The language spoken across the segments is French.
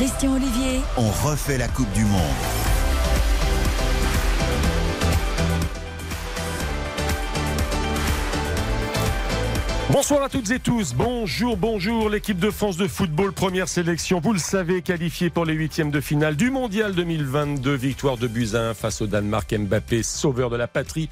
Christian Olivier. On refait la Coupe du Monde. Bonsoir à toutes et tous. Bonjour, bonjour. L'équipe de France de football, première sélection. Vous le savez, qualifiée pour les huitièmes de finale du Mondial 2022. Victoire de Buzyn face au Danemark. Mbappé, sauveur de la patrie,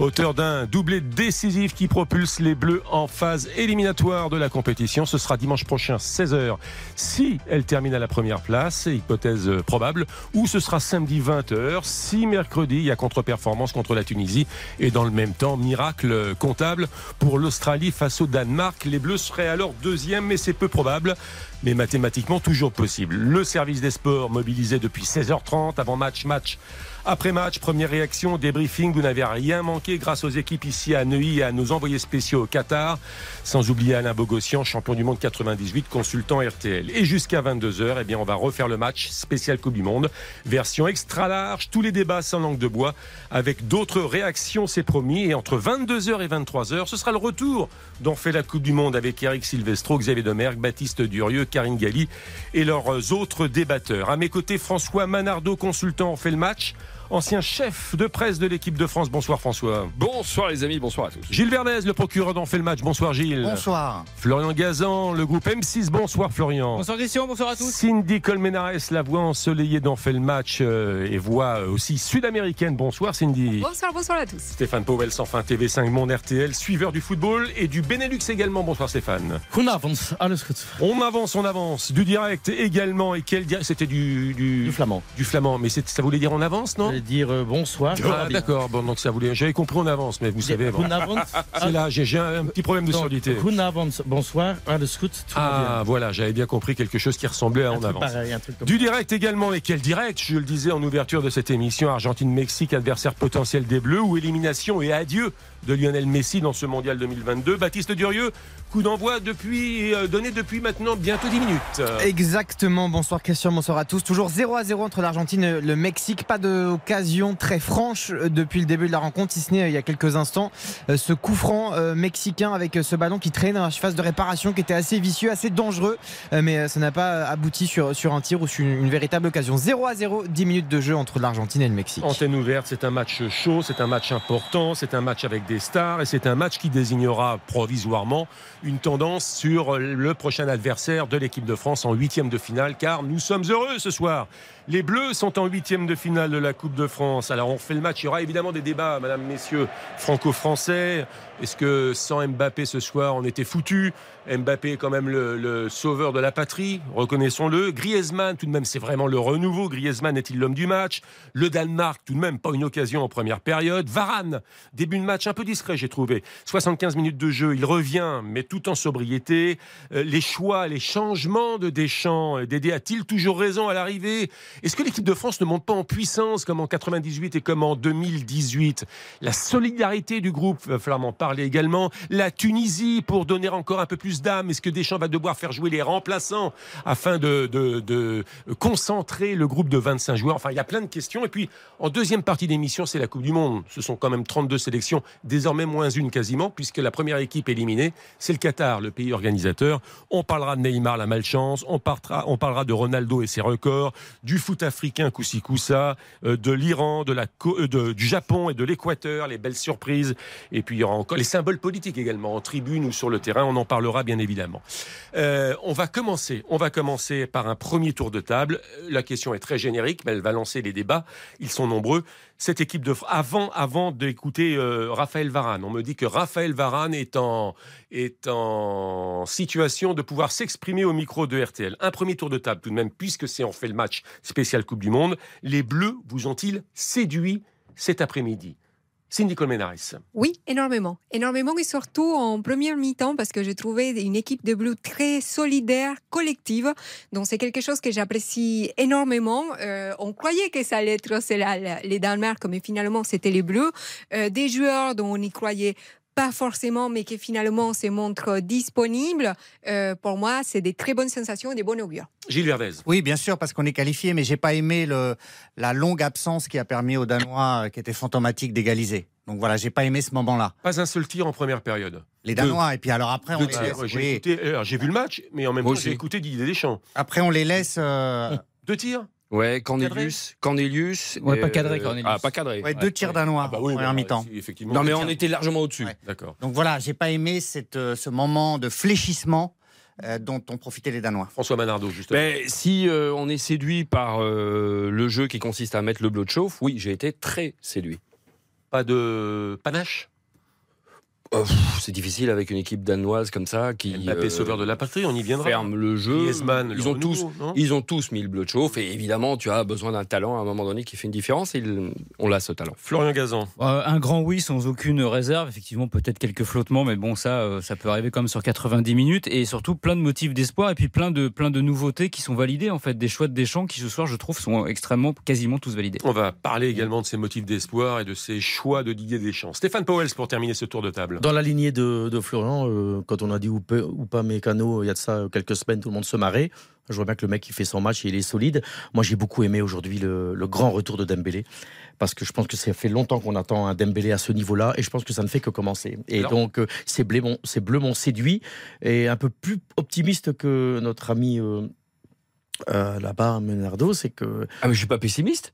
auteur d'un doublé décisif qui propulse les Bleus en phase éliminatoire de la compétition. Ce sera dimanche prochain, 16h, si elle termine à la première place, hypothèse probable, ou ce sera samedi 20h, si mercredi il y a contre-performance contre la Tunisie, et dans le même temps, miracle comptable pour l'Australie face au Danemark. Les Bleus seraient alors deuxième, mais c'est peu probable, mais mathématiquement toujours possible. Le service des sports mobilisé depuis 16h30 avant match, match après match, première réaction, débriefing, vous n'avez rien manqué grâce aux équipes ici à Neuilly et à nos envoyés spéciaux au Qatar, sans oublier Alain Bogossian, champion du monde 98, consultant RTL. Et jusqu'à 22h, eh bien, on va refaire le match spécial Coupe du Monde, version extra large, tous les débats sans langue de bois, avec d'autres réactions, c'est promis. Et entre 22h et 23h, ce sera le retour d'en fait la Coupe du Monde avec Eric Silvestro, Xavier Demergue, Baptiste Durieux, Karine Galli et leurs autres débatteurs. À mes côtés, François Manardo, consultant, on fait le match ancien chef de presse de l'équipe de France. Bonsoir François. Bonsoir les amis, bonsoir à tous. Gilles Verdez, le procureur d'en fait le match. Bonsoir Gilles. Bonsoir. Florian Gazan, le groupe M6. Bonsoir Florian. Bonsoir Christian, bonsoir à tous. Cindy Colmenares, la voix ensoleillée d'en fait le match euh, et voix aussi sud-américaine. Bonsoir Cindy. Bonsoir, bonsoir à tous. Stéphane Powell, sans fin TV5 Monde RTL, suiveur du football et du Benelux également. Bonsoir Stéphane. On avance. On avance, on avance. Du direct également. Et quel direct C'était du, du, Du flamand. Du flamand. Mais ça voulait dire on avance, non? Dire euh, bonsoir. Ah, d'accord, bon, donc ça voulait. J'avais compris en avance, mais vous savez. bon. C'est là, j'ai un petit problème de. Goedenavond, bonsoir. Ah, voilà, j'avais bien compris quelque chose qui ressemblait à en avance. pareil, Du direct également, et quel direct Je le disais en ouverture de cette émission, Argentine-Mexique, adversaire potentiel des Bleus, ou élimination et adieu de Lionel Messi dans ce mondial 2022. Baptiste Durieux, coup d'envoi depuis, euh, donné depuis maintenant bientôt 10 minutes. Exactement, bonsoir Christian, bonsoir à tous. Toujours 0 à 0 entre l'Argentine et le Mexique. Pas d'occasion très franche euh, depuis le début de la rencontre, si ce n'est euh, il y a quelques instants. Ce coup franc mexicain avec ce ballon qui traîne dans la surface de réparation qui était assez vicieux, assez dangereux, mais ça n'a pas abouti sur, sur un tir ou sur une, une véritable occasion. 0 à 0, 10 minutes de jeu entre l'Argentine et le Mexique. Antenne ouverte, c'est un match chaud, c'est un match important, c'est un match avec et c'est un match qui désignera provisoirement une tendance sur le prochain adversaire de l'équipe de France en huitième de finale car nous sommes heureux ce soir. Les Bleus sont en huitième de finale de la Coupe de France. Alors on fait le match, il y aura évidemment des débats, madame, messieurs, franco-français. Est-ce que sans Mbappé ce soir on était foutu? Mbappé est quand même le, sauveur de la patrie, reconnaissons-le. Griezmann, tout de même, c'est vraiment le renouveau. Griezmann est-il l'homme du match? Le Danemark, tout de même, pas une occasion en première période. Varane, début de match un peu discret, j'ai trouvé. 75 minutes de jeu, il revient, mais tout en sobriété. Euh, les choix, les changements de Deschamps, euh, Dédé a-t-il toujours raison à l'arrivée? Est-ce que l'équipe de France ne monte pas en puissance comme en 98 et comme en 2018 La solidarité du groupe, va falloir m'en parler également. La Tunisie, pour donner encore un peu plus d'âme, est-ce que Deschamps va devoir faire jouer les remplaçants afin de, de- de concentrer le groupe de 25 joueurs? Enfin, il y a plein de questions. Et puis, en deuxième partie d'émission, c'est la Coupe du Monde. Ce sont quand même 32 sélections, désormais moins une quasiment, puisque la première équipe éliminée, c'est le Qatar, le pays organisateur. On parlera de Neymar, la malchance. On, on parlera de Ronaldo et ses records, du foot africain Koussi Koussa, euh, de l'Iran, de la, euh, de- du Japon et de l'Équateur, les belles surprises. Et puis, il y aura encore les symboles politiques également, en tribune ou sur le terrain. On en parlera bien évidemment. Euh, on va commencer. On va commencer par un premier tour de table. Euh, La question est très générique, mais elle va lancer les débats. Ils sont nombreux. Cette équipe de avant avant d'écouter euh, Raphaël Varane, on me dit que Raphaël Varane est en est en situation de pouvoir s'exprimer au micro de RTL. Un premier tour de table tout de même, puisque c'est on fait le match spécial Coupe du Monde. Les Bleus vous ont-ils séduit cet après-midi? Cindy Colmenares. Oui, énormément. Énormément et surtout en première mi-temps parce que j'ai trouvé une équipe de Bleus très solidaire, collective. Donc c'est quelque chose que j'apprécie énormément. Euh, on croyait que ça allait être les Danemark, mais finalement c'était les Bleus. Euh, des joueurs dont on n'y croyait pas forcément, mais qui finalement se montrent disponibles, euh, pour moi, c'est des très bonnes sensations et des bons augures. Gilles Verdez. Oui, bien sûr, parce qu'on est qualifié, mais j'ai pas aimé le, la longue absence qui a permis aux Danois, euh, qui était fantomatique, d'égaliser. Donc voilà, j'ai pas aimé ce moment-là. Pas un seul tir en première période. Les Danois, et puis alors après, on les tirs. laisse. Ouais, J'ai oui. écouté- alors, j'ai vu le match, mais en même Moi temps, j'ai écouté Didier Deschamps. Après, on les laisse. euh, Deux tirs Ouais, Cornelius. Cornelius. Ouais, pas euh, cadré, Cornelius. Ah, pas cadré. ouais, deux tirs danois Ah bah oui, en bah, mi-temps. si, effectivement. Non, mais on était largement au-dessus. Ouais. D'accord. Donc voilà, j'ai pas aimé cette, euh, ce moment de fléchissement euh, dont ont profité les Danois. François Manardo, justement. Mais si euh, on est séduit par euh, le jeu qui consiste à mettre le bleu de chauffe, oui, j'ai été très séduit. Pas de panache? Pff, c'est difficile avec une équipe danoise comme ça qui Mbappé, euh, sauveur de la patrie, on y viendra. ferme le jeu. Griezmann, ils ont tous, ils ont tous mis le bleu de chauffe et évidemment, tu as besoin d'un talent à un moment donné qui fait une différence. Et il- on l'a ce talent. Florian Gazan. Euh, un grand oui sans aucune réserve. Effectivement, peut-être quelques flottements, mais bon, ça, euh, ça peut arriver comme sur 90 minutes. Et surtout, plein de motifs d'espoir et puis plein de, plein de nouveautés qui sont validées. En fait, des choix de Deschamps qui, ce soir, je trouve, sont extrêmement, quasiment tous validés. On va parler également de ses motifs d'espoir et de ses choix de Didier Deschamps. Stéphane Powell pour terminer ce tour de table. Dans la lignée de, de Florian, euh, quand on a dit ou, peu- ou pas Mécano, il y a de ça quelques semaines, tout le monde se marrait. Je vois bien que le mec, il fait son match et il est solide. Moi, j'ai beaucoup aimé aujourd'hui le, le grand retour de Dembélé. Parce que je pense que ça fait longtemps qu'on attend un Dembélé à ce niveau-là. Et je pense que ça ne fait que commencer. Et Alors donc, euh, ces bleus m'ont séduit. Et un peu plus optimiste que notre ami euh, euh, là-bas, Menardo, c'est que Ah, mais je suis pas pessimiste.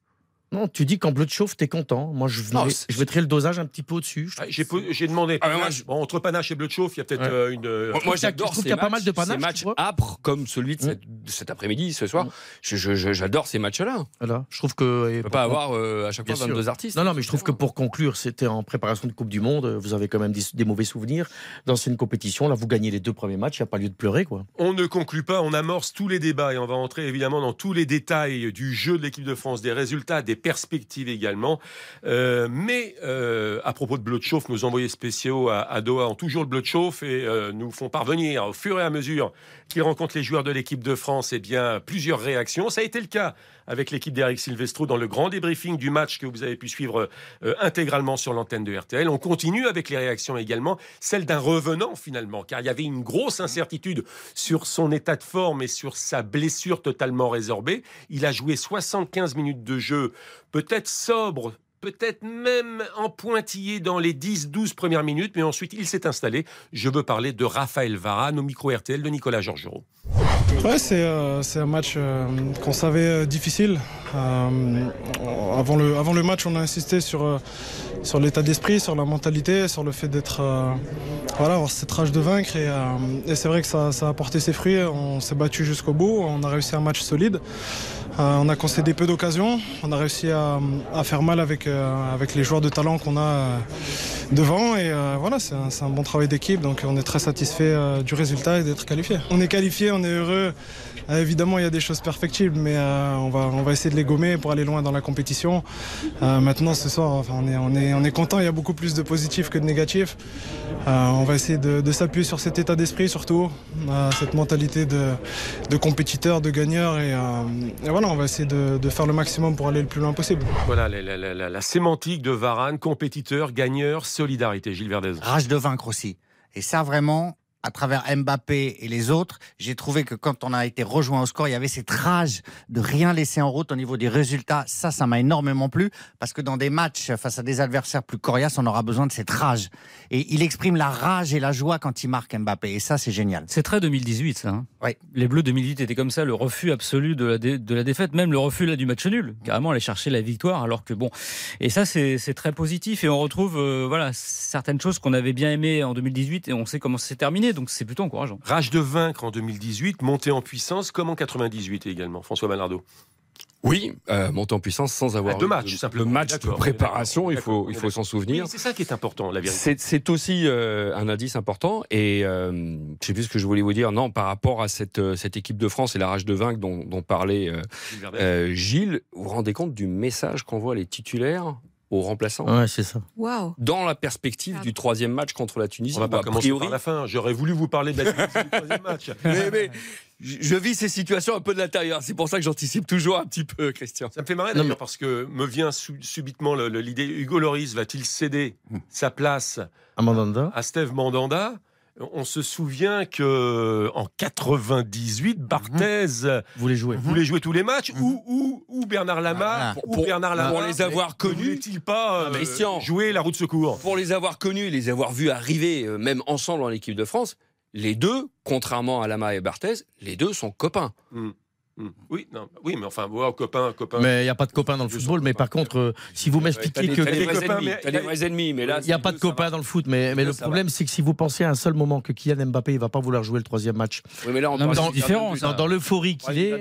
Non, tu dis qu'en bleu de chauffe, t'es content. Moi, je, vais- je mettrais le dosage un petit peu au-dessus. J'ai demandé. Ah, mais moi, Panache. je- Bon, entre panache et bleu de chauffe, il y a peut-être Ouais. euh, une. euh, Moi, j'adore je trouve qu'il y a pas mal de panache, ces matchs âpres comme celui de Mm. de cet après-midi, ce soir. Mm. Je- J'adore ces matchs-là. Voilà, je trouve que. On peut pas avoir euh, à chaque fois Bien sûr. 22 artistes. Non, non, mais je trouve que pour conclure, c'était en préparation de Coupe du Monde. Vous avez quand même des, des mauvais souvenirs. D'anciennes compétitions, là, vous gagnez les deux premiers matchs, il n'y a pas lieu de pleurer, quoi. On ne conclut pas, on amorce tous les débats et on va entrer évidemment dans tous les détails du jeu de l'équipe de France, des résultats, des perspectives également. Euh, mais euh, à propos de bleu de chauffe, nos envoyés spéciaux à, Doha ont toujours le bleu de chauffe et euh, nous font parvenir au fur et à mesure qu'ils rencontrent les joueurs de l'équipe de France, eh bien plusieurs réactions. Ça a été le cas avec l'équipe d'Eric Silvestro dans le grand débriefing du match que vous avez pu suivre intégralement sur l'antenne de RTL. On continue avec les réactions également, celle d'un revenant finalement, car il y avait une grosse incertitude sur son état de forme et sur sa blessure totalement résorbée. Il a joué 75 minutes de jeu, peut-être sobre, peut-être même en pointillé dans les 10-12 premières minutes, mais ensuite il s'est installé. Je veux parler de Raphaël Varane au micro RTL de Nicolas Georgerot. Ouais, c'est euh, un match euh, qu'on savait euh, difficile. Avant, le, match, on a insisté sur, l'état d'esprit, sur la mentalité, sur le fait d'être. voilà, avoir cette rage de vaincre. Et, c'est vrai que ça a porté ses fruits. On s'est battu jusqu'au bout. On a réussi un match solide. Euh, on a concédé peu d'occasions. On a réussi à, faire mal avec, euh, avec les joueurs de talent qu'on a euh, devant. Et voilà, c'est un, bon travail d'équipe. Donc on est très satisfait du résultat et d'être qualifié. On est qualifié, on est heureux. Évidemment, il y a des choses perfectibles, mais on, va, essayer de les gommer pour aller loin dans la compétition. Maintenant, ce soir, on est, on est, on est content. Il y a beaucoup plus de positifs que de négatifs. On va essayer de, s'appuyer sur cet état d'esprit, surtout cette mentalité de, compétiteur, de gagneur. Et voilà, on va essayer de, de faire le maximum pour aller le plus loin possible. Voilà la, la- la- la- la sémantique de Varane, compétiteur, gagneur, solidarité. Gilles Verdez. Rage de vaincre aussi. Et ça, vraiment, à travers Mbappé et les autres, j'ai trouvé que quand on a été rejoint au score, il y avait cette rage de rien laisser en route au niveau des résultats. Ça, ça m'a énormément plu parce que dans des matchs face à des adversaires plus coriaces, on aura besoin de cette rage. Et il exprime la rage et la joie quand il marque Mbappé. Et ça, c'est génial. C'est très 2018, ça. hein. Ouais. Les Bleus 2018 étaient comme ça, le refus absolu de la, dé- de la défaite, même le refus là du match nul. Carrément aller chercher la victoire, alors que bon. Et ça, c'est c'est très positif. Et on retrouve euh, voilà certaines choses qu'on avait bien aimées en 2018 et on sait comment c'est terminé. Donc c'est plutôt encourageant. Rage de vaincre en 2018, montée en puissance comme en 98 également. François Manardo. Oui, euh, monter en puissance sans avoir Ah, deux eu matchs, de match de préparation. Il faut, il faut s'en souvenir. Oui, c'est ça qui est important, la vérité. C'est aussi euh, un indice important et euh, je sais plus ce que je voulais vous dire. Non, par rapport à cette, euh, cette équipe de France et la rage de vaincre dont, dont parlait euh, euh, Gilles, vous vous rendez compte du message qu'envoient les titulaires aux remplaçants. Ouais, c'est ça. Waouh. Dans la perspective du troisième match contre la Tunisie. On va pas commencer priori- par la fin. J'aurais voulu vous parler de la Tunisie du troisième match. mais, mais je vis ces situations un peu de l'intérieur. C'est pour ça que j'anticipe toujours un petit peu, Christian. Ça me fait marrer Non, d'ailleurs mais- parce que me vient su- subitement l'idée Hugo Loris va-t-il céder sa place À Mandanda? à Steve Mandanda? On se souvient que en 98, Barthez Vous voulez jouer voulait jouer tous les matchs ou, ou, ou Bernard Lama ou Pour- les avoir connus- ne voulait-il pas euh, Christian. jouer la roue de secours? Pour les avoir connus, les avoir vus arriver, euh, même ensemble en équipe de France, les deux, contrairement à Lama et Barthez, les deux sont copains. Hmm. Hmm. Oui, non, oui, mais enfin, wow, copain, copain. Mais il n'y a pas de copains dans le football. Mais par contre, euh, si vous m'expliquez que. t'as des des vrais copains, ennemis, mais- t'as des vrais ennemis, mais là, Il n'y a pas de va. dans le foot, mais, mais le problème, c'est que si vous pensez à un seul moment que Kylian Mbappé il va pas vouloir jouer le troisième match, Oui, mais là, on Non, du différent, but, dans, hein. dans l'euphorie qu'il est.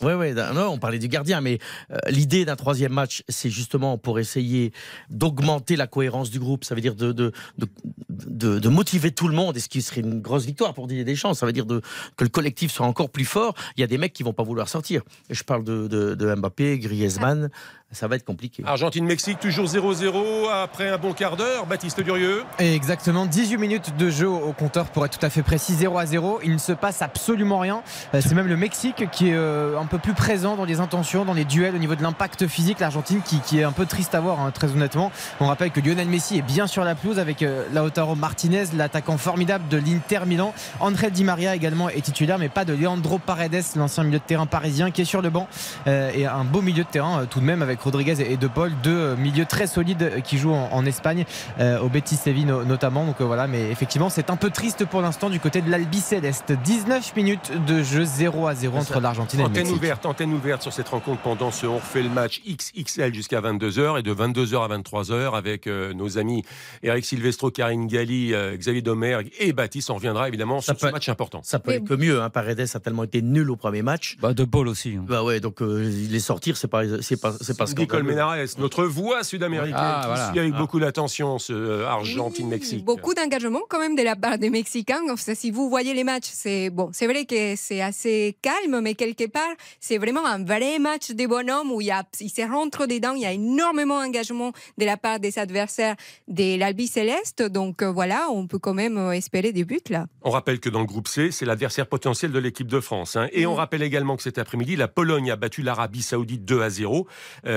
Ouais, ouais, non, on parlait du gardien, mais euh, l'idée d'un troisième match, c'est justement pour essayer d'augmenter la cohérence du groupe. Ça veut dire de, de, de, de- de motiver tout le monde, et ce qui serait une grosse victoire pour Didier Deschamps. Ça veut dire que le collectif soit encore plus fort. Il y a des mecs qui vont pas vouloir sortir. Et je parle de, de, de Mbappé, Griezmann. Ça va être compliqué. Argentine-Mexique, toujours 0-0 après un bon quart d'heure. Baptiste Durieux. Et exactement 18 minutes de jeu au compteur pour être tout à fait précis 0 à 0 il ne se passe absolument rien Euh, c'est même le Mexique qui est euh, un peu plus présent dans les intentions dans les duels au niveau de l'impact physique l'Argentine qui, qui est un peu triste à voir hein, très honnêtement on rappelle que Lionel Messi est bien sur la pelouse avec euh, Lautaro Martinez l'attaquant formidable de l'Inter Milan André Di Maria également est titulaire mais pas de Leandro Paredes l'ancien milieu de terrain parisien qui est sur le banc et un beau milieu de terrain tout de même avec Rodriguez et De Paul deux euh, milieux très solides qui jouent en, en Espagne euh, au Betis Séville no- notamment. Donc euh, voilà, mais effectivement, c'est un peu triste pour l'instant du côté de l'Albi Céleste. 19 minutes de jeu 0 à 0 entre l'Argentine et le Antenne Mexique. ouverte, antenne ouverte sur cette rencontre pendant ce on refait le match XXL jusqu'à 22h et de 22h à 23h avec euh, nos amis Eric Silvestro, Karine Galli, euh, Xavier Domergue et Baptiste. On reviendra évidemment Ça sur ce peut- match important. Ça peut être que mieux. Hein. Paredes a tellement été nul au premier match. Bah, de Paul aussi. hein. Bah ouais, donc euh, les sortir, c'est pas, c'est pas, c'est pas Nicole scandaleux. Menares, notre voix sud-américaine Ah, qui voilà. suit avec Ah. beaucoup d'attention ce euh, Argentine-Mexique. Oui, beaucoup d'engagement quand même de la part des Mexicains. Si vous voyez les matchs, c'est bon, c'est vrai que c'est assez calme, mais quelque part, c'est vraiment un vrai match des bonhommes où il, y a, il se rentre dedans. Il y a énormément d'engagement de la part des adversaires de l'Albi Céleste. Donc euh, voilà, on peut quand même euh, espérer des buts là. On rappelle que dans le groupe C, c'est l'adversaire potentiel de l'équipe de France. hein. Et on rappelle également que cet après-midi, la Pologne a battu l'Arabie Saoudite 2 à 0 euh,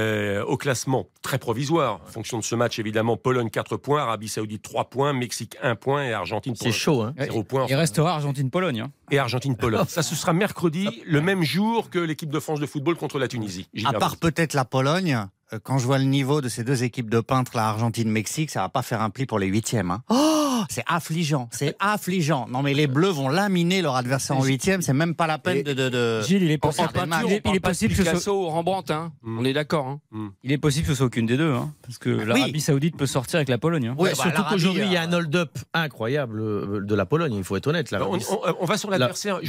au classement très provisoire. En fonction de ce match, évidemment, Pologne 4 points, Arabie Saoudite 3 points, Mexique 1 point et Argentine C'est chaud, hein. 0 points. Il restera Argentine-Pologne. hein. Et Argentine-Pologne. Ça, ce sera mercredi, le même jour que l'équipe de France de football contre la Tunisie. À part peut-être la Pologne, euh, quand je vois le niveau de ces deux équipes de peintres, la Argentine-Mexique, ça va pas faire un pli pour les huitièmes. hein. Oh, c'est affligeant, c'est affligeant. Non mais les Bleus vont laminer leur adversaire en huitième, c'est même pas la peine de... de, de- Gilles, il est possible, il est, il est possible que ce soit, ou Rembrandt, hein. Mm. on est d'accord. hein. il est possible que ce soit aucune des deux. hein, parce que l'Arabie Saoudite peut sortir avec la Pologne. hein. Oui, Ouais, bah, surtout qu'aujourd'hui, il y a un euh, hold-up incroyable euh, de la Pologne, il faut être honnête. Là. On, on- on va sur l'adversaire.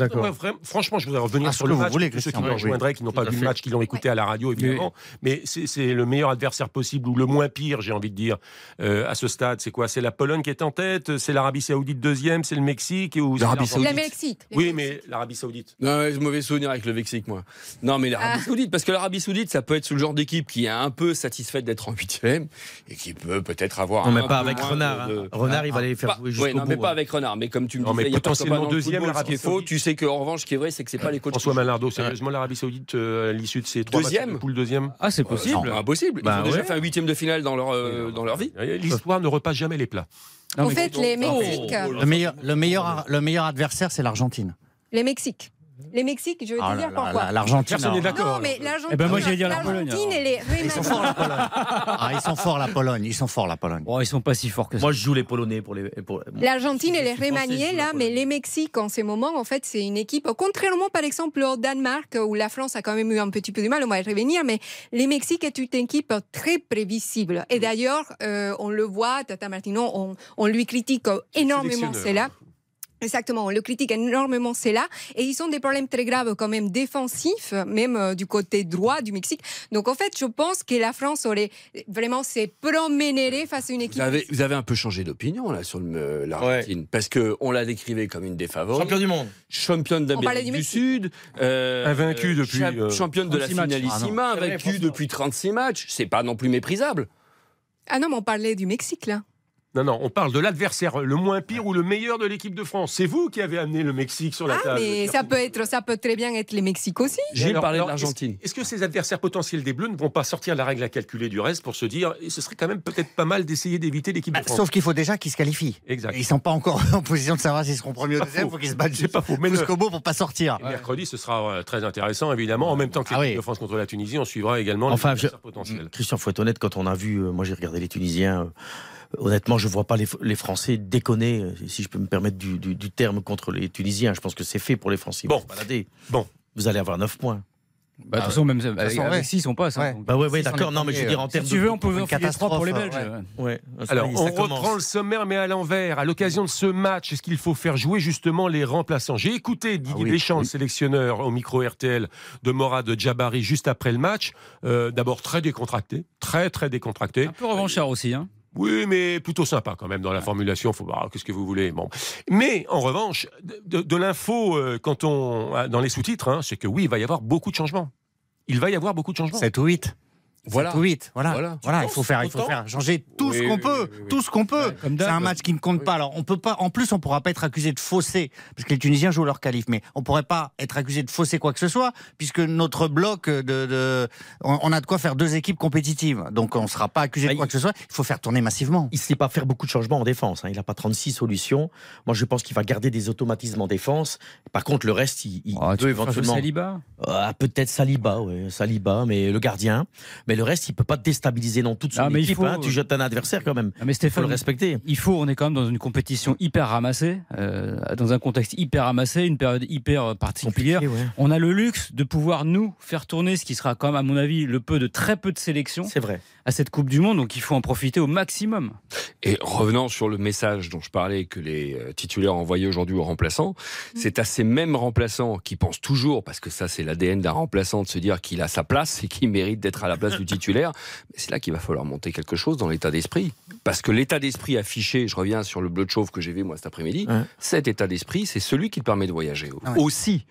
Franchement, je voudrais revenir Ah, ce sur que le vous match voulez, pour ceux qui nous rejoindraient, qui n'ont pas vu le match, qui l'ont écouté à la radio, évidemment. Mais c'est c'est le meilleur adversaire possible, ou le moins pire, j'ai envie de dire, euh, à ce stade. C'est quoi? C'est la Pologne qui est en tête C'est l'Arabie Saoudite deuxième C'est le Mexique ou c'est L'Arabie l'Argentine La Saoudite. Mexique. Oui, mais l'Arabie Saoudite. Non, j'ai mauvais souvenir avec le Mexique, moi. Non, mais l'Arabie Ah. Saoudite, parce que l'Arabie Saoudite, ça peut être le genre d'équipe qui est un peu satisfaite d'être en huitième et qui peut peut-être avoir. Non, mais un pas peu avec Renard. de- hein. Renard, il va les faire Pas- jouer ouais, non, mais pas hein. avec Renard. Mais comme tu me Non, disais, mais il y a pas potentiellement deuxième, football, ce qui est faux. Saoudite. Tu sais qu'en revanche, ce qui est vrai, c'est que c'est pas les coachs. François. Malardo, sérieusement, l'Arabie Saoudite, euh, à l'issue de ces trois matchs Deuxième de poule deuxième? Ah, c'est possible. Impossible. Ils Bah ont déjà fait un huitième de finale dans leur, euh, dans leur vie. L'histoire ne repasse jamais les plats. Non, En fait, les Oh, Mexiques, oh, Le meilleur, le meilleur, le meilleur adversaire, c'est l'Argentine. les Mexiques, les Mexiques, je vais Ah te là dire là pourquoi. L'Argentine. Personne n'est d'accord. Non, mais l'Argentine, Eh ben, moi, j'allais dire la Pologne, l'Argentine, alors. elle est Ils sont forts la Pologne. Ah, ils sont forts la Pologne. Ils sont forts la Pologne. Bon, ils sont pas si forts que ça. Moi, je joue les Polonais pour les. Pour... L'Argentine, je remaniée joue là, mais les Mexiques, en ce moment, en fait, c'est une équipe, contrairement par exemple au Danemark, où la France a quand même eu un petit peu du mal, on va y revenir, mais les Mexiques est une équipe très prévisible. Et d'ailleurs, euh, on le voit, Tata Martino, on, on lui critique énormément, sélectionneur. Exactement, on le critique énormément, c'est là. Et ils ont des problèmes très graves quand même défensifs, même euh, du côté droit du Mexique. Donc en fait, je pense que la France aurait vraiment s'est promenée face à une équipe. Vous avez, vous avez un peu changé d'opinion là sur euh, l'Argentine parce que on la décrivait comme une des favoris, Champion du monde. championne d'Amérique du. Sud, euh, Invaincue depuis, euh, championne de la 36 matchs. finalissima, Ah invaincue depuis 36 matchs. C'est pas non plus méprisable. Ah non, mais on parlait du Mexique, là. Non, non, on parle de l'adversaire le moins pire ou le meilleur de l'équipe de France. C'est vous qui avez amené le Mexique sur la Ah, table. mais ça peut, être, ça peut très bien être les Mexiques aussi. J'ai Alors- parlé de l'Argentine. Est-ce, est-ce que ces adversaires potentiels des Bleus ne vont pas sortir la règle à calculer du reste pour se dire ce serait quand même peut-être pas mal d'essayer d'éviter l'équipe de Bah, France Sauf qu'il faut déjà qu'ils se qualifient. Exact. Ils sont pas encore en position de savoir s'ils seront premiers ou deuxième. Il faut qu'ils se battent C'est pas faux, mais jusqu'au bout pour pas sortir. Mercredi, ce sera euh, très intéressant, évidemment. En même temps que Ah l'équipe oui. de France contre la Tunisie, on suivra également Enfin, les je- adversaires potentiels. Christian, faut être honnête, quand on a vu, euh, moi j'ai regardé les Tunisiens, euh, honnêtement, je vois pas les, les Français déconner, euh, si je peux me permettre du, du- du terme, contre les Tunisiens. Je pense que c'est fait pour les Français. Bon. Bon. Vous allez avoir 9 points. Bah, de toute façon, même avec, façon, avec ouais. six, on passe. hein, Ouais. Bah ouais, ouais, d'accord. Non, mais je veux dire en euh, termes Si tu de- veux, on peut une enfiler trois pour les Belges. Ouais, Alors, on reprend le sommaire, mais à l'envers. À l'occasion de ce match, est-ce qu'il faut faire jouer justement les remplaçants? J'ai écouté Didier oui, Deschamps, oui. le sélectionneur, au micro RTL de Morad Djabari juste après le match. Euh, D'abord très décontracté, très très décontracté. Un peu revanchard aussi. Hein. Oui, mais plutôt sympa quand même dans la formulation. Faut voir qu'est-ce que vous voulez. Bon, mais en revanche, de, de l'info euh, quand on dans les sous-titres, hein, c'est que oui, il va y avoir beaucoup de changements. Il va y avoir beaucoup de changements. 7 ou 8. Voilà. 7 ou 8. Voilà. Voilà. Il faut faire, il faut faire changer tout ce qu'on oui, peut, oui, oui, oui. tout ce qu'on peut. C'est un match qui ne compte pas. Alors, on peut pas. En plus, on pourra pas être accusé de fausser parce que les Tunisiens jouent leur qualif, mais on pourrait pas être accusé de fausser quoi que ce soit puisque notre bloc de, de on, on a de quoi faire deux équipes compétitives. Donc, on sera pas accusé de Bah, quoi il- que ce soit. Il faut faire tourner massivement. Il ne sait pas faire beaucoup de changements en défense. hein. Il n'a pas 36 solutions. Moi, je pense qu'il va garder des automatismes en défense. Par contre, le reste, il, il tu peut éventuellement. Saliba Ah, Peut-être Saliba, ouais, Saliba, mais le gardien. Mais le reste, il peut pas déstabiliser non toute son Ah, mais il équipe. faut- hein. Tu jettes un adversaire quand même. Ah, mais Il faut Stéphane, le respecter. il faut, on est quand même dans une compétition hyper ramassée, euh, dans un contexte hyper ramassé, une période hyper euh, particulière. Ouais. On a le luxe de pouvoir nous faire tourner ce qui sera quand même, à mon avis, le peu de très peu de sélection C'est vrai. à cette Coupe du Monde, donc il faut en profiter au maximum. Et revenant sur le message dont je parlais que les euh, titulaires envoyaient aujourd'hui aux remplaçants, c'est à ces mêmes remplaçants qui pensent toujours, parce que ça c'est l'ADN d'un remplaçant, de se dire qu'il a sa place et qu'il mérite d'être à la place du titulaire, mais c'est là qu'il va falloir monter quelque chose dans l'état d'esprit. Parce que l'état d'esprit affiché, je reviens sur le bleu de chauve que j'ai vu moi cet après-midi, Ouais. cet état d'esprit, c'est celui qui te permet de voyager Ah ouais. aussi.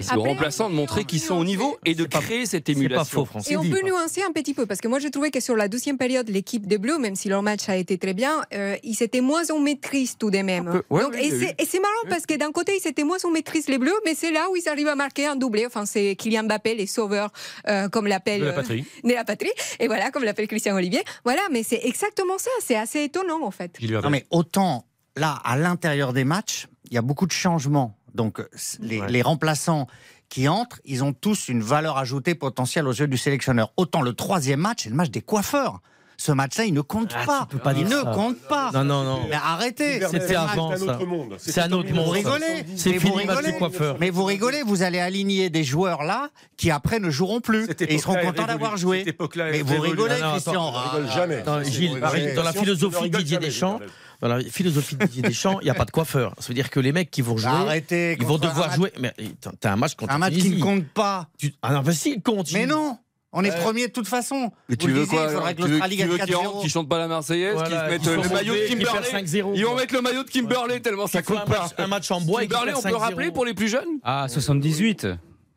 C'est aux remplaçants de on- montrer on qu'ils sont au niveau et de créer cette C'est pas émulation. faux. Et on peut nuancer un petit peu, parce que moi j'ai trouvé que sur la deuxième période, l'équipe des Bleus, même si leur match a été très bien, euh, ils étaient moins en maîtrise tout de même. Un peu, ouais, Donc, et c'est- marrant parce que d'un côté, ils étaient moins en maîtrise les Bleus, mais c'est là où ils arrivent à marquer un doublé. Enfin, c'est Kylian Mbappé, les sauveurs, euh, comme l'appelle De la euh, patrie. de la patrie. Et voilà, comme l'appelle Christian Olivier. Voilà, mais c'est exactement ça. C'est assez étonnant en fait. Non, mais autant là, à l'intérieur des matchs, il y a beaucoup de changements. Donc, les, Ouais. les remplaçants qui entrent, ils ont tous une valeur ajoutée potentielle aux yeux du sélectionneur. Autant le troisième match, c'est le match des coiffeurs. Ce match-là, il ne compte Ah, pas. tu peux pas il ne ça. compte pas. Non, non, non. Mais arrêtez. C'était avant, un ça. autre monde. C'est un autre monde, Vous rigolez C'est vous rigolez du coiffeur. Mais vous rigolez, vous allez aligner des joueurs là qui après ne joueront plus. Et ils seront contents d'avoir joué. Cette époque-là est Mais vous rigolez, Non, non, Christian. On rigole jamais. Attends, C'est- Gilles, c'est- dans c'est- la c'est- philosophie de Didier Deschamps, dans la philosophie de Didier Deschamps, il n'y a pas de coiffeur. Ça veut dire que les mecs qui vont jouer, Arrêtez. ils vont devoir match- jouer. Mais t'as- t'as un match contre Un match qui ne compte pas. Tu- Ah non, mais si, il compte. Mais non on est premier de toute façon. Mais tu veux disiez, quoi il faudrait que Tu veux, l'Australie tu veux gagne qu'ils 4-0. rentrent, qu'ils chantent pas la Marseillaise, Voilà, qu'ils se mettent le maillot de Kimberley perdent 5-0. Ils vont mettre le maillot de Kimberley tellement ça Qui compte un pas. match, un match en bois et qui Kimberley, on peut 5-0. rappeler pour les plus jeunes? Ah, 78.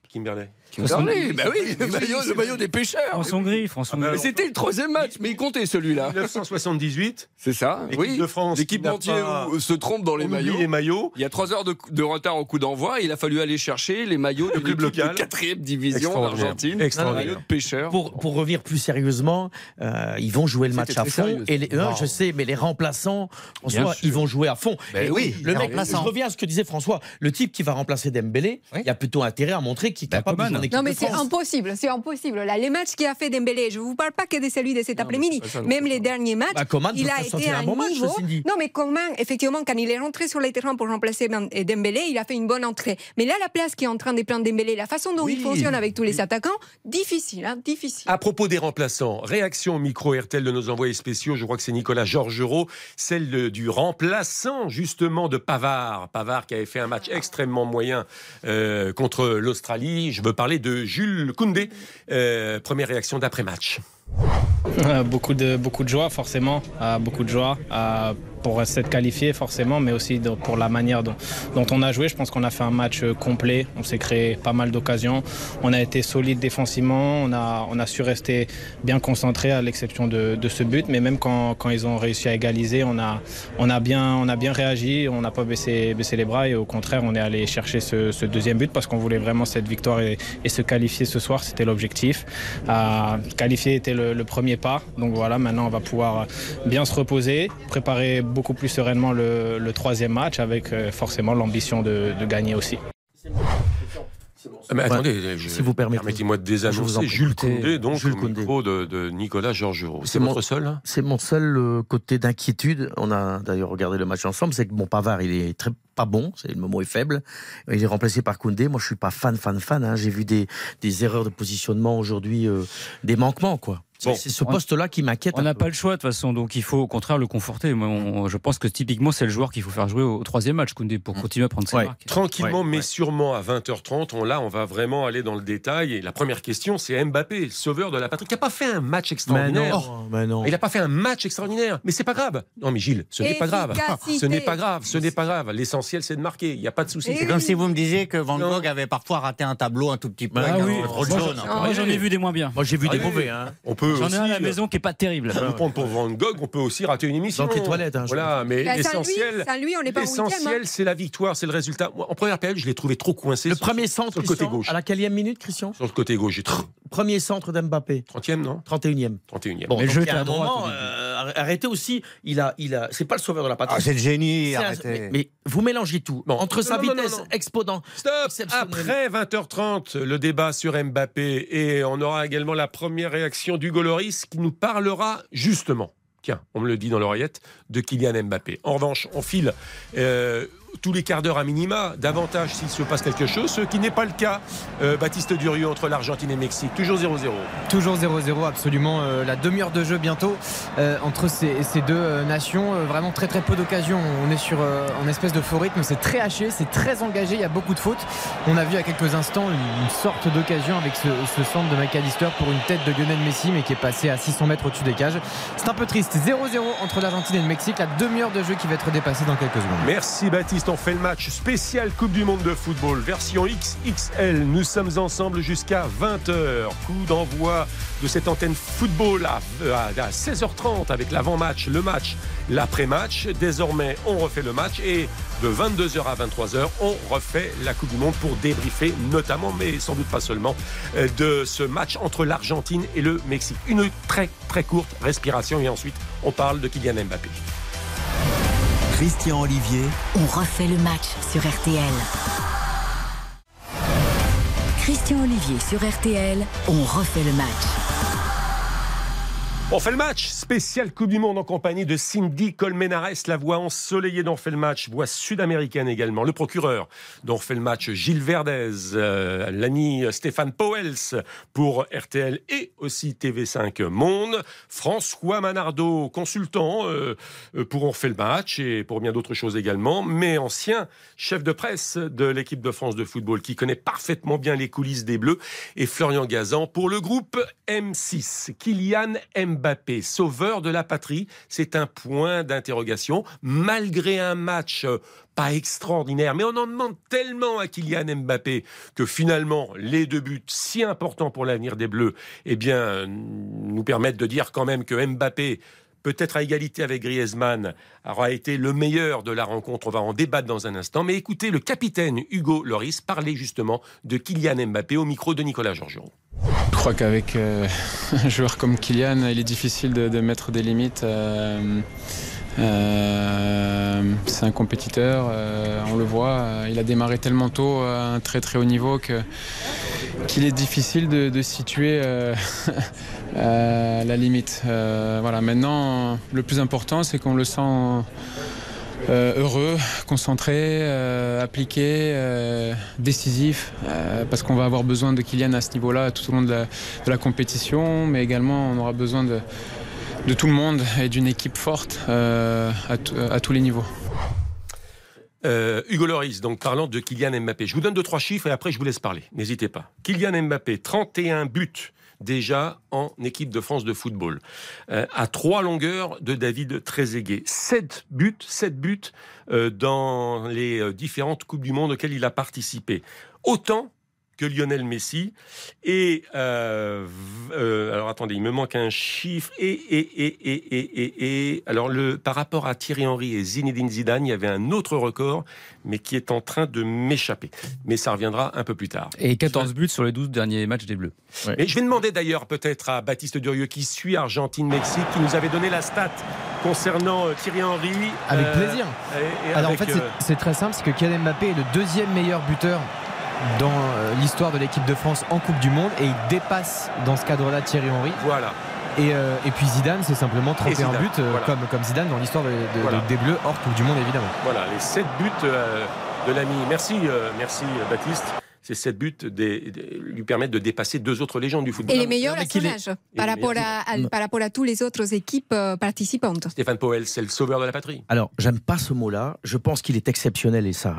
Kimberley. Bah oui, le maillot, le maillot des pêcheurs. France-Hongrie, France-Hongrie. Mais c'était le troisième match, mais il comptait celui-là. 1978. C'est ça, L'équipe oui. de France. L'équipe entière pas- se trompe dans les maillots. les maillots. Il y a trois heures de, de retard au coup d'envoi. Il a fallu aller chercher les maillots de club de local. quatrième division d'Argentine. Extraordinaire. Maillot de pêcheurs. Pour, pour revenir plus sérieusement, euh, ils vont jouer le match à fond. sérieux, Et les, non, je sais, mais les remplaçants, François, ils vont jouer à fond. Ben Et oui, le mec, je reviens à ce que disait François. Le type qui va remplacer Dembélé, Oui. il a plutôt intérêt à montrer qu'il est Bah, capable de équipe Non, mais c'est impossible, c'est impossible. Là, les matchs qu'il a fait Dembélé, je ne vous parle pas que de celui de cet après-midi. Même les derniers matchs, Bah, Coman il a été à un bon match, niveau. Cindy. Non, mais comment, effectivement, quand il est rentré sur le terrain pour remplacer Ben- et Dembélé, il a fait une bonne entrée. Mais là, la place qui est en train de prendre Dembélé, la façon dont il Oui. fonctionne avec tous les attaquants, difficile, hein, difficile. À propos des remplaçants, réaction au micro RTL de nos envoyés spéciaux, je crois que c'est Nicolas Georgerot, celle du remplaçant justement de Pavard. Pavard qui avait fait un match extrêmement moyen euh, contre l'Australie. Je veux parler de Jules Koundé. Euh, première réaction d'après-match. Euh, beaucoup de beaucoup de joie forcément, euh, beaucoup de joie. Euh, pour s'être qualifié forcément, mais aussi pour la manière dont, on a joué. Je pense qu'on a fait un match complet. On s'est créé pas mal d'occasions. On a été solide défensivement. On a, on a su rester bien concentré à l'exception de, ce but. Mais même quand, quand, ils ont réussi à égaliser, on a, on a, bien, on a bien réagi. On n'a pas baissé, baissé les bras et au contraire, on est allé chercher ce, deuxième but parce qu'on voulait vraiment cette victoire et, se qualifier ce soir. C'était l'objectif. Euh, qualifier était le, premier pas. Donc voilà, maintenant on va pouvoir bien se reposer, préparer beaucoup plus sereinement le, le troisième match avec euh, forcément l'ambition de, de gagner aussi. Mais attendez, je, si vous permettez. Permettez-moi de désannoncer Jules Koundé, donc Jules au Koundé. micro de, de Nicolas Georgerot. C'est mon- votre seul hein? C'est mon seul euh, côté d'inquiétude. On a d'ailleurs regardé le match ensemble. C'est que bon, Pavard, il est très pas bon. C'est le mot est faible. Il est remplacé par Koundé. Moi, je suis pas fan, fan, fan. hein. J'ai vu des, des erreurs de positionnement aujourd'hui, euh, des manquements, quoi. C'est- Bon. c'est ce poste-là qui m'inquiète. On n'a pas le choix de toute façon, donc il faut au contraire le conforter. Moi, on- je pense que typiquement c'est le joueur qu'il faut faire jouer au troisième match, Koundé, pour continuer à prendre ses Ouais. marques. Tranquillement, Ouais, mais ouais. sûrement à 20h30, on, là, on va vraiment aller dans le détail. Et la première question, c'est Mbappé, le sauveur de la patrie, qui n'a pas fait un match Mais extraordinaire. mais non. Il n'a pas fait un match extraordinaire, mais c'est pas grave. Non, mais Gilles, ce n'est pas grave. Ce n'est pas grave, ce n'est pas grave. L'essentiel, c'est de marquer. Il n'y a pas de souci. Et C'est comme si vous me disiez que Van. Gogh avait parfois raté un tableau un tout petit peu. Avec oui. Moi, j'en- ai vu des moins bien. Moi, j'ai vu des Allez. mauvais. Hein. On peut J'en ai un à la euh, maison qui est pas terrible. on peut prendre pour Van Gogh, on peut aussi rater une émission. Dans tes toilettes, hein, voilà, mais Bah, l'essentiel, hein. c'est la victoire, c'est le résultat. Moi, en première période, je l'ai trouvé trop coincé. Le sur- premier centre, sur le côté Christian, gauche. à la quatrième minute, Christian Sur le côté gauche, j'ai Premier centre d'Mbappé, 30e, non 31e. 31e. Bon, Mais le donc, jeu à droite arrêtez aussi. Il a, il a, c'est pas le sauveur de la patrie. Ah, c'est le génie, un- arrêtez. mais, mais vous mélangez tout. Bon. Entre Non, sa non, vitesse non, non. exponent. Stop. Après 20h30, le débat sur Mbappé et on aura également la première réaction d'Hugo Loris qui nous parlera justement, tiens, on me le dit dans l'oreillette, de Kylian Mbappé. En revanche, on file euh, tous les quarts d'heure à minima, davantage s'il se passe quelque chose, ce qui n'est pas le cas, euh, Baptiste Durieux, entre l'Argentine et le Mexique. Toujours 0-0. Toujours 0-0, absolument. euh, la demi-heure de jeu bientôt euh, entre ces, ces deux nations. Vraiment très très peu d'occasions. On est sur en espèce de faux rythme. C'est très haché, c'est très engagé. Il y a beaucoup de fautes. On a vu à quelques instants une, une sorte d'occasion avec ce, ce centre de McAllister pour une tête de Lionel Messi, mais qui est passé à 600 mètres au-dessus des cages. C'est un peu triste. 0-0 entre l'Argentine et le Mexique. La demi-heure de jeu qui va être dépassée dans quelques secondes. Merci Baptiste, on fait le match spécial Coupe du Monde de football, version XXL. Nous sommes ensemble jusqu'à 20h. Coup d'envoi de cette antenne football à, à 16h30 avec l'avant-match, le match, l'après-match. Désormais, on refait le match et de 22h à 23h, on refait la Coupe du Monde pour débriefer notamment, mais sans doute pas seulement, euh, de ce match entre l'Argentine et le Mexique. Une très très courte respiration et ensuite on parle de Kylian Mbappé. Christian Olivier, On refait le match sur RTL. Christian Olivier sur RTL, on refait le match. On fait le match. Spécial Coupe du Monde en compagnie de Cindy Colmenares, la voix ensoleillée d'On fait le match, voix sud-américaine également, le procureur d'On fait le match Gilles Verdez, euh, l'ami Stéphane Powels pour RTL et aussi TV5 Monde, François Manardo, consultant euh, pour On fait le match et pour bien d'autres choses également, mais ancien chef de presse de l'équipe de France de football qui connaît parfaitement bien les coulisses des Bleus et Florian Gazan pour le groupe M6. Kylian Mbappé, sauveur de la patrie, c'est un point d'interrogation malgré un match pas extraordinaire, mais on en demande tellement à Kylian Mbappé que finalement les deux buts si importants pour l'avenir des Bleus, eh bien, nous permettent de dire quand même que Mbappé peut-être à égalité avec Griezmann, aura été le meilleur de la rencontre. On va en débattre dans un instant. Mais écoutez le capitaine Hugo Loris parler justement de Kylian Mbappé au micro de Nicolas Georgerot. Je crois qu'avec euh, un joueur comme Kylian, il est difficile de, mettre des limites. euh, euh, c'est un compétiteur, on le voit. il a démarré tellement tôt à un très très haut niveau que qu'il est difficile de, situer euh, euh, la limite. Euh. Maintenant, le plus important, c'est qu'on le sent heureux, concentré, appliqué, décisif, parce qu'on va avoir besoin de Kylian à ce niveau-là tout au long de la, compétition, mais également on aura besoin de, tout le monde et d'une équipe forte à tous les niveaux. Euh, Hugo Loris, donc parlant de Kylian Mbappé. Je vous donne deux, trois chiffres et après je vous laisse parler. N'hésitez pas. Kylian Mbappé, 31 buts déjà en équipe de France de football. Euh, à trois longueurs de David Trezeguet. Sept buts, sept buts euh, dans les différentes Coupes du Monde auxquelles il a participé. Autant que Lionel Messi. Et euh, euh, alors attendez, il me manque un chiffre. Et, et, et, et, et, et, et alors le, par rapport à Thierry Henry et Zinedine Zidane, il y avait un autre record, mais qui est en train de m'échapper. Mais ça reviendra un peu plus tard. Et 14 buts sur les 12 derniers matchs des Bleus. Et je vais demander d'ailleurs peut-être à Baptiste Durieux qui suit Argentine-Mexique, qui nous avait donné la stat concernant euh, Thierry Henry. Avec euh, plaisir. et- et Alors avec, en fait, c'est- euh, c'est très simple, c'est que Kylian Mbappé est le deuxième meilleur buteur dans euh, l'histoire de l'équipe de France en Coupe du Monde et il dépasse dans ce cadre-là Thierry Henry. Voilà. Et, euh, et puis Zidane, c'est simplement 31 Zidane, buts euh, voilà. comme, comme Zidane dans l'histoire de- de- Voilà. de- des Bleus hors Coupe du Monde évidemment. Voilà, les 7 buts euh, de l'ami. Merci, euh, merci Baptiste. Ces 7 buts des- des- lui permettent de dépasser deux autres légendes du football. Et les meilleurs à son âge, par rapport à, à- par rapport à toutes les autres équipes euh, participantes. Stéphane Powell, c'est le sauveur de la patrie. Alors, j'aime pas ce mot-là. Je pense qu'il est exceptionnel et ça,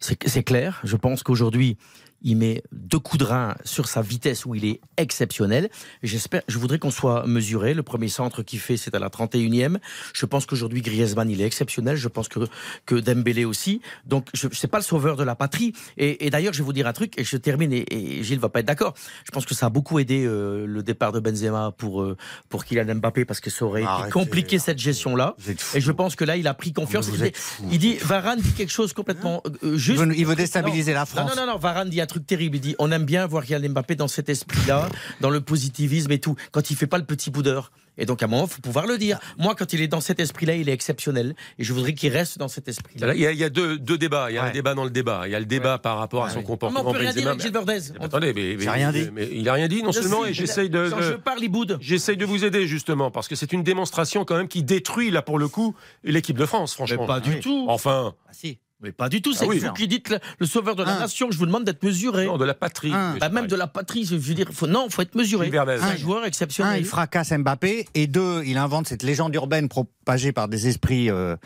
c'est clair. Je pense qu'aujourd'hui, il met deux coups de rein sur sa vitesse où il est exceptionnel. J'espère, je voudrais qu'on soit mesuré. Le premier centre qu'il fait, c'est à la 31e. Je pense qu'aujourd'hui, Griezmann, il est exceptionnel. Je pense que, que Dembélé aussi. Donc, je c'est pas le sauveur de la patrie. Et, et d'ailleurs, je vais vous dire un truc et je termine et, et Gilles va pas être d'accord. Je pense que ça a beaucoup aidé euh, le départ de Benzema pour, euh, pour Kylian Mbappé parce que ça aurait été compliqué cette gestion-là. Et je pense que là, il a pris confiance. Il dit, il dit, Varane dit quelque chose complètement euh, Il juste. veut, il veut déstabiliser la France. non, non, non, Varane dit un truc terrible. Il dit on aime bien voir Kylian Mbappé dans cet esprit-là, dans le positivisme et tout, quand il fait pas le petit boudeur. Et donc, à un moment, il faut pouvoir le dire. Moi, quand il est dans cet esprit-là, il est exceptionnel. Et je voudrais qu'il reste dans cet esprit-là. Il y a, il y a deux, deux débats. Il y a un débat dans le débat. Il y a le débat par rapport à son mais comportement. on peut rien dire avec Gilles Verdez. Mais Attendez, mais, mais- rien dit. mais il a rien dit, non Je seulement, sais, et j'essaye de, Quand je parle, il boude. j'essaye de vous aider justement, parce que c'est une démonstration quand même qui détruit là pour le coup l'équipe de France, Mais franchement. pas du Oui. tout. Enfin, Ah, si. Mais pas du tout. C'est Ah oui. vous qui dites le, le sauveur de la Un. nation. Je vous demande d'être mesuré. non, de la patrie. Un. Mais Bah, même de la patrie. Je veux dire, faut, non, faut être mesuré. Un Un. joueur Un, exceptionnel. il fracasse Mbappé, et deux, il invente cette légende urbaine propagée par des esprits euh,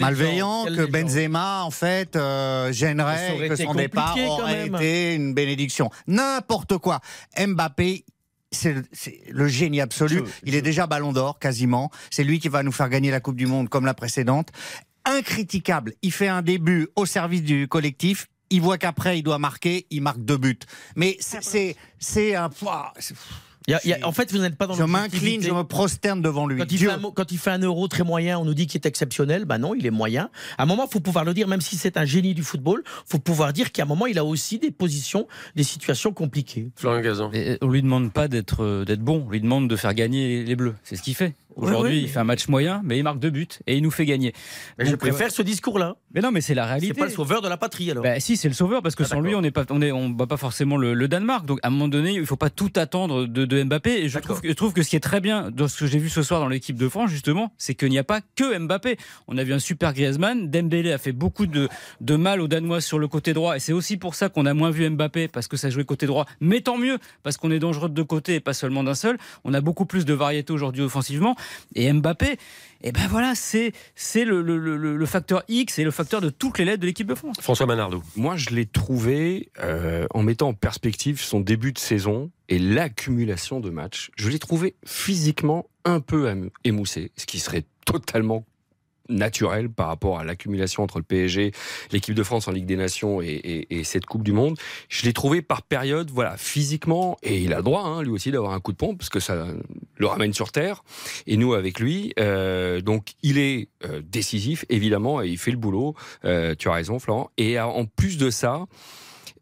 Malveillant. Quelle que. Benzema, en fait, euh, gênerait que son départ aurait été une bénédiction. N'importe quoi. Mbappé, c'est le- génie absolu. Je- il est déjà ballon d'or, quasiment. C'est lui qui va nous faire gagner la Coupe du Monde comme la précédente. Incritiquable. Il fait un début au service du collectif. Il voit qu'après, il doit marquer. Il marque deux buts. Mais c'est- c'est un. C'est- Il y a- il y a- en fait, vous n'êtes pas dans Je m'incline, je me prosterne devant lui. Quand il, fait un, mo- quand il fait un euro très moyen, on nous dit qu'il est exceptionnel. Ben non, il est moyen. À un moment, il faut pouvoir le dire, même si c'est un génie du football, faut pouvoir dire qu'à un moment, il a aussi des positions, des situations compliquées. Florian Gazan. Et on lui demande pas d'être euh, d'être bon, on lui demande de faire gagner les Bleus. C'est ce qu'il fait. Aujourd'hui, Ouais, ouais, il fait un match moyen, mais il marque deux buts et il nous fait gagner. Mais je Donc, préfère ce discours-là. Mais non, mais c'est la C'est réalité. pas le sauveur de la patrie, alors. Bah, si, c'est le sauveur parce que Ah, sans lui, on n'est pas, on est, on bat pas forcément le, le Danemark. Donc, à un moment donné, il faut pas tout attendre de, de Mbappé. Et je trouve, que- je trouve que ce qui est très bien dans ce que j'ai vu ce soir dans l'équipe de France, justement, c'est qu'il n'y a pas que Mbappé. On a vu un super Griezmann. Dembélé a fait beaucoup de, de mal aux Danois sur le côté droit. Et c'est aussi pour ça qu'on a moins vu Mbappé parce que ça jouait côté droit. Mais tant mieux parce qu'on est dangereux de deux côtés et pas seulement d'un seul. On a beaucoup plus de variété aujourd'hui offensivement. Et Mbappé, et ben voilà, c'est, c'est le, le, le, le facteur X et le facteur de toutes les lettres de l'équipe de France. François Manardo. Moi, je l'ai trouvé, euh, en mettant en perspective son début de saison et l'accumulation de matchs, je l'ai trouvé physiquement un peu émoussé, ce qui serait totalement naturel par rapport à l'accumulation entre le PSG, l'équipe de France en Ligue des Nations et, et- et cette Coupe du Monde. Je l'ai trouvé par période, voilà, physiquement, et il a le droit, hein, lui aussi, d'avoir un coup de pompe, parce que ça le ramène sur Terre, et nous avec lui. Euh, donc il est euh, décisif, évidemment, et il fait le boulot. Euh, tu as raison, Florent. Et euh, en plus de ça,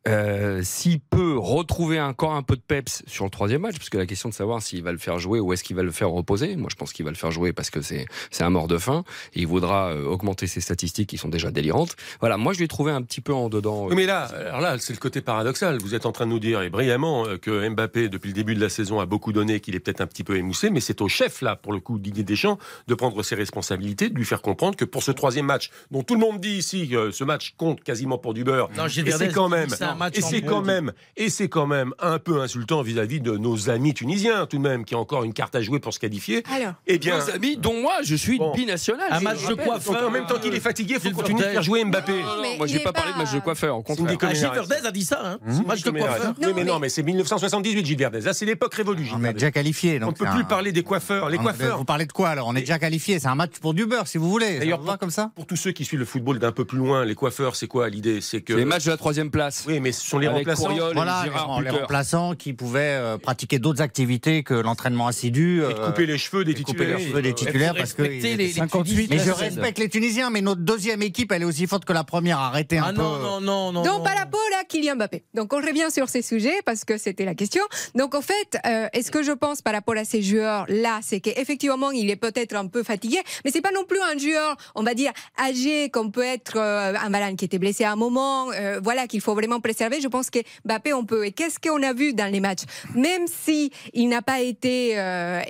euh, s'il peut retrouver encore un peu de peps sur le troisième match, parce que la question de savoir s'il va le faire jouer ou est-ce qu'il va le faire reposer, moi je pense qu'il va le faire jouer parce que c'est c'est un mort de faim et il voudra euh, augmenter ses statistiques qui sont déjà délirantes. Voilà, moi je l'ai trouvé un petit peu en dedans. Oui, mais là, alors là, c'est le côté paradoxal. Vous êtes en train de nous dire, et brillamment, euh, que Mbappé, depuis le début de la saison, a beaucoup donné, qu'il est peut-être un petit peu émoussé, mais c'est au chef, là, pour le coup, Didier Deschamps, de prendre ses responsabilités, de lui faire comprendre que pour ce troisième match, dont tout le monde dit ici que ce match compte quasiment pour du beurre, Non, Gilles et c'est quand même. Un match et en c'est quand même, et c'est quand même un peu insultant vis-à-vis de nos amis tunisiens, tout de même, qui ont encore une carte à jouer pour se qualifier. Alors, Eh bien, Nos amis, dont moi, je suis Bon. binational. Un je match de coiffeur. donc en même temps qu'il est fatigué, il faut continuer de faire jouer Mbappé. Non, non, mais moi, j'ai est pas parlé de match de pas- coiffeur, au contraire. Ah, Gilles Comérac. Verdez a dit ça, hein. Mmh. match de coiffeur. Oui, Non, mais non, mais- c'est 1978, Gilles Verdez. Là, c'est l'époque révolue, On est déjà qualifié. On ne peut plus parler des coiffeurs. Les coiffeurs, Vous parlez de quoi alors On est déjà qualifié. C'est un match pour du beurre, si vous voulez. D'ailleurs, comme ça pour tous ceux qui suivent le football d'un peu plus loin, les coiffeurs, c'est quoi l'idée? C'est que. Les matchs de la troisième place. Oui, mais ce sont les Avec remplaçants. Couriol Voilà, les, remplaçants qui pouvaient euh, pratiquer d'autres activités que l'entraînement assidu. Et de euh, couper les cheveux des et couper titulaires. les cheveux des titulaires parce que. les- étaient- les 58, Mais je là, respecte les Tunisiens, mais notre deuxième équipe, elle est aussi forte que la première. Arrêtez un Ah peu. non, non, non, non. Donc, non. par rapport à Kylian Mbappé. Donc, on revient sur ces sujets parce que c'était la question. Donc, en fait, euh, est-ce que je pense par rapport à ces joueurs-là, c'est qu'effectivement, il est peut-être un peu fatigué, mais c'est pas non plus un joueur, on va dire, âgé, comme peut être euh, un Varane qui était blessé à un moment, euh, voilà, qu'il faut vraiment préserver. Je pense que Mbappé, on peut. Et qu'est-ce qu'on a vu dans les matchs? Même si il n'a pas été euh,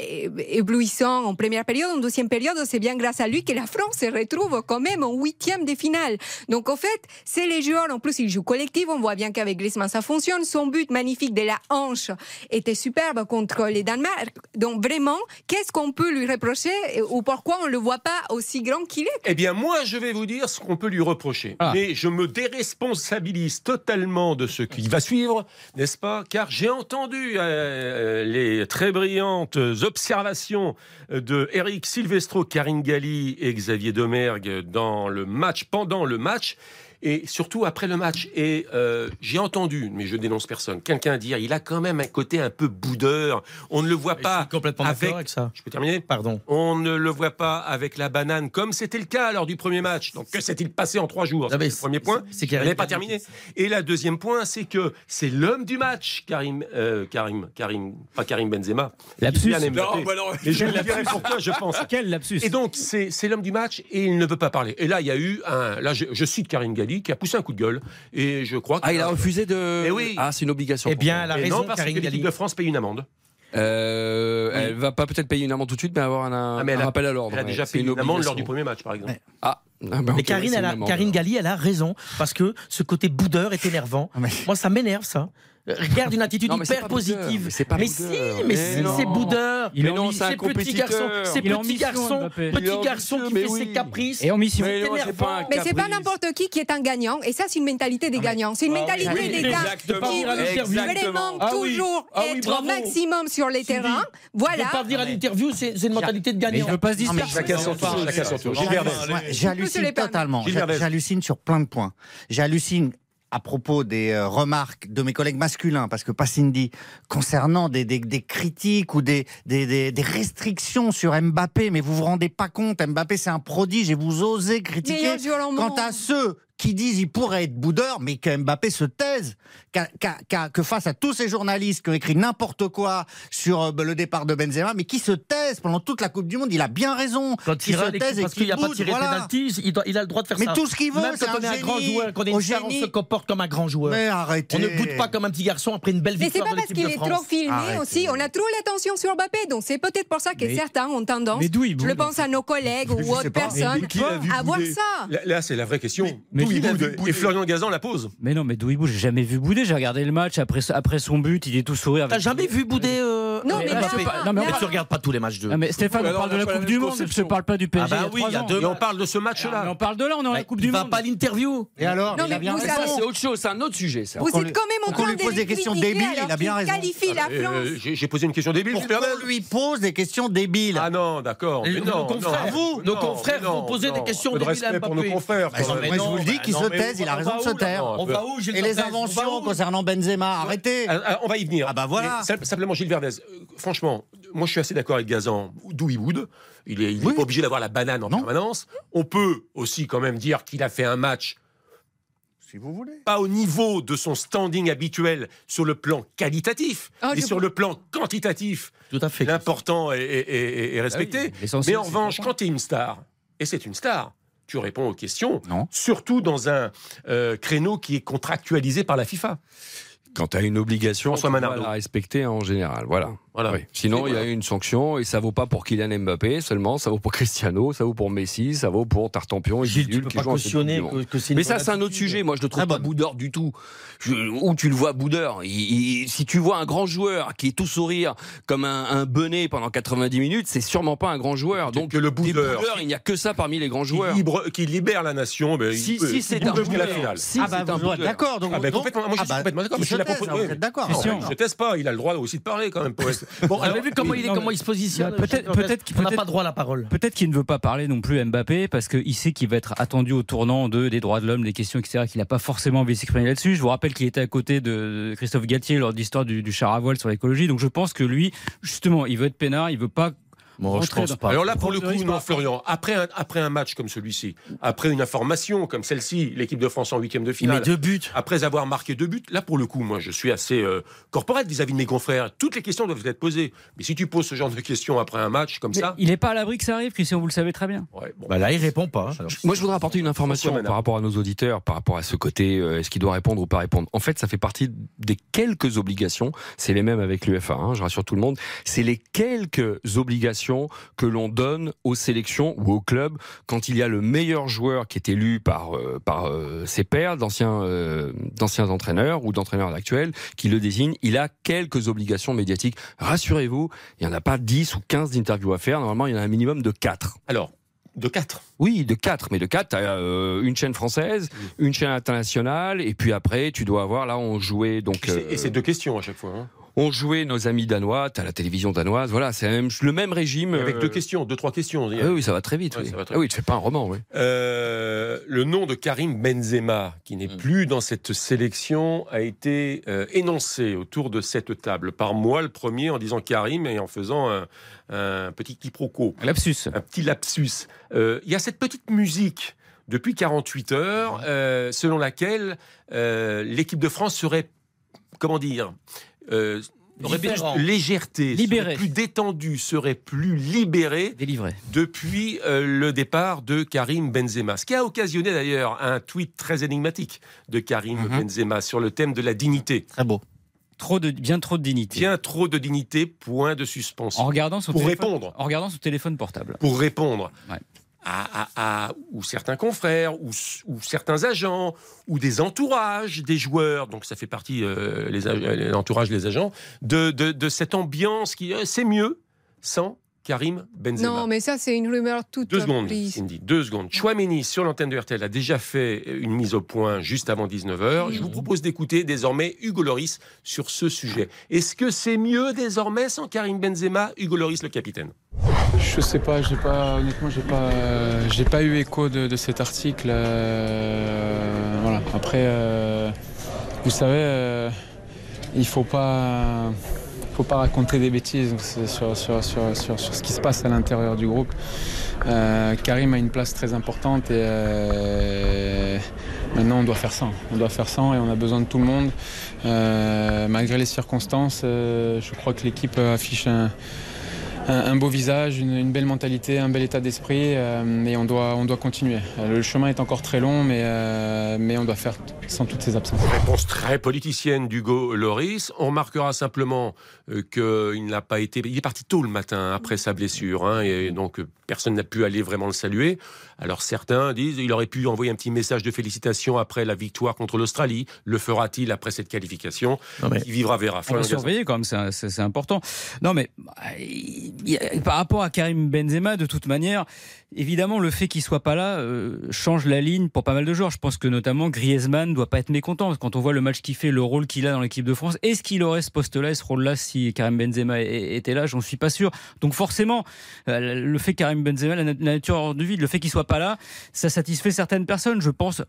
éblouissant en première période, en deuxième période, c'est bien grâce à lui que la France se retrouve quand même en huitième de finale. Donc, en fait, c'est les joueurs, en plus, ils jouent collectif. On voit bien qu'avec Griezmann, ça fonctionne. Son but magnifique de la hanche était superbe contre les Danemark. Donc, vraiment, qu'est-ce qu'on peut lui reprocher ou pourquoi on ne le voit pas aussi grand qu'il est? Eh bien, moi, je vais vous dire ce qu'on peut lui reprocher. Ah. Mais je me déresponsabilise totalement de ce qui va suivre, n'est-ce pas? Car j'ai entendu euh, les très brillantes observations de Eric Silvestro, Karine Galli et Xavier Domergue dans le match, pendant le match. Et surtout après le match. Et euh, j'ai entendu, mais je dénonce personne, quelqu'un dire il a quand même un côté un peu boudeur. On ne le voit Je pas suis complètement avec. d'accord avec ça. Je peux terminer Pardon. on ne le voit pas avec la banane comme c'était le cas lors du premier match. Donc que s'est-il passé en trois jours? Ah, C'est le premier point. c'est- Je n'avais Karim pas terminé. Et la deuxième point, c'est que c'est l'homme du match, Karim, euh, Karim, Karim, pas Karim Benzema. Lapsus. Mbappé. bah non. Et je vous dirai pourquoi je pense. Quel lapsus Et donc, c'est l'homme du match et il ne veut pas parler. Et là, il y a eu un. Là, je, je cite Karine Galli qui a poussé un coup de gueule. Et je crois que. Ah, il a refusé de. Eh oui. Ah, c'est une obligation. Eh bien, toi. elle a Et raison, non, parce que Karine l'équipe Galli. de France paye une amende. Euh, Elle va pas peut-être payer une amende tout de suite, mais avoir un, Ah, mais un a- rappel à l'ordre. Elle a déjà payé une amende lors du premier match, par exemple. Ah, ah, bah, Mais ok, Karine, c'est elle une a, amende, Karine alors. Galli, elle a raison, parce que ce côté boudeur est énervant. Mais- Moi, ça m'énerve, ça. Euh, Regarde une attitude Non, c'est hyper positive. mais c'est pas mais boudeur. si, mais Mais si, c'est boudeur. Il est non, c'est un ces petits compétiteur. garçons, ces Il est en petits mission, garçons, Mbappé. Il est petits en garçons mission, qui mais fait oui. ses caprices. Et en mission. Mais c'est pas c'est n'importe qui qui est un gagnant, et ça c'est une mentalité des gagnants. C'est une Ah mentalité oui, des gars qui vraiment Ah toujours ah être au maximum sur les terrains. Je Voilà. veux pas dire à l'interview, c'est c'est une mentalité de gagnant. je veux pas se. Chacun son tour. Tous J'hallucine totalement. J'hallucine sur plein de points. J'hallucine à propos des euh, remarques de mes collègues masculins, parce que pas Cindy, concernant des, des, des critiques ou des, restrictions sur Mbappé, mais vous vous rendez pas compte, Mbappé c'est un prodige et vous osez critiquer. Quant à ceux qui disent il pourrait être boudeur, mais que Mbappé se taise, qu'a- qu'a- que face à tous ces journalistes qui ont écrit n'importe quoi sur euh, le départ de Benzema, mais qui se taisent pendant toute la Coupe du Monde, il a bien raison. Quand il se a taise et parce qui qu'il n'y a pas boude, tiré voilà. il, doit- il a le droit de faire Mais ça. tout ce qu'il veut, Même c'est quand on est un grand joueur, qu'on est une star, on se comporte comme un grand joueur. Mais arrêtez. On ne boude pas comme un petit garçon après une belle Mais c'est victoire pas parce qu'il est trop filmé Arrêtez. aussi. On a trop l'attention sur Mbappé. Donc c'est peut-être pour ça que Mais- certains ont tendance, Mais d'où il je pense à nos collègues ou autres personnes, Mais à voir ça. Là, là, c'est la vraie question. mais Il boude Et Florian Gazan la pose. Mais non, mais d'où il bouge J'ai jamais vu bouder. J'ai regardé le match après, après son but. Il est tout sourire. T'as jamais vu bouder euh, Non, mais Non, on tu regardes pas tous les matchs de. Ah, mais Stéphane, on parle de on la Coupe du Monde. Je parle pas du PSG. Ah bah oui, il y a deux on parle de ce match-là. on parle de là, on est en Coupe il du va Monde. pas l'interview. Et alors, Non, il a mais bien vous raison. savez- C'est autre chose, c'est un autre sujet, ça. Vous êtes quand même en train lui de des questions débiles, il a bien raison. qualifie la Euh, France. J'ai j'ai posé une question débile, qu'on lui pose des questions débiles. Ah non, d'accord. Nos non, confrères, non, vous, nos non, confrères non, vont poser des non. questions débiles à respect pour Mbappé. nos confrères. Bah, je vous le dis, qu'il non, se taise, on il a raison de se taire. On va où, Gilles Et les On inventions concernant Benzema, arrêtez. On va y venir. Ah bah voilà. Simplement, Gilles Verdez, euh, franchement, moi je suis assez d'accord avec Gazan, d'où il boude. Il n'est Oui. pas obligé d'avoir la banane en Non. permanence. On peut aussi quand même dire qu'il a fait un match Si vous voulez. pas au niveau de son standing habituel sur le plan qualitatif, Ah, mais sur le plan quantitatif. Tout à fait. L'important est, est- est- est respecté. Ah oui, l'essentiel, mais en revanche, quand tu es une star, et c'est une star, tu réponds aux questions, Non. surtout dans un euh, créneau qui est contractualisé par la FIFA. Quand tu as une obligation, Manardo. la respecter en général. Voilà. Voilà. Oui. Sinon, il y a une sanction et ça vaut pas pour Kylian Mbappé seulement, ça vaut pour Cristiano, ça vaut pour Messi, ça vaut pour Tartampion et Gilles, tu peux qui pas jouent en cette cautionner que- que c'est une Mais ça, c'est un autre sujet. Moi, je ne trouve pas boudeur du tout. Je- où tu le vois boudeur? Il- il- Si tu vois un grand joueur qui est tout sourire comme un, un benet pendant 90 minutes, c'est sûrement pas un grand joueur. Donc, que le boudeur. boudeurs, il n'y a que ça parmi les grands Qui, joueur. libre- qui libère la nation, ben, Si, c'est un la finale. Si, Ah c'est bah, vous- d'accord. Donc, Ah complètement, moi je ah suis bah, complètement d'accord, suis. Je ne teste pas, il a le droit aussi de parler quand même. Bon, Vous avez vu comment, il, est, non, comment mais- il se positionne Peut-être- qu'il- On n'a pas droit à la parole. Peut-être qu'il ne veut pas parler non plus Mbappé parce qu'il sait qu'il va être attendu au tournant de, des droits de l'homme, des questions, etc. Qu'il n'a pas forcément envie de s'exprimer là-dessus. Je vous rappelle qu'il était à côté de Christophe Galtier lors de l'histoire du, du char à voile sur l'écologie. Donc je pense que lui, justement, il veut être peinard, il veut pas. Bon, je rentrer pense dans- pas. Alors là, pour le coup, non, Florian, après un, après un match comme celui-ci, après une information comme celle-ci, l'équipe de France en huitième de finale, met deux buts. après avoir marqué deux buts, là, pour le coup, moi, je suis assez euh, corporate vis-à-vis de mes confrères. Toutes les questions doivent être posées. Mais si tu poses ce genre de questions après un match comme Mais ça, il n'est pas à l'abri que ça arrive, Christian, vous le savez très bien. ouais, bon. Bah là, il répond pas. Alors, Moi, je voudrais apporter une information par rapport à nos auditeurs, par rapport à ce côté, euh, est-ce qu'il doit répondre ou pas répondre. En fait, ça fait partie des quelques obligations, c'est les mêmes avec l'UFA, hein, je rassure tout le monde, c'est les quelques obligations que l'on donne aux sélections ou aux clubs quand il y a le meilleur joueur qui est élu par, euh, par euh, ses pairs, d'anciens euh, d'anciens entraîneurs ou d'entraîneurs actuels, qui le désignent, il a quelques obligations médiatiques. Rassurez-vous, il n'y en a pas 10 ou 15 d'interviews à faire, normalement il y en a un minimum de 4. Alors, de 4. Oui, de 4, mais de 4, tu as une chaîne française, une chaîne internationale, et puis après, tu dois avoir, là, on jouait, donc, Et c'est- euh, Et c'est deux questions à chaque fois. hein. On jouait nos amis danois, tu as la télévision danoise, voilà, c'est même- le même régime. Avec euh, deux questions, deux, trois questions. ah oui, ça va très vite. Ouais, oui. ça va très Ah oui, tu fais pas un roman, oui. Euh, le nom de Karim Benzema, qui n'est Mm. plus dans cette sélection, a été euh, énoncé autour de cette table par moi, le premier, en disant Karim et en faisant un, un petit quiproquo, Lapsus. un petit lapsus. Euh, Il y a cette petite musique depuis 48 heures, euh, selon laquelle euh, l'équipe de France serait, comment dire, euh, Différent. légèreté, plus détendue, serait plus libérée Délivré. depuis euh, le départ de Karim Benzema. Ce qui a occasionné d'ailleurs un tweet très énigmatique de Karim Mhm. Benzema sur le thème de la dignité. Très beau. Trop de, bien trop de dignité. Bien trop de dignité, point de suspension. En regardant son Pour téléphone, répondre. En regardant son téléphone portable. Pour répondre Ouais. À, ou certains confrères, ou, certains agents, ou des entourages des joueurs, donc ça fait partie, euh, les, ag- euh, l'entourage des agents, de cette ambiance qui, euh, c'est mieux sans Karim Benzema. Non, mais ça, c'est une rumeur toute Deux secondes, prise. Cindy, deux secondes. Chouameni, sur l'antenne de RTL, a déjà fait une mise au point juste avant 19h. Je vous propose d'écouter désormais Hugo Loris sur ce sujet. Est-ce que c'est mieux désormais sans Karim Benzema, Hugo Loris, le capitaine? Je sais pas, j'ai pas honnêtement j'ai pas euh, j'ai pas eu écho de, de cet article. euh, voilà. Après, euh, vous savez, euh, il faut pas faut pas raconter des bêtises sur, sur, sur, sur, ce qui se passe à l'intérieur du groupe. Euh, Karim a une place très importante et euh, maintenant on doit faire ça. On doit faire ça et on a besoin de tout le monde. Euh, malgré les circonstances, je crois que l'équipe affiche un, un, un beau visage, une, belle mentalité, un bel état d'esprit, euh, et on doit, on doit continuer. Euh, Le chemin est encore très long, mais, euh, mais on doit faire sans toutes ces absences. Réponse très politicienne d'Hugo Loris. On remarquera simplement euh, qu'il n'a pas été. Il est parti tôt le matin après sa blessure, hein, et donc euh, personne n'a pu aller vraiment le saluer. Alors certains disent il aurait pu envoyer un petit message de félicitations après la victoire contre l'Australie. Le fera-t-il après cette qualification? Non, mais- Qui vivra verra. On va surveiller quand même, c'est- important. Non, mais par rapport à Karim Benzema, de toute manière, évidemment, le fait qu'il soit pas là euh, change la ligne pour pas mal de joueurs. Je pense que notamment Griezmann doit pas être mécontent parce que quand on voit le match qu'il fait, le rôle qu'il a dans l'équipe de France. Est-ce qu'il aurait ce poste-là, et ce rôle-là, si Karim Benzema était là? J'en suis pas sûr. Donc forcément, euh, le fait que Karim Benzema, la nat- la nature du vide, le fait qu'il soit pas là, ça satisfait certaines personnes. Je pense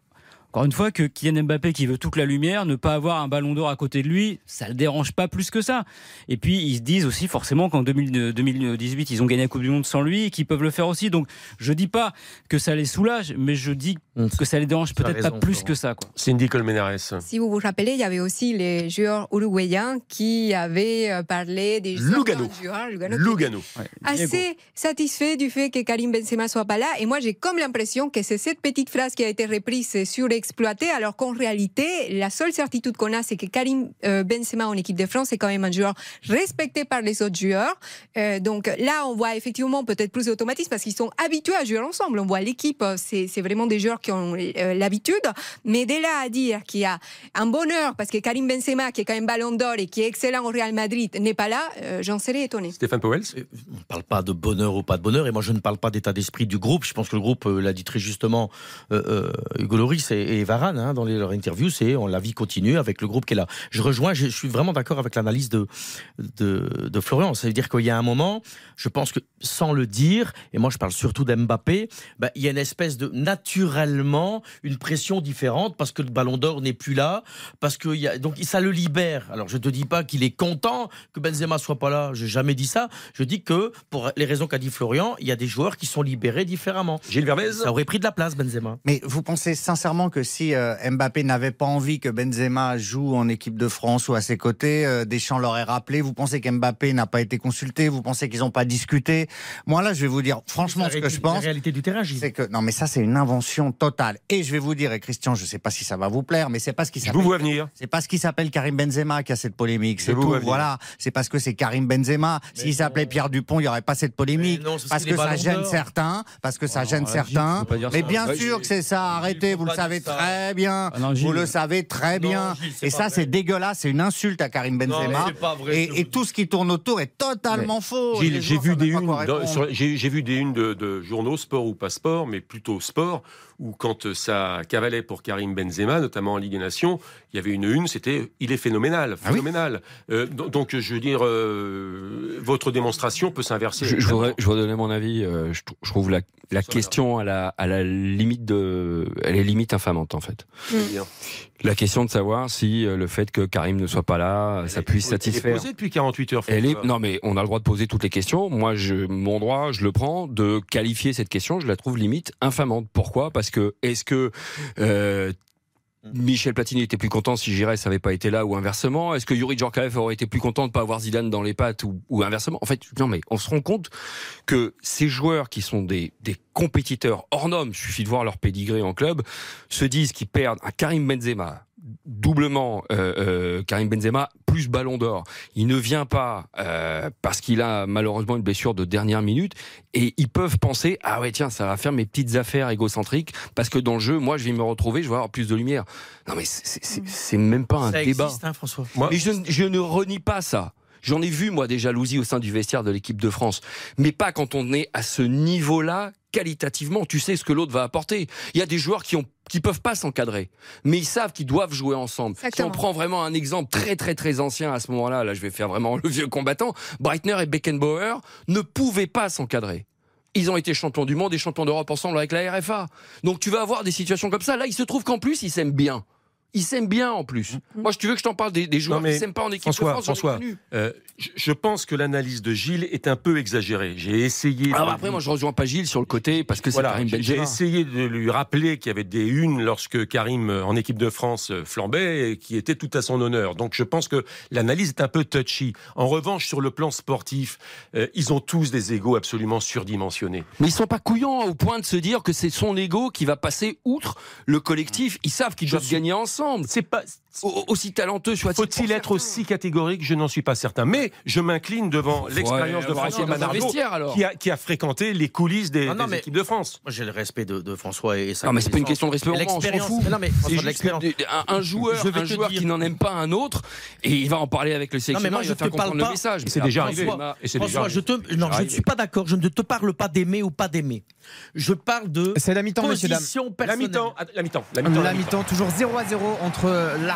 encore une fois que Kylian Mbappé qui veut toute la lumière, ne pas avoir un ballon d'or à côté de lui, ça le dérange pas plus que ça. Et puis ils se disent aussi forcément qu'en 2000 2018 ils ont gagné la Coupe du Monde sans lui et qu'ils peuvent le faire aussi. Donc je dis pas que ça les soulage, mais je dis que ça les dérange peut-être pas plus que ça. Quoi. Cindy Colmenares. Si vous vous rappelez, il y avait aussi les joueurs uruguayens qui avaient euh, parlé des Lugano. joueurs, Lugano, assez satisfait du fait que Karim Benzema soit pas là. Et moi, j'ai comme l'impression que c'est cette petite phrase qui a été reprise sur exploiter, alors qu'en réalité, la seule certitude qu'on a, c'est que Karim euh, Benzema en équipe de France est quand même un joueur respecté par les autres joueurs. Euh, donc là, on voit effectivement peut-être plus d'automatisme parce qu'ils sont habitués à jouer ensemble. On voit l'équipe, c'est c'est vraiment des joueurs qui ont euh, l'habitude. Mais dès là à dire qu'il y a un bonheur parce que Karim Benzema, qui est quand même ballon d'or et qui est excellent au Real Madrid, n'est pas là, euh, j'en serais étonné. Stéphane Powell On ne parle pas de bonheur ou pas de bonheur, et moi je ne parle pas d'état d'esprit du groupe. Je pense que le groupe euh, l'a dit très justement, euh, euh, Hugo Loris et, et Varane, hein, dans les- leur interview, c'est on la vie continue avec le groupe qui est là. Je rejoins, je, je suis vraiment d'accord avec l'analyse de, de, de Florian. Ça veut dire qu'il y a un moment, je pense que sans le dire, et moi je parle surtout d'Mbappé, bah, il y a une espèce de naturellement une pression différente parce que le ballon d'or n'est plus là, parce que il y a, donc ça le libère. Alors je te dis pas qu'il est content que Benzema soit pas là, j'ai jamais dit ça. Je dis que pour les raisons qu'a dit Florian, il y a des joueurs qui sont libérés différemment. Gilles Vervez Ça aurait pris de la place Benzema. Mais vous pensez sincèrement que si euh, Mbappé n'avait pas envie que Benzema joue en équipe de France ou à ses côtés, euh, Deschamps l'aurait rappelé Vous pensez qu'Mbappé n'a pas été consulté? Vous pensez qu'ils n'ont pas discuté? Moi là, je vais vous dire franchement ce que je La pense. réalité du terrain. C'est que non, mais ça c'est une invention totale. Et je vais vous dire, et Christian, je sais pas si ça va vous plaire, mais c'est pas ce qui s'appelle. vous venir. C'est parce qu'il s'appelle Karim Benzema qui a cette polémique. C'est vous tout. Voilà. C'est parce que c'est Karim Benzema. S'il s'appelait Pierre Dupont, il n'y aurait pas cette polémique. Non, c'est parce que ça gêne certains. Parce que ça Oh, gêne certains. pas Mais bien Ouais, sûr que c'est ça. Arrêtez. Vous le pas savez. Très bien. Ah non, Gilles. Vous le savez très Non, bien. Gilles, Et ça, c'est dégueulasse. C'est une insulte à Karim Benzema. vrai, Et, tout ce qui tourne autour est totalement faux. Gilles, j'ai vu des unes, j'ai vu des unes de, de journaux sport ou pas sport, mais plutôt sport, où quand euh, ça cavalait pour Karim Benzema, notamment en Ligue des Nations, il y avait une une, c'était il est phénoménal, Ah oui phénoménal. Euh, do- donc je veux dire, euh, votre démonstration peut s'inverser. Je, je voudrais, je voudrais donner mon avis. euh, je trouve la, la Ça question à la, à la limite de, elle est limite infamante en fait. Bien. La question de savoir si euh, le fait que Karim ne soit pas là, ça Elle est- puisse Elle est satisfaire. posée depuis 48 heures. Elle est, non mais on a le droit de poser toutes les questions. Moi, je, mon droit, je le prends de qualifier cette question. Je la trouve limite infamante. Pourquoi? Parce que est-ce que euh, Michel Platini était plus content si Giresse n'avait pas été là ou inversement. Est-ce que Yuri Djorkaeff aurait été plus content de pas avoir Zidane dans les pattes ou, ou inversement? En fait, non mais on se rend compte que ces joueurs qui sont des, des compétiteurs hors normes, suffit de voir leur pédigré en club, se disent qu'ils perdent un Karim Benzema doublement euh, euh, Karim Benzema plus Ballon d'Or. Il ne vient pas euh, parce qu'il a malheureusement une blessure de dernière minute et ils peuvent penser ah ouais tiens ça va faire mes petites affaires égocentriques parce que dans le jeu moi je vais me retrouver je vais avoir plus de lumière. Non mais c'est- même pas un Ça débat. existe, hein, François. Moi- Mais je, je ne renie pas ça. J'en ai vu, moi, des jalousies au sein du vestiaire de l'équipe de France. Mais pas quand on est à ce niveau-là, qualitativement. Tu sais ce que l'autre va apporter. Il y a des joueurs qui ont qui peuvent pas s'encadrer, mais ils savent qu'ils doivent jouer ensemble. Exactement. Si on prend vraiment un exemple très très très ancien à ce moment-là, là je vais faire vraiment le vieux combattant, Breitner et Beckenbauer ne pouvaient pas s'encadrer. Ils ont été champions du monde et champions d'Europe ensemble avec la RFA. Donc tu vas avoir des situations comme ça. Là, il se trouve qu'en plus, ils s'aiment bien. Ils s'aiment bien en plus. Moi, si tu veux que je t'en parle des, des joueurs Non, mais qui s'aiment pas en équipe François, de France, François. Euh, je, je pense que l'analyse de Gilles est un peu exagérée. J'ai essayé. Ah de- bah après, moi, je rejoins pas Gilles sur le côté parce que c'est Voilà, Karim j'ai j'ai Benzema. essayé de lui rappeler qu'il y avait des unes lorsque Karim euh, en équipe de France euh, flambait et qui étaient tout à son honneur. Donc je pense que l'analyse est un peu touchy. En revanche, sur le plan sportif, euh, ils ont tous des égos absolument surdimensionnés. Mais ils sont pas couillons au point de se dire que c'est son ego qui va passer outre le collectif. Ils savent qu'ils doivent suis- gagner ensemble. C'est pas Aussi talentueux soit-il. faut-il être certains. aussi catégorique Je n'en suis pas certain. Mais je m'incline devant l'expérience Ouais, de François Manardo, qui a, qui a fréquenté les coulisses des, non, des mais- équipes de France. J'ai le respect de, de François et sa Non mais c'est pas une question de respect, l'expérience- non, mais un, un joueur, Je vais un joueur dire- qui n'en aime pas un autre, et il va en parler avec le Non, mais sélectionneur, moi, il je faire te parle comprendre le pas. message. C'est déjà arrivé. François, je te, non, je ne suis pas d'accord. Je ne te parle pas d'aimer ou pas d'aimer. Je parle de C'est la mi-temps, messieurs, dames. position La personnelle. mi-temps, la mi-temps, la mi-temps, La mi-temps, toujours 0 à 0 entre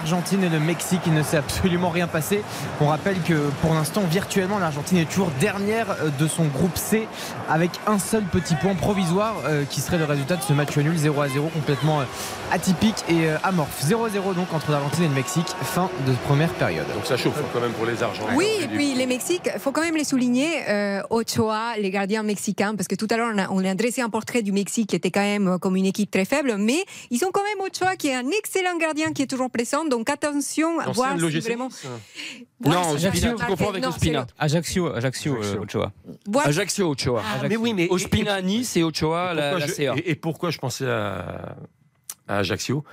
l'Argentine et le Mexique. Il ne s'est absolument rien passé. On rappelle que pour l'instant, virtuellement, l'Argentine est toujours dernière euh, de son groupe C avec un seul petit point provisoire euh, qui serait le résultat de ce match nul 0 à 0 complètement euh, atypique et euh, amorphe. 0 à 0 donc entre l'Argentine et le Mexique. Fin de première période. Donc ça chauffe quand même pour les Argentins. Oui, et puis les Mexiques, il faut quand même les souligner, euh, Ochoa, les gardiens mexicains, parce que tout à l'heure on a, on a dressé un portrait du Mexique qui était quand même comme une équipe très faible, mais ils ont quand même Ochoa qui est un excellent gardien qui est toujours présent, donc attention à voir si vraiment... Non, Ochoa tu confonds avec non, Ospina. Ajaccio, Ajaccio, Ajaccio. euh, Ochoa. voir- Ajaccio Ochoa. Ah, Mais oui, mais Ospina à Nice et Ochoa la, CA. et, et pourquoi je pensais à, à Ajaccio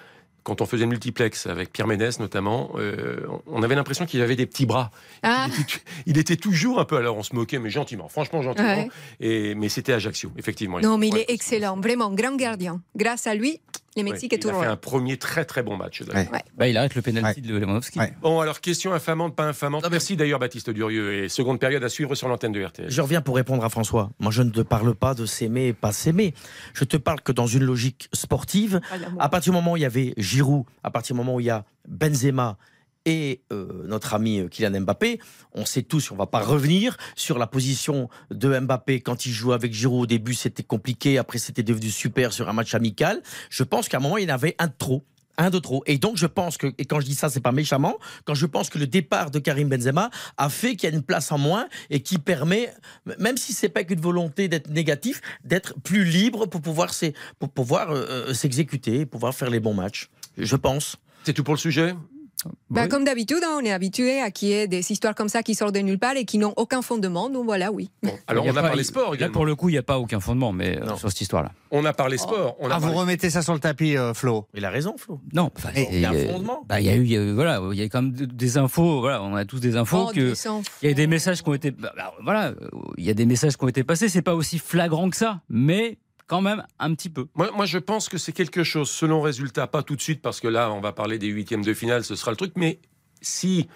quand on faisait le multiplex avec Pierre Ménès notamment, euh, on avait l'impression qu'il avait des petits bras. Ah. Il, était, il était toujours un peu, alors on se moquait, mais gentiment, franchement gentiment. Ouais. Et, mais c'était Ajaccio, effectivement. Non, mais il est excellent, vraiment, grand gardien. Grâce à lui, le Mexique Ouais, est il a toujours fait un premier très très bon match. Ouais. Bah, il arrête le pénalty de Lewandowski. Bon, alors question infamante, pas infamante. Merci d'ailleurs Baptiste Durieux et seconde période à suivre sur l'antenne de RTL. Je reviens pour répondre à François. Moi, je ne te parle pas de s'aimer et pas s'aimer. Je te parle que dans une logique sportive, d'amour. à partir du moment où il y avait Giroud, à partir du moment où il y a Benzema et euh, notre ami euh, Kylian Mbappé, on sait tous, on va pas revenir sur la position de Mbappé quand il jouait avec Giroud. Au début, c'était compliqué, après c'était devenu super sur un match amical. Je pense qu'à un moment, il avait un de trop. Un de trop. Et donc, je pense que, et quand je dis ça, c'est pas méchamment, quand je pense que le départ de Karim Benzema a fait qu'il y a une place en moins et qui permet, même si c'est pas qu'une volonté d'être négatif, d'être plus libre pour pouvoir, euh, s'exécuter, pouvoir faire les bons matchs. Je pense. C'est tout pour le sujet? Bah, Comme d'habitude, hein, on est habitué à qu'il y ait des histoires comme ça qui sortent de nulle part et qui n'ont aucun fondement. Donc voilà, oui. Alors on a parlé il- sport Là, également. pour le coup, il n'y a pas aucun fondement mais, euh, sur cette histoire-là. On a parlé sport. On a Ah, vous remettez ça sur le tapis, euh, Flo? Il a raison, Flo. Non, Il y a un euh, fondement. bah, il y a eu, il y a eu- voilà, il y a quand même des infos. Voilà, on a tous des infos Oh, que il y a des messages qui ont été, bah, bah, voilà, il y a des messages qui ont été passés. C'est pas aussi flagrant que ça, mais quand même un petit peu. Moi, moi, je pense que c'est quelque chose, selon résultat, pas tout de suite, parce que là, on va parler des huitièmes de finale, ce sera le truc, mais si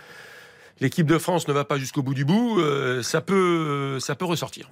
l'équipe de France ne va pas jusqu'au bout du bout, euh, ça, peut, ça peut ressortir.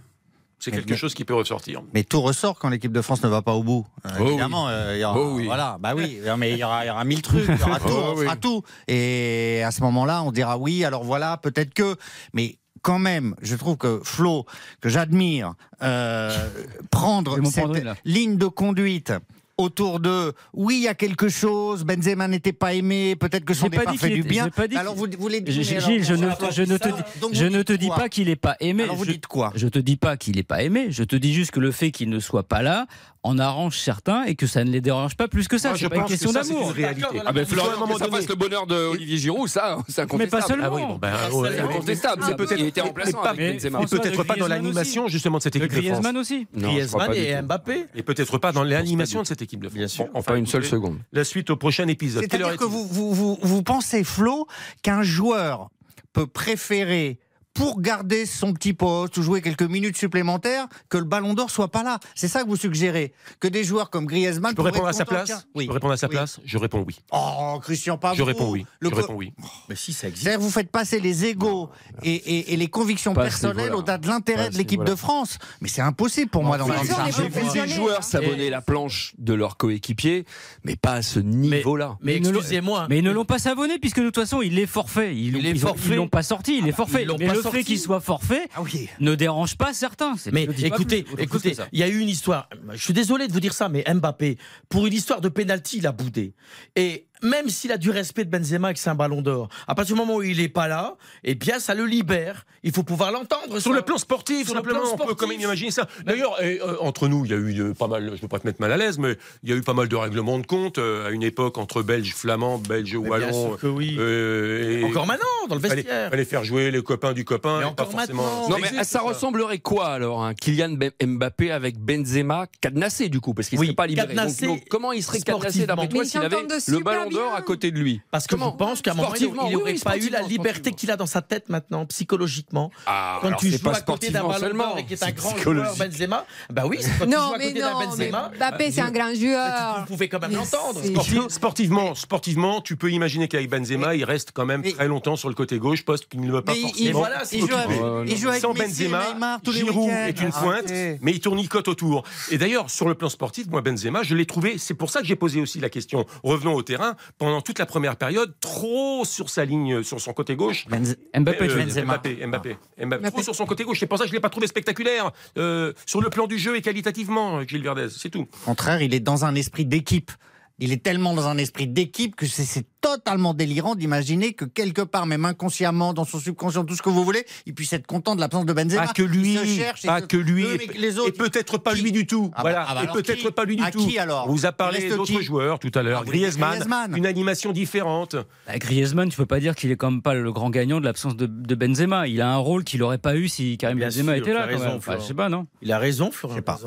C'est quelque mais- chose qui peut ressortir. Mais tout ressort quand l'équipe de France ne va pas au bout. Euh, Oh oui. évidemment, euh, il y aura, Oh oui. voilà, bah oui, mais il y aura, il y aura mille trucs, il y aura tout, Oh on oui. fera tout. Et à ce moment-là, on dira oui, alors voilà, peut-être que, mais quand même, je trouve que Flo, que j'admire, euh, prendre cette ligne de conduite autour de oui il y a quelque chose Benzema n'était pas aimé peut-être que son pas départ fait du bien pas dit alors vous, vous les Gilles, alors, je ne, attends, je ne te, donc je ne te dis pas qu'il n'est pas aimé. alors vous je, dites quoi? je te dis pas qu'il n'est pas aimé. Je te dis juste que le fait qu'il ne soit pas là en arrange certains et que ça ne les dérange pas plus que ça. Moi, je c'est pas une que question c'est d'amour. une réalité. Ah ben Il faut à un Florian, moment que ça donné- fasse le bonheur de Olivier Giroud, ça, c'est Mais pas incontestable. seulement. Ah oui, bon, ben, ouais, C'est incontestable. mais ça. peut-être- il était remplaçant peut-être pas dans l'animation justement de cette équipe de France. Griezmann aussi. Griezmann et. Mbappé. Et peut-être pas dans l'animation de cette équipe de France. Bien sûr. Enfin, Pas une seule seconde. La suite au prochain épisode. C'est-à-dire que vous pensez, Flo, qu'un joueur peut préférer pour garder son petit poste ou jouer quelques minutes supplémentaires, que le ballon d'or soit pas là. C'est ça que vous suggérez. Que des joueurs comme Griezmann. Je peux répondre à sa place qu'un- Je peux répondre à sa Oui. place Je réponds oui. Oh, Christian, pas Je réponds oui. Le Je réponds oui. Mais si, ça existe. Vous faites passer les égaux et, et- et les convictions Pas personnelles au-delà de l'intérêt de l'équipe de. France. Mais c'est impossible pour moi d'entendre ça. J'ai vu des joueurs s'abonner la planche de leurs coéquipiers, mais pas à ce niveau-là. Mais excusez-moi. Mais ils ne l'ont pas savonné puisque de toute façon il est forfait. Ils, Il est ils ont- forfait. ils l'ont pas sorti, il est forfait. Ils l'ont mais pas le sorti. fait qu'il soit forfait Ah oui. ne dérange pas certains. Mais écoutez, plus- écoutez, il y a eu une histoire. Je suis désolé de vous dire ça, mais Mbappé, pour une histoire de pénalty, il a boudé. Et même s'il a du respect de Benzema et que c'est un ballon d'or, à partir du moment où il est pas là, eh bien, ça le libère. Il faut pouvoir l'entendre. Sur le plan sportif, Sur le simplement, plan on peut sportif. quand même imaginer ça. D'ailleurs, euh, entre nous, il y a eu euh, pas mal, je ne veux pas te mettre mal à l'aise, mais il y a eu pas mal de règlements de compte euh, à une époque entre Belges, Flamands, Belges, bien Wallons. sûr que oui. euh, et- Encore maintenant, dans le vestiaire. fallait faire jouer les copains du copain. Et encore pas forcément. maintenant. Non, mais existe, ça ressemblerait quoi alors un Kylian Mbappé avec Benzema cadenassé du coup Parce qu'il ne Oui, serait pas libéré. Donc, comment il serait cadenassé d'après toi s'il avait le ballon à côté de lui Parce que Comment je pense qu'à un moment, il n'aurait oui, pas eu la liberté qu'il a dans sa tête maintenant, psychologiquement. Ah, Quand tu joues pas à côté d'un ballon et qui est un grand joueur. Benzema, bah oui, c'est quand tu joues Non, à côté d'un non, Benzema. Mbappé, bah, c'est un grand joueur. Vous pouvez quand même l'entendre. Sportivement, sportivement, tu peux imaginer qu'avec Benzema, il reste quand même très longtemps sur le côté gauche, poste qu'il ne veut pas forcément. il- joue avec, Sans Benzema, Giroud est une pointe, Arrêtez. mais il tournicote autour. Et d'ailleurs, sur le plan sportif, moi, Benzema, je l'ai trouvé, c'est pour ça que j'ai posé aussi la question, revenons au terrain, pendant toute la première période, trop sur sa ligne, sur son côté gauche. Benz- Mbappé, Euh. Benzema. Mbappé, Mbappé, Mbappé. Trop sur son côté gauche. C'est pour ça que je ne l'ai pas trouvé spectaculaire. euh, sur le plan du jeu et qualitativement, Gilles Verdez, c'est tout. Au contraire, il est dans un esprit d'équipe. Il est tellement dans un esprit d'équipe que c'est totalement délirant d'imaginer que quelque part, même inconsciemment, dans son subconscient, tout ce que vous voulez, il puisse être content de l'absence de Benzema. Pas que lui, Il se cherche, il pas que lui, et, les autres, et peut-être pas qui- lui du tout. Ah bah- voilà, ah bah et peut-être pas lui du À tout. qui alors On vous a parlé d'autres joueurs tout à l'heure. Ah Griezmann, Griezmann. une animation différente. Bah, Griezmann, tu peux pas dire qu'il est quand même pas le grand gagnant de l'absence de, de Benzema. Il a un rôle qu'il aurait pas eu si Karim Bien Benzema sûr, était là. quand raison, même. Enfin, Florent. je sais pas, non Il a raison, Florent. Je sais pas.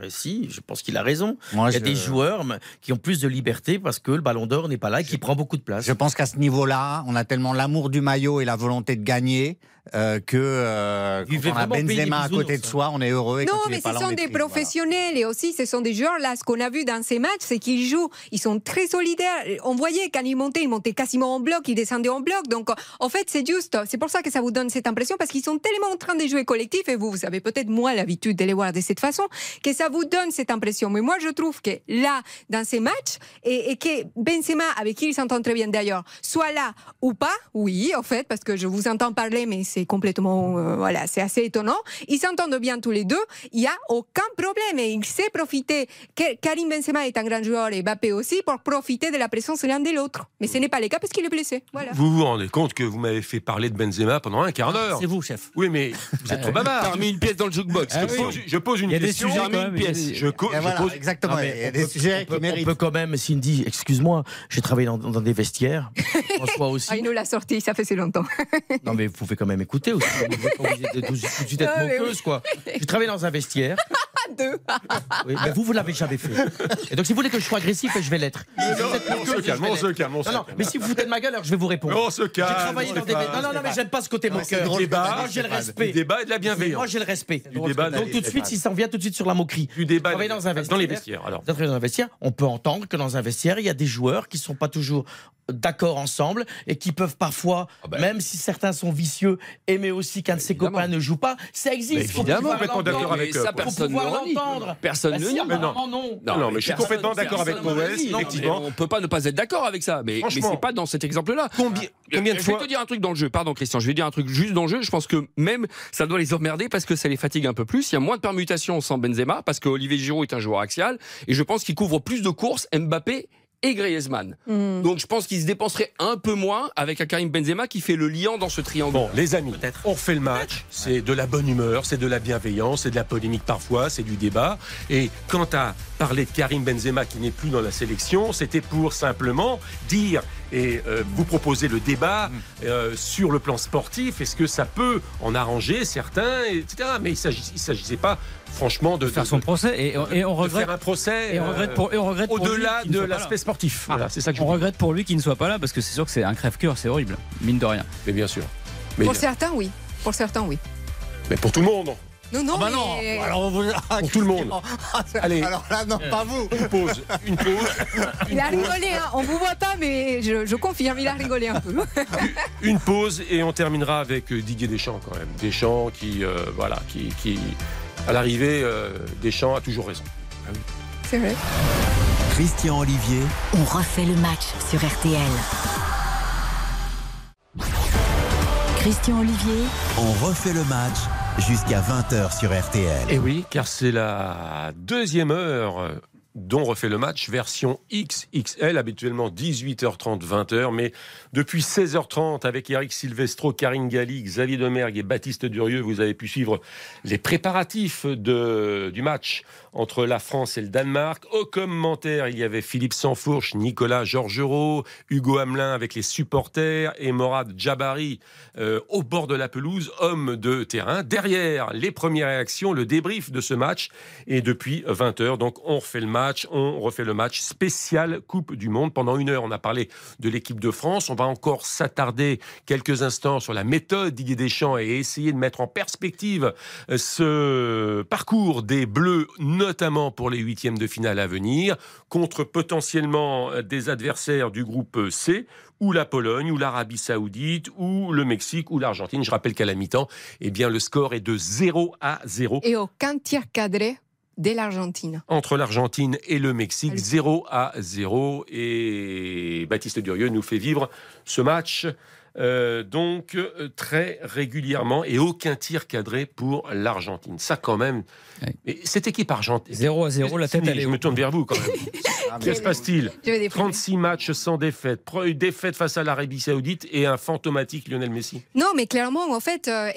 Mais si, je pense qu'il a raison. Moi, Il y a je- des joueurs qui ont plus de liberté parce que le ballon d'or n'est pas là et qui prend beaucoup de Je pense qu'à ce niveau-là, on a tellement l'amour du maillot et la volonté de gagner euh, que euh, quand on a Benzema à côté de hein. soi, on est heureux. Et Non, quand il mais est pas ce là, sont des triste, voilà. professionnels et aussi ce sont des joueurs là. Ce qu'on a vu dans ces matchs, c'est qu'ils jouent, ils sont très solidaires. On voyait quand ils montaient, ils montaient quasiment en bloc, ils descendaient en bloc. Donc en fait, c'est juste. C'est pour ça que ça vous donne cette impression parce qu'ils sont tellement en train de jouer collectif et vous, vous avez peut-être moins l'habitude de les voir de cette façon que ça vous donne cette impression. Mais moi, je trouve que là, dans ces matchs, et, et que Benzema, avec qui il s'entend très bien d'ailleurs, soit là ou pas, oui, en fait, parce que je vous entends parler, mais c'est complètement, euh, voilà, c'est assez étonnant. Ils s'entendent bien tous les deux. Il n'y a aucun problème et il sait profiter. Que- Karim Benzema est un grand joueur et Mbappé aussi pour profiter de la présence l'un de l'autre. Mais ce n'est pas le cas parce qu'il est blessé. Voilà. Vous vous rendez compte que vous m'avez fait parler de Benzema pendant un quart d'heure C'est vous, chef. Oui, mais vous êtes trop bavard. T'as remis une pièce dans le jukebox. je, pose, je pose une Il y a des question. sujets même, pièce. des- Je, co- Et je voilà, pose- exactement. Il y a on des peut- sujets on qui peut, on méritent. peut quand même, Cindy, excuse-moi, j'ai travaillé dans, dans des vestiaires. François aussi. Ah, il nous l'a sorti, ça fait si longtemps. Non, mais vous pouvez quand même écouter aussi. Vous êtes tout, tout de suite être Ah, moqueuse, quoi. J'ai travaillé dans un vestiaire. Deux. Oui, mais vous, vous l'avez jamais fait. Et donc, si vous voulez que je sois agressif, je vais l'être. Si on se je calme, on se calme, Non, non, mais si vous foutez de ma gueule, alors je vais vous répondre. On se J'ai calme. travaillé dans des. Non, non, non, mais j'aime pas ce côté moqueur. Moi, j'ai le Du respect. débat et de la Moi, bienveillance. j'ai le respect. Du Donc, tout de suite, s'il s'en vient tout de suite sur la moquerie. Du débat dans un dans les vestiaire. vestiaires. Alors, dans un vestiaire, on peut entendre que dans un vestiaire, il y a des joueurs qui ne sont pas toujours d'accord ensemble et qui peuvent parfois, Ah ben. même si certains sont vicieux, aimer aussi qu'un de ses copains ne joue pas. Ça existe. Mais évidemment, pouvoir complètement d'accord l'entendre. avec ça, personne ne. Personne Bah ne nie. apparemment, non. Non, mais je suis complètement d'accord avec Powell. Non, mais effectivement. On peut pas ne pas être d'accord avec ça, mais, c'est pas dans cet exemple-là. combien, combien de je fois vais te dire un truc dans le jeu, pardon Christian, je vais dire un truc juste dans le jeu. Je pense que même ça doit les emmerder parce que ça les fatigue un peu plus. Il y a moins de permutations sans Benzema parce que Olivier Giroud est un joueur axial et je pense qu'il couvre plus de courses Mbappé et Griezmann. Hmm. Donc je pense qu'il se dépenserait un peu moins avec un Karim Benzema qui fait le liant dans ce triangle. Bon, les amis, on refait le match. C'est de la bonne humeur, c'est de la bienveillance, c'est de la polémique parfois, c'est du débat. Et quant à parler de Karim Benzema qui n'est plus dans la sélection, c'était pour simplement dire et euh, vous proposer le débat euh, sur le plan sportif. Est-ce que ça peut en arranger certains, etc. Mais il ne s'agissait pas, franchement, de, faire de- son procès et, et on de regrette. faire un procès Et on euh, regrette pour, et on regrette pour au-delà de l'aspect là. sportif. Voilà, c'est ça que je On veux dire. regrette pour lui qu'il ne soit pas là parce que c'est sûr que c'est un crève-cœur, c'est horrible, mine de rien. Mais bien sûr. Mais, Pour certains, oui. Pour certains, oui. mais pour tout le monde. Non, non, Ah bah non mais- Alors. Pour tout le monde. Allez. Alors là, non, pas vous Une pause. Une pause. Il a rigolé, hein. on vous voit pas, mais je, je confirme, il a rigolé un peu. Une pause et on terminera avec euh, Didier Deschamps quand même. Deschamps qui, euh, voilà, qui, qui à l'arrivée, euh, Deschamps a toujours raison. C'est vrai. Christian Olivier, On refait le match sur RTL. Christian Olivier, on refait le match jusqu'à 20h sur RTL. Et oui, car c'est la deuxième heure dont refait le match, version XXL, habituellement 18h30, 20h, mais depuis 16h30 avec Eric Silvestro, Karine Galli, Xavier Domergue et Baptiste Durieux, vous avez pu suivre les préparatifs de, du match entre la France et le Danemark. Au commentaire, il y avait Philippe Sansfourche, Nicolas Georgerot, Hugo Hamelin avec les supporters et Morad Jabari euh, au bord de la pelouse, homme de terrain. Derrière, les premières réactions, le débrief de ce match. Et depuis 20h, donc on refait le match, on refait le match spécial Coupe du Monde. Pendant une heure, on a parlé de l'équipe de France. On va encore s'attarder quelques instants sur la méthode Didier Deschamps et essayer de mettre en perspective euh, ce parcours des Bleus, notamment pour les huitièmes de finale à venir, contre potentiellement euh, des adversaires du groupe C, ou la Pologne, ou l'Arabie Saoudite, ou le Mexique, ou l'Argentine. Je rappelle qu'à la mi-temps, eh bien, le score est de 0 à 0 Et aucun tir cadré dès l'Argentine. entre l'Argentine et le Mexique, Allez. 0 à 0. Et Baptiste Durieux nous fait vivre ce match. Euh, donc euh, très régulièrement et aucun tir cadré pour l'Argentine. Ça quand même. Ouais. Cette équipe argentine. 0 à 0, la tête elle est Je me tourne vers vous quand même. Que se passe-t-il Je vais déprimer. 36 matchs sans défaite, une défaite face à l'Arabie Saoudite et un fantomatique Lionel Messi. Non, mais clairement, en fait, euh,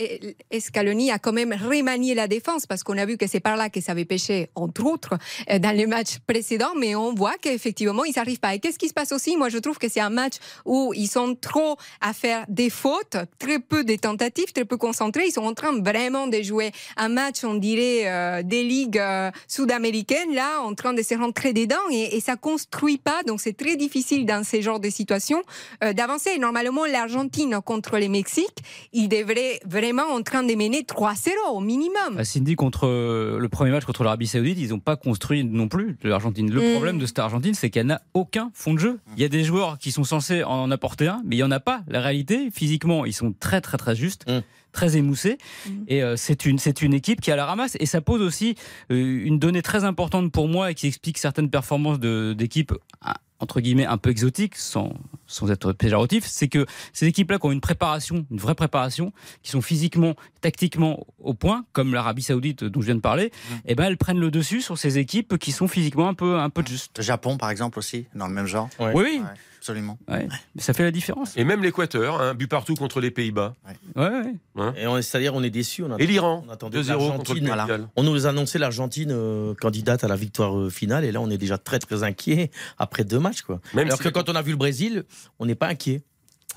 Escaloni a quand même remanié la défense parce qu'on a vu que c'est par là que ça avait pêché, entre autres, euh, dans les matchs précédents, mais on voit qu'effectivement, ils n'arrivent pas. Et qu'est-ce qui se passe aussi? Moi, je trouve que c'est un match où ils sont trop à faire faire des fautes, très peu de tentatives, très peu concentrés. Ils sont en train vraiment de jouer un match, on dirait, euh, des ligues euh, sud-américaines, là, en train de se rentrer dedans et, et ça construit pas. Donc c'est très difficile dans ces genres de situations euh, d'avancer. Normalement, l'Argentine contre les Mexique, ils devraient vraiment en train de mener 3-0 au minimum. Bah, Cindy, contre le premier match contre l'Arabie Saoudite, ils n'ont pas construit non plus l'Argentine. Le Mm. problème de cette Argentine, c'est qu'elle n'a aucun fond de jeu. Il y a des joueurs qui sont censés en apporter un, mais il n'y en a pas. La réalité, physiquement, ils sont très, très, très justes. Mm. très émoussés Mm. et euh, c'est une c'est une équipe qui a la ramasse et ça pose aussi euh, une donnée très importante pour moi et qui explique certaines performances de d'équipes ah, entre guillemets un peu exotiques sans sans être péjoratif c'est que ces équipes là qui ont une préparation une vraie préparation qui sont physiquement tactiquement au point comme l'Arabie Saoudite dont je viens de parler et ben elles prennent le dessus sur ces équipes qui sont physiquement un peu un peu justes Le Japon, par exemple, aussi, dans le même genre. Oui oui Ouais, absolument. Ouais. Ça fait la différence Et même l'Équateur, un but partout contre les Pays-Bas. ouais, ouais. Et on- C'est-à-dire, on est déçus. On Et l'Iran, on attendait 2-0 contre le l'Argentine. Pays de Galles. On nous annonçait l'Argentine euh, candidate à la victoire euh, finale, et là, on est déjà très très inquiet après deux matchs. Quoi. Même Alors si- que quand on a vu le Brésil, on n'est pas inquiet.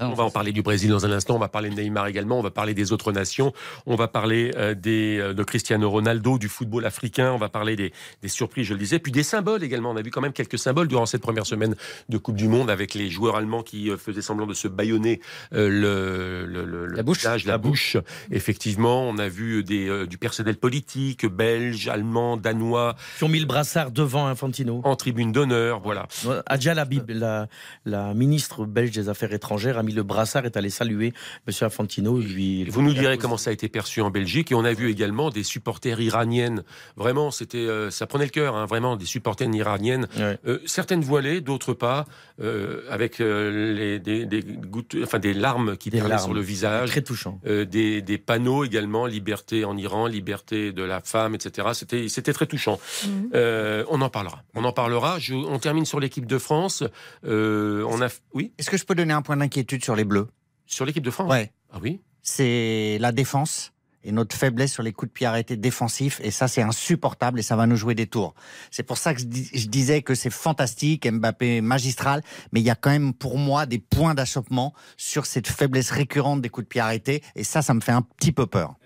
On va en parler du Brésil dans un instant, on va parler de Neymar également, on va parler des autres nations, on va parler euh, des, euh, de Cristiano Ronaldo, du football africain, on va parler des, des surprises, je le disais, puis des symboles également. On a vu quand même quelques symboles durant cette première semaine de Coupe du Monde avec les joueurs allemands qui euh, faisaient semblant de se bâillonner le, le, le- le La bouche. visage, la, La bouche. Effectivement, on a vu des, du personnel politique, belge, allemand, danois, Qui ont mis le brassard devant Infantino. en tribune d'honneur, voilà. Adja Labib, la, la ministre belge des Affaires étrangères, a mis le brassard, est allée saluer M. Infantino. Lui, Vous nous direz comment ça a été perçu en Belgique. Et on a vu également des supporters iraniennes. Vraiment, c'était, euh, ça prenait le cœur. hein, vraiment, des supporters iraniennes. Ouais. Euh, certaines voilées, d'autres pas, euh, avec euh, les, des, des gouttes, enfin des larmes qui Des perlaient larmes. sur le visage. Très touchant. Euh, des, des panneaux également, liberté en Iran, liberté de la femme, etc. C'était, c'était très touchant. Mhm. Euh, on en parlera. On en parlera. Je- on termine sur l'équipe de France. Euh, on a, oui, Est-ce que je peux donner un point d'inquiétude? Sur les Bleus sur l'équipe de France. Ouais. Ah oui. C'est la défense et notre faiblesse sur les coups de pied arrêtés défensifs. Et ça, c'est insupportable et ça va nous jouer des tours. C'est pour ça que je, dis- je disais que c'est fantastique, Mbappé magistral, mais il y a quand même pour moi des points d'achoppement sur cette faiblesse récurrente des coups de pied arrêtés. Et ça, ça me fait un petit peu peur.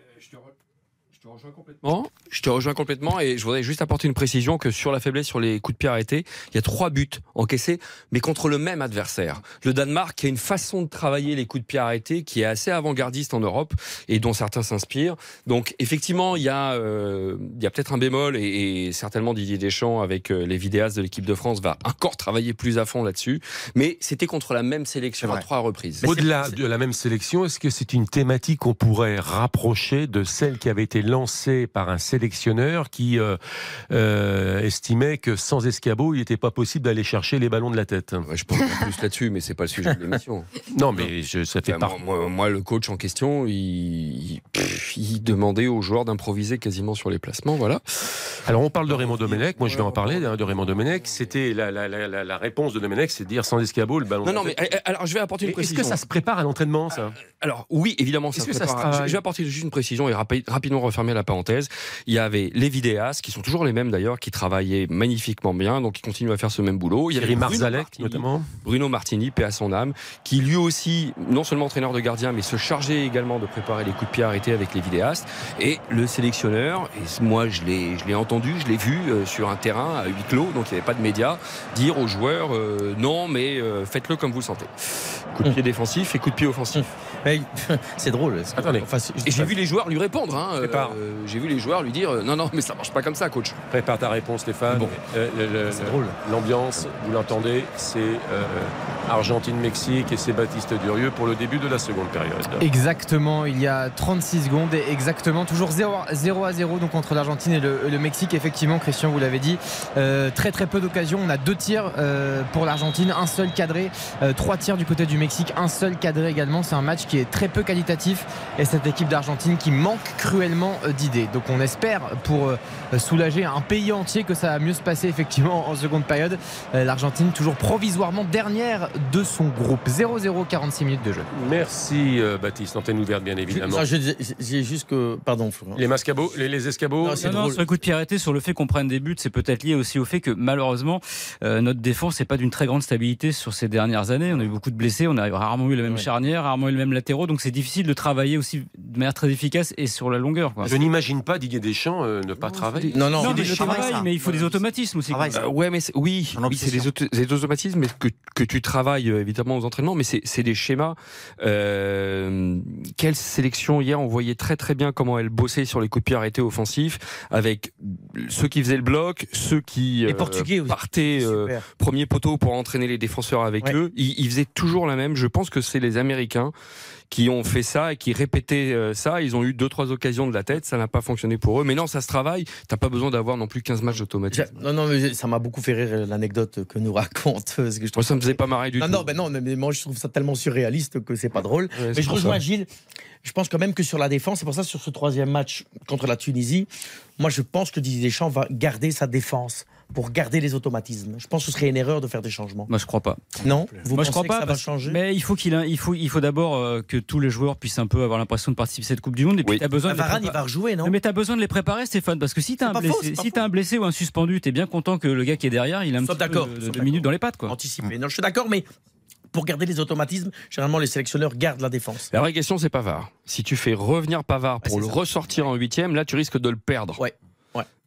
Bon, je te rejoins complètement et je voudrais juste apporter une précision que sur la faiblesse sur les coups de pied arrêtés, il y a trois buts encaissés, mais contre le même adversaire. Le Danemark qui a une façon de travailler les coups de pied arrêtés qui est assez avant-gardiste en Europe et dont certains s'inspirent. Donc effectivement, il y a, euh, il y a peut-être un bémol et, et certainement Didier Deschamps avec euh, les vidéastes de l'équipe de France va encore travailler plus à fond là-dessus. Mais c'était contre la même sélection à trois reprises. Au-delà de la même sélection, est-ce que c'est une thématique qu'on pourrait rapprocher de celle qui avait été lancée par un sélectionneur qui euh, euh, estimait que sans escabeau, il n'était pas possible d'aller chercher les ballons de la tête Ouais, je pense en plus là-dessus, mais c'est pas le sujet de l'émission. Non, mais je, ça fait Enfin, part. moi, le coach en question, il, il- pff, il demandait aux joueurs d'improviser quasiment sur les placements, voilà. Alors on parle de Raymond Domenech, moi je vais en parler hein, de Raymond Domenech. C'était la, la, la, la- la réponse de Domenech, c'est de dire sans escabeau le ballon. Non, de la non, mais tête. euh, alors je vais apporter une Est-ce précision. que ça se prépare à l'entraînement, ça? Alors oui, évidemment, ça Est-ce se que ça se prépare. je vais apporter juste une précision et rapi- rapidement refermer la parenthèse. Il y avait les vidéastes, qui sont toujours les mêmes d'ailleurs, qui travaillaient magnifiquement bien, donc ils continuent à faire ce même boulot. Il y avait Marzalek, notamment. Bruno Martini, paix à son âme, qui lui aussi, non seulement entraîneur de gardien, mais se chargeait également de préparer les coups de pied arrêtés avec les vidéastes. Et le sélectionneur, et moi je l'ai, je l'ai entendu, je l'ai vu euh, sur un terrain à huis clos, donc il n'y avait pas de médias, dire aux joueurs euh, non, mais euh, faites-le comme vous le sentez. Coup de pied défensif et coup de pied offensif. Mais c'est drôle. Attendez. Enfin, j'ai vu les joueurs lui répondre. Hein, euh, j'ai vu les joueurs lui dire euh, non, non, mais ça marche pas comme ça, coach. Prépare ta réponse, Stéphane. Bon. Euh, le- le- C'est le- drôle. L'ambiance, vous l'entendez, c'est euh, Argentine-Mexique et c'est Baptiste Durieux pour le début de la seconde période. Exactement, il y a 36 secondes et exactement, toujours 0, 0 à 0 donc entre l'Argentine et le, le Mexique. Effectivement, Christian, vous l'avez dit, euh, très très peu d'occasions. On a deux tirs euh, pour l'Argentine, un seul cadré, euh, trois tirs du côté du Mexique, un seul cadré également. C'est un match qui est très peu qualitatif et cette équipe d'Argentine qui manque cruellement euh, d'idées. Donc on espère pour euh, soulager un pays entier que ça va mieux se passer effectivement en seconde période. Euh, L'Argentine toujours provisoirement dernière de son groupe. 0-0, 46 minutes de jeu. Merci euh, Baptiste, antenne ouverte bien évidemment. Ça, je dis- J'ai juste que. Pardon, Florent. Les mascabots, les, les escabeaux. Non, c'est Non, non, sur le coup de pied arrêté, sur le fait qu'on prenne des buts, c'est peut-être lié aussi au fait que malheureusement euh, notre défense n'est pas d'une très grande stabilité sur ces dernières années. On a eu beaucoup de blessés, on a rarement eu la même Ouais. charnière, rarement eu le même latéraux, donc c'est difficile de travailler aussi de manière très efficace et sur la longueur. quoi. Je n'imagine pas Didier Deschamps euh, ne pas travailler. Non, non, Non, mais le travail, travail, ça. mais il faut des automatismes aussi. Euh, ouais, mais oui, c'est des, obsession. auto- des automatismes mais que, que tu travailles euh, évidemment aux entraînements, mais c'est c'est des schémas. Euh, quelle sélection hier On voyait très très bien comment elle bossait sur les coups de pied arrêtés offensifs, avec ceux qui faisaient le bloc, ceux qui Les Portugais partaient euh, premier poteau pour entraîner les défenseurs avec Ouais. eux. Ils, ils faisaient toujours la même. Je pense que c'est les Américains qui ont fait ça et qui répétaient euh, ça. Ils ont eu deux trois occasions de la tête, ça n'a pas fonctionné pour eux. Mais non, ça se travaille. T'as pas besoin d'avoir non plus 15 matchs d'automatisme. Non, non, mais ça m'a beaucoup fait rire euh, l'anecdote que nous raconte. Parce que je Moi, ça me faisait pas marrer du non, tout. non, ben non, mais moi je trouve ça tellement surréaliste que c'est pas drôle. Ouais, mais je rejoins. Gilles. Je pense quand même que sur la défense, c'est pour ça sur ce troisième match contre la Tunisie, moi je pense que Didier Deschamps va garder sa défense pour garder les automatismes. Je pense que ce serait une erreur de faire des changements. Moi, je crois pas. Non? Vous Moi, pensez je crois que pas. ça va changer? Mais il faut qu'il, il faut, il faut d'abord euh, que tous les joueurs puissent un peu avoir l'impression de participer à cette Coupe du Monde. Et puis, Oui. besoin de les Varane, il va rejouer, non? Mais t'as besoin de les préparer, Stéphane, parce que si t'as C'est un blessé, faux, si un blessé ou un suspendu, t'es bien content que le gars qui est derrière, il a un petit peu d'accord, de, minutes dans les pattes, quoi. Anticipé. Non, je suis d'accord, mais pour garder les automatismes, généralement les sélectionneurs gardent la défense. La vraie question, c'est Pavard. Si tu fais revenir Pavard pour Ouais, le ça. ressortir en huitième, là, tu risques de le perdre. Ouais.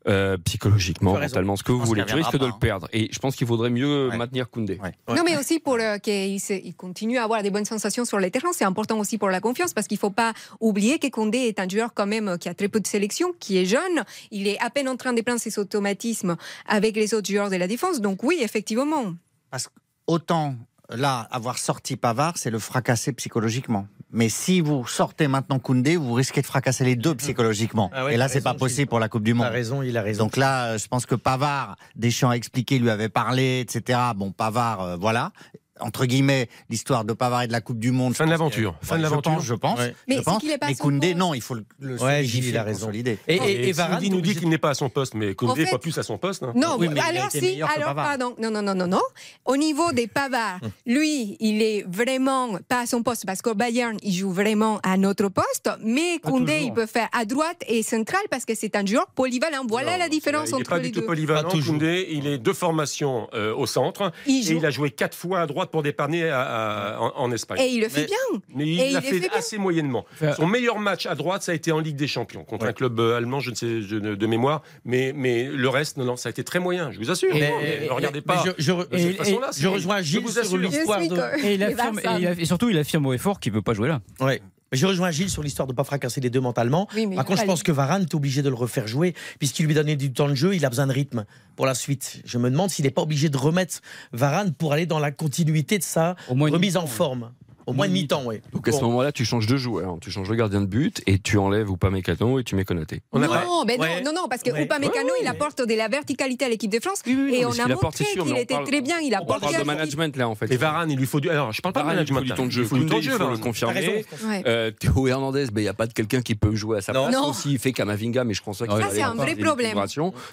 Euh, psychologiquement, mentalement, ce que vous voulez. Tu risques de le pas, perdre. Et je pense qu'il vaudrait mieux Ouais. maintenir Koundé. Ouais. Ouais. Non, mais aussi pour euh, qu'il il continue à avoir des bonnes sensations sur les terrains, c'est important aussi pour la confiance parce qu'il ne faut pas oublier que Condé est un joueur quand même qui a très peu de sélection, qui est jeune, il est à peine en train de prendre ses automatismes avec les autres joueurs de la défense. Donc oui, effectivement. Parce que autant là, avoir sorti Pavard, c'est le fracasser psychologiquement. Mais si vous sortez maintenant Koundé, vous risquez de fracasser les deux psychologiquement. Ah ouais, Et là, c'est pas possible pour la Coupe du Il Monde. a raison, il a raison. Donc là, euh, je pense que Pavard, Deschamps a expliqué, lui avait parlé, etc. Bon, Pavard, euh, voilà. Entre guillemets, l'histoire de Pavard et de la Coupe du Monde. Fin de je pense l'aventure. que- Fin de l'aventure. pense, Je pense. Ouais. Mais je pense. est pas Mais Koundé, non, il faut le, le Ouais, solidifier, Gilles, il a raison. consolider. Et, Et, et, et Varane, Cindy nous dit qu'il n'est pas à son poste, mais Koundé En fait- n'est pas plus à son poste. hein. Non, Oui, mais alors si, alors Pavard. pardon, non, non, non, non, non. Au niveau des Pavards, lui, il est vraiment pas à son poste parce qu'au Bayern, il joue vraiment à notre poste, mais Koundé, il peut faire à droite et central parce que c'est un joueur polyvalent. Voilà Non, la différence Il n'est entre pas les du tout deux. polyvalent. Koundé, il est de formation euh, au centre. Il Et il a joué quatre fois à droite pour dépanner à- à- en, en Espagne. et il le fait Mais- bien. Mais il l'a fait, assez moyennement. Son meilleur match à droite, ça a été en Ligue des Champions contre Ouais. un club euh, allemand, je ne sais je de mémoire. Mais, mais le reste, non, non, ça a été très moyen. Je vous assure. Mais- Mais ne regardez mais pas je, je, de cette façon-là. je rejoins Gilles vous sur l'histoire de. Et, il affirme, et, il et surtout, il affirme haut et fort qu'il ne veut pas jouer là. Ouais. Mais Je rejoins Gilles sur l'histoire de ne pas fracasser les deux mentalement. Oui, mais Par contre, je pense que Varane est obligé de le refaire jouer, puisqu'il lui donnait du temps de jeu, il a besoin de rythme pour la suite. Je me demande s'il n'est pas obligé de remettre Varane pour aller dans la continuité de sa Au moins une remise en forme. Au moins mi-temps, oui. Donc à ce moment-là, tu changes de joueur. Tu changes le gardien de but et tu enlèves ou pas Mécano et tu mets Konaté. On non, pas- ben Ouais. non, non, non, parce que Ouais. Upamecano, Ouais, ouais, il mais- apporte de la verticalité à l'équipe de France. Oui, oui, et on a montré qu'il on était parle- très bien. Il On apporte parle de management là en fait. Et Varane, il lui faut du. Alors, je parle pas de Varane, il faut management. du temps de jeu. Il faut du temps il faut le confirmer. Théo Hernandez, ben, il n'y a pas de quelqu'un qui peut jouer à sa place. Non. Aussi, il fait Kamavinga, mais je pense pas qu'il Ça, c'est un vrai problème.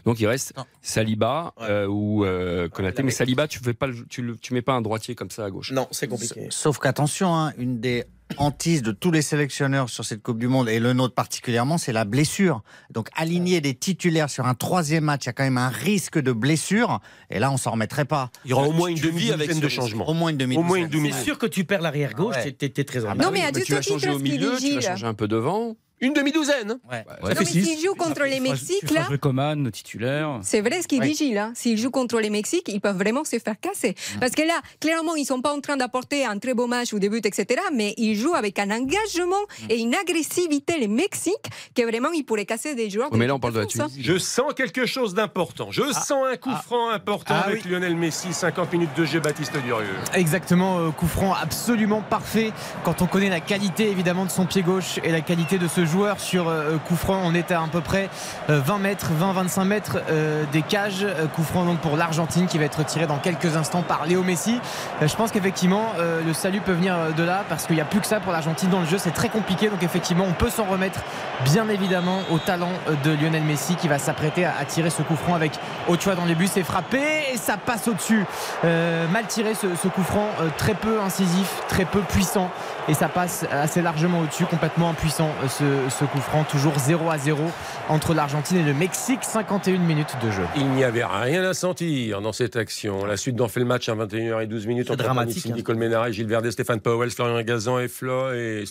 Donc il reste. Saliba euh, ou euh, Konaté. Mais Saliba, tu fais pas, le- tu, le- tu mets pas un droitier comme ça à gauche. Non, c'est compliqué. Sauf qu'attention, hein, une des hantises de tous les sélectionneurs sur cette Coupe du Monde, et le nôtre particulièrement, c'est la blessure. Donc aligner des titulaires sur un troisième match, il y a quand même un risque de blessure, et là on s'en remettrait pas. Il y aura au moins une vis avec de changements. Au moins une demi Au moins une demi C'est sûr que tu perds l'arrière gauche, Ah ouais. t'es- très Ah en bah Non, mais tu vas changer au milieu, tu vas changer un peu devant. Une demi-douzaine. Ouais. Ouais, Non, mais s'il joue contre les Mexiques, là, Coman, titulaire. C'est vrai ce qu'il dit Gilles. hein. S'ils jouent contre les Mexiques, ils peuvent vraiment se faire casser. Mm. Parce que là, clairement, ils sont pas en train d'apporter un très beau match ou des buts, etc. Mais ils jouent avec un engagement Mm. et une agressivité, les Mexiques, que vraiment, ils pourraient casser des joueurs. Ouais, mais là, on parle de la France, hein. Tunisie. Je sens quelque chose d'important. Je sens un coup franc important Ah avec Lionel Messi. 50 minutes de jeu, Baptiste Durieux. Exactement, euh, coup franc absolument parfait quand on connaît la qualité évidemment de son pied gauche et la qualité de ce sur euh, coup. On est à à peu près euh, 20 mètres, 20-25 mètres euh, des cages. Euh, Coup donc pour l'Argentine qui va être tiré dans quelques instants par Léo Messi. Euh, Je pense qu'effectivement euh, le salut peut venir euh, de là parce qu'il n'y a plus que ça pour l'Argentine dans le jeu. C'est très compliqué. Donc effectivement on peut s'en remettre bien évidemment au talent euh, de Lionel Messi qui va s'apprêter à, tirer ce coup franc avec Ochoa dans les buts. C'est frappé et ça passe au-dessus. Euh, mal tiré ce, ce coup euh, très peu incisif, très peu puissant et ça passe assez largement au-dessus, complètement impuissant euh, ce, ce coup franc. Toujours 0 à 0 entre l'Argentine et le Mexique, 51 minutes de jeu. Il n'y avait rien à sentir dans cette action. La suite d'en fait le match à 21h et 12 minutes entre dramatique, hein. Colmenares, Gilles Verdet, Stéphane Powell, Florian Gazan et Flo et,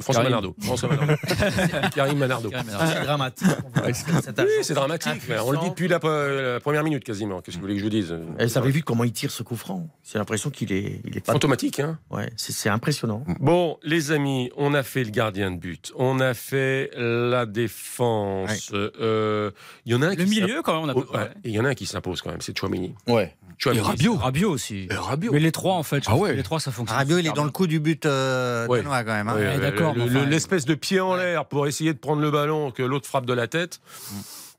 François. Manardo. François Manardo. Karim Manardo. C'est dramatique. Oui, c'est dramatique. On le dit depuis la, la première minute quasiment. Qu'est-ce que vous voulez que je vous dise? Vous avez vu comment il tire ce coup franc C'est l'impression qu'il est, il est pas. Fantomatique, hein Ouais, c'est c'est impressionnant. Bon, les amis, on a fait le gardien de but, on a fait la défense. euh, Il y en a un Le qui milieu, quand même, on a. s'imp- Oh, ouais, et Il y en a un qui s'impose quand même, c'est Chouamini. Ouais. Chouamini. Rabiot. Rabiot aussi. Rabiot. Mais les trois, en fait. je Ah ouais. Les trois, ça fonctionne. Rabiot, il est dans le coup du but euh, Ouais. danois quand même. hein. Ouais, Ouais, euh, d'accord, le- enfin, L'espèce de pied en l'air pour essayer de prendre le ballon que l'autre frappe de la tête.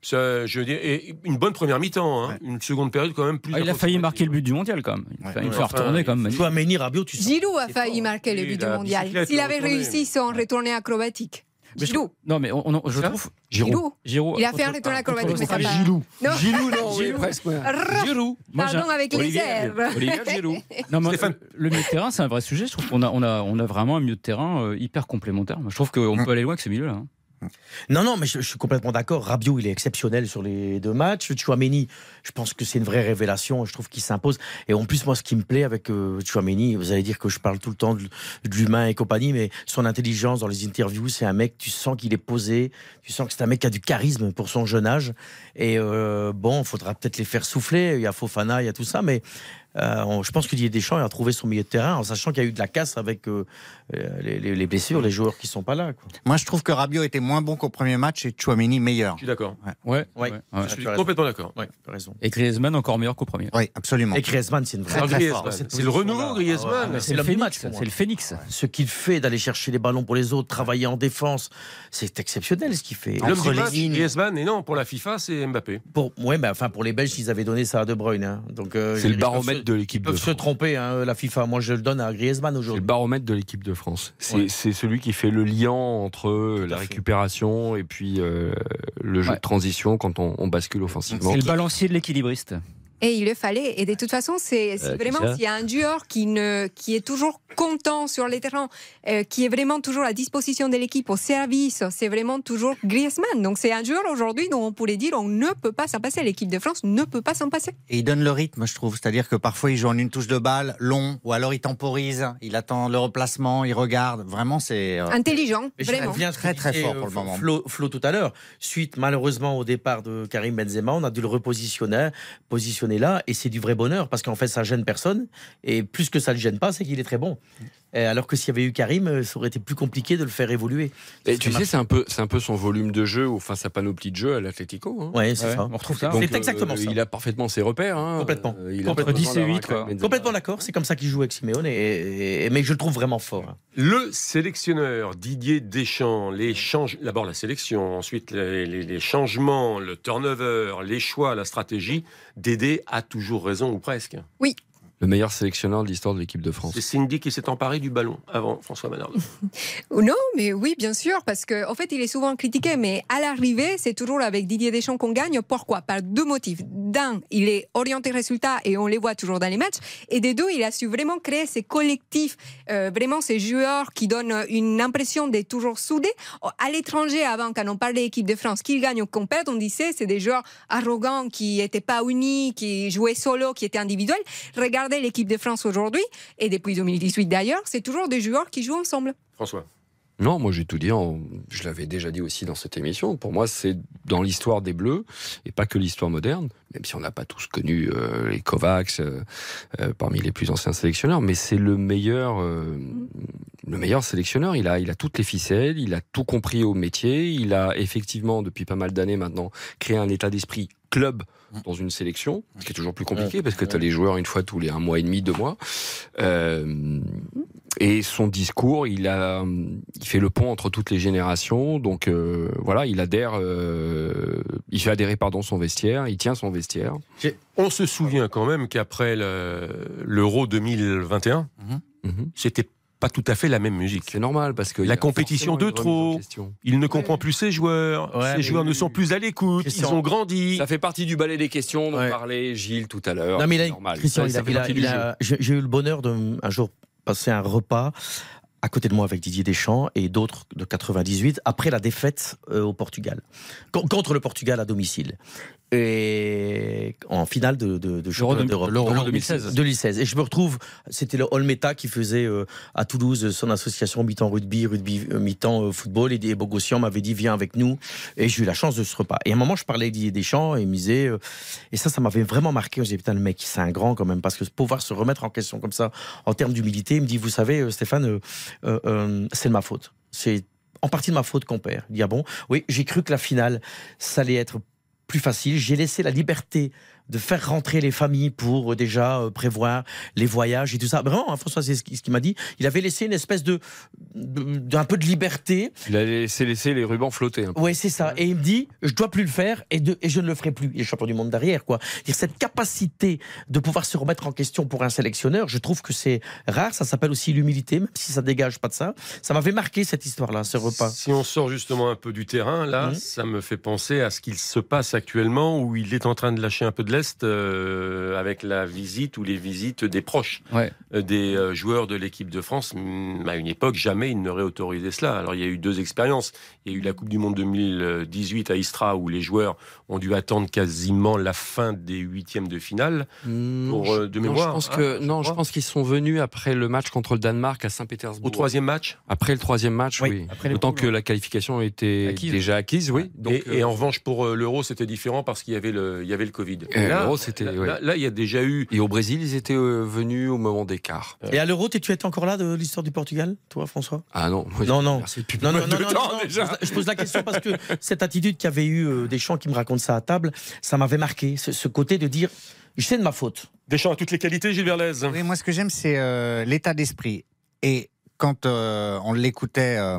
Ça, je veux dire, et une bonne première mi-temps, hein. une seconde période quand même plus. Ah, il a failli marquer le but du mondial quand même. Il Ouais. fait enfin, retourner quand même. Chouameni, Rabiot, tu sens. Giroud a failli fort. marquer le but du mondial. S'il avait réussi son retourné acrobatique. Mais je- Giroud. Non, mais on, on- je Ça trouve. Giroud. Giroud. Il a fait un ah, acrobatique, contre mais ça va. Non. Giroud, non, oui, Giroud. presque. Giroud. Pardon avec les Olivier- herbes. Olivier Giroud. Non, mais Stéphane. le milieu de terrain, c'est un vrai sujet. Je trouve qu'on a, on a, on a vraiment un milieu de terrain euh, hyper complémentaire. Moi, je trouve qu'on peut aller loin avec ce milieu-là. Hein. Non, non, mais je, suis complètement d'accord. Rabiot, il est exceptionnel sur les deux matchs. Chouameni, je pense que c'est une vraie révélation. Je trouve qu'il s'impose. Et en plus, moi, ce qui me plaît avec euh, Chouameni, vous allez dire que je parle tout le temps de, de l'humain et compagnie, mais son intelligence dans les interviews, c'est un mec, tu sens qu'il est posé, tu sens que c'est un mec qui a du charisme pour son jeune âge. Et euh, bon, il faudra peut-être les faire souffler. Il y a Fofana, il y a tout ça, mais euh, on- je pense Didier Deschamps a trouvé son milieu de terrain en sachant qu'il y a eu de la casse avec euh, les, les- les blessures, les joueurs qui sont pas là. quoi. Moi, je trouve que Rabiot était moins bon qu'au premier match et Chouameni meilleur. Je suis d'accord. Ouais. Ouais. ouais, ouais. Ah, Je suis complètement d'accord. Ouais, raison. Et Griezmann encore meilleur qu'au premier. Oui, absolument. Et Griezmann, c'est une vraie. Cette c'est le renouveau, Griezmann. Ah C'est le phénix. C'est le phénix. Ce qu'il fait d'aller chercher les ballons pour les autres, travailler en défense, c'est exceptionnel ce qu'il fait. L'homme Entre du les match. Griezmann, et non, pour la FIFA, c'est Mbappé. Pour, ouais, mais enfin pour les Belges, ils avaient donné ça à De Bruyne. hein. Donc euh, C'est le peuvent baromètre se- de Ils l'équipe de peuvent se France. tromper, hein, la FIFA. Moi, je le donne à Griezmann C'est le aujourd'hui. baromètre de l'équipe de France. C'est Ouais. c'est celui qui fait le lien entre euh, Tout la récupération et puis euh, le jeu Ouais. de transition quand on, on bascule offensivement. C'est le balancier de l'équilibriste. Et il le fallait. Et de toute façon, c'est Euh, vraiment s'il y a un joueur qui, ne, qui est toujours content sur les terrains, euh, qui est vraiment toujours à disposition de l'équipe, au service, c'est vraiment toujours Griezmann. Donc c'est un joueur aujourd'hui dont on pourrait dire on ne peut pas s'en passer. L'équipe de France ne peut pas s'en passer. Et il donne le rythme, je trouve. C'est-à-dire que parfois, il joue en une touche de balle, long, ou alors il temporise, il attend le replacement, il regarde. Vraiment, c'est. euh, Intelligent, Mais je vraiment. que Très, très fort pour le moment. Flo, Flo tout à l'heure. Suite malheureusement au départ de Karim Benzema, on a dû le repositionner positionner là et c'est du vrai bonheur parce qu'en fait ça gêne personne et plus que ça le gêne pas, c'est qu'il est très bon. Et alors que s'il y avait eu Karim, euh, ça aurait été plus compliqué de le faire évoluer. Et tu sais, c'est un peu, c'est un peu son volume de jeu, ou enfin sa panoplie de jeu à l'Atlético. Hein. Ouais, c'est Ouais, ça. on retrouve ça. C'est exactement ça. Il a parfaitement ses repères. hein. Complètement. Euh, il a Complètement. pas besoin 10 et d'avoir 8, quoi. un Benzema. Complètement d'accord, c'est comme ça qu'il joue avec Simeone et, et- et- mais je le trouve vraiment fort. Le sélectionneur Didier Deschamps, les change... d'abord la sélection, ensuite les, les- les changements, le turnover, les choix, la stratégie, Dédé a toujours raison ou presque. Le meilleur sélectionneur de l'histoire de l'équipe de France. C'est Cindy qui s'est emparé du ballon avant François Manardo. Non, mais oui, bien sûr, parce qu'en en fait, il est souvent critiqué, mais à l'arrivée, c'est toujours avec Didier Deschamps qu'on gagne. Pourquoi? Par deux motifs. D'un, il est orienté résultat et on les voit toujours dans les matchs. Et des deux, il a su vraiment créer ces collectifs, euh, vraiment ces joueurs qui donnent une impression d'être toujours soudés. À l'étranger, avant, quand on parlait d'équipe de France, qui gagne ou qu'on perd, on disait c'est des joueurs arrogants qui n'étaient pas unis, qui jouaient solo, qui étaient individuels. Regardez l'équipe de France aujourd'hui, et depuis 2018 d'ailleurs, c'est toujours des joueurs qui jouent ensemble. François. Non, moi j'ai tout dit. en- Je l'avais déjà dit aussi dans cette émission. Pour moi, c'est dans l'histoire des Bleus et pas que l'histoire moderne. Même si on n'a pas tous connu euh, les Kovacs euh, euh, parmi les plus anciens sélectionneurs, mais c'est le meilleur, euh, le meilleur sélectionneur. Il a, il a toutes les ficelles, il a tout compris au métier. Il a effectivement depuis pas mal d'années maintenant créé un état d'esprit club dans une sélection, ce qui est toujours plus compliqué parce que tu as les joueurs une fois tous les un mois et demi, deux mois. Euh, et son discours, il a, il fait le pont entre toutes les générations. Donc euh, voilà, il adhère, euh, il fait adhérer pardon son vestiaire, il tient son vestiaire. On se souvient quand même qu'après le- l'Euro 2021, Mhm. c'était pas tout à fait la même musique. C'est normal parce que la compétition de trop, il ne comprend plus ses joueurs, Ouais, ses joueurs ne sont plus à l'écoute, ils ont grandi. Ça fait partie du balai des questions dont Ouais. parlait Gilles tout à l'heure. Non, mais là, normal. Christian, Ça, il ça a- fait il a- partie du il jeu. a- j'ai eu le bonheur de un jour passer un repas à côté de moi avec Didier Deschamps et d'autres de 98 après la défaite euh, au Portugal Con- contre le Portugal à domicile et en finale de, de, de championnat de- d'Europe. l'Euro L'Euro 2016. 2016 et je me retrouve c'était le Olmeta qui faisait euh, à Toulouse son association mi-temps rugby rugby euh, mi-temps euh, football. Et, et Bogossian m'avait dit viens avec nous. Et j'ai eu la chance de ce repas. Et à un moment je parlais avec Didier Deschamps et il me disait euh, et ça ça m'avait vraiment marqué. Je me disais putain le mec c'est un grand quand même. Parce que pouvoir se remettre en question comme ça en termes d'humilité il me dit vous savez Stéphane c'est de ma faute. C'est en partie de ma faute qu'on perd. Il dit ah bon? Oui j'ai cru que la finale ça allait être plus facile. J'ai laissé la liberté de faire rentrer les familles pour euh, déjà euh, prévoir les voyages et tout ça. Vraiment, hein, François, c'est ce qui- ce qu'il m'a dit. Il avait laissé une espèce de d'un peu de liberté. Il a laissé, laissé les rubans flotter. Ouais, c'est ça. Et il me dit, je dois plus le faire et, de, et je ne le ferai plus. Il est champion du monde derrière, quoi. Et cette capacité de pouvoir se remettre en question pour un sélectionneur, je trouve que c'est rare. Ça s'appelle aussi l'humilité, même si ça dégage pas de ça. Ça m'avait marqué cette histoire-là, ce repas. Si on sort justement un peu du terrain, là, Mhm. ça me fait penser à ce qu'il se passe actuellement, où il est en train de lâcher un peu de l'est euh, avec la visite ou les visites des proches Ouais. euh, des euh, joueurs de l'équipe de France. À une époque, jamais il n'aurait autorisé cela. Alors il y a eu deux expériences. Il y a eu la Coupe du Monde 2018 à Istra, où les joueurs ont dû attendre quasiment la fin des huitièmes de finale. Non, Pour, euh, de Hmm, non, mémoire, je pense hein, que je non, pense qu'ils sont venus après le match contre le Danemark à Saint-Pétersbourg. Au troisième match? Après le troisième match, Oui, oui. après Autant que la qualification était Acquise. déjà acquise, oui. Donc, et, et en revanche, pour l'euro, c'était différent parce qu'il y avait le, il y avait le Covid. Euh, là, l'Euro, c'était- là, ouais. là- là, il y a déjà eu et au Brésil, ils étaient euh, venus au moment des quarts. Et à l'Euro, tu étais encore là de l'histoire du Portugal, toi, François? Ah non, moi, Non, non. Merci depuis Non, non, non, non, temps, non, non. déjà. Je pose- Je pose la question parce que cette attitude qu'avait eu euh, Deschamps qui me raconte ça à table, ça m'avait marqué. Ce, ce côté de dire, c'est de ma faute. Deschamps a toutes les qualités, Gilles Verlaise. Oui, moi, ce que j'aime, c'est euh, l'état d'esprit. Et quand euh, on l'écoutait euh,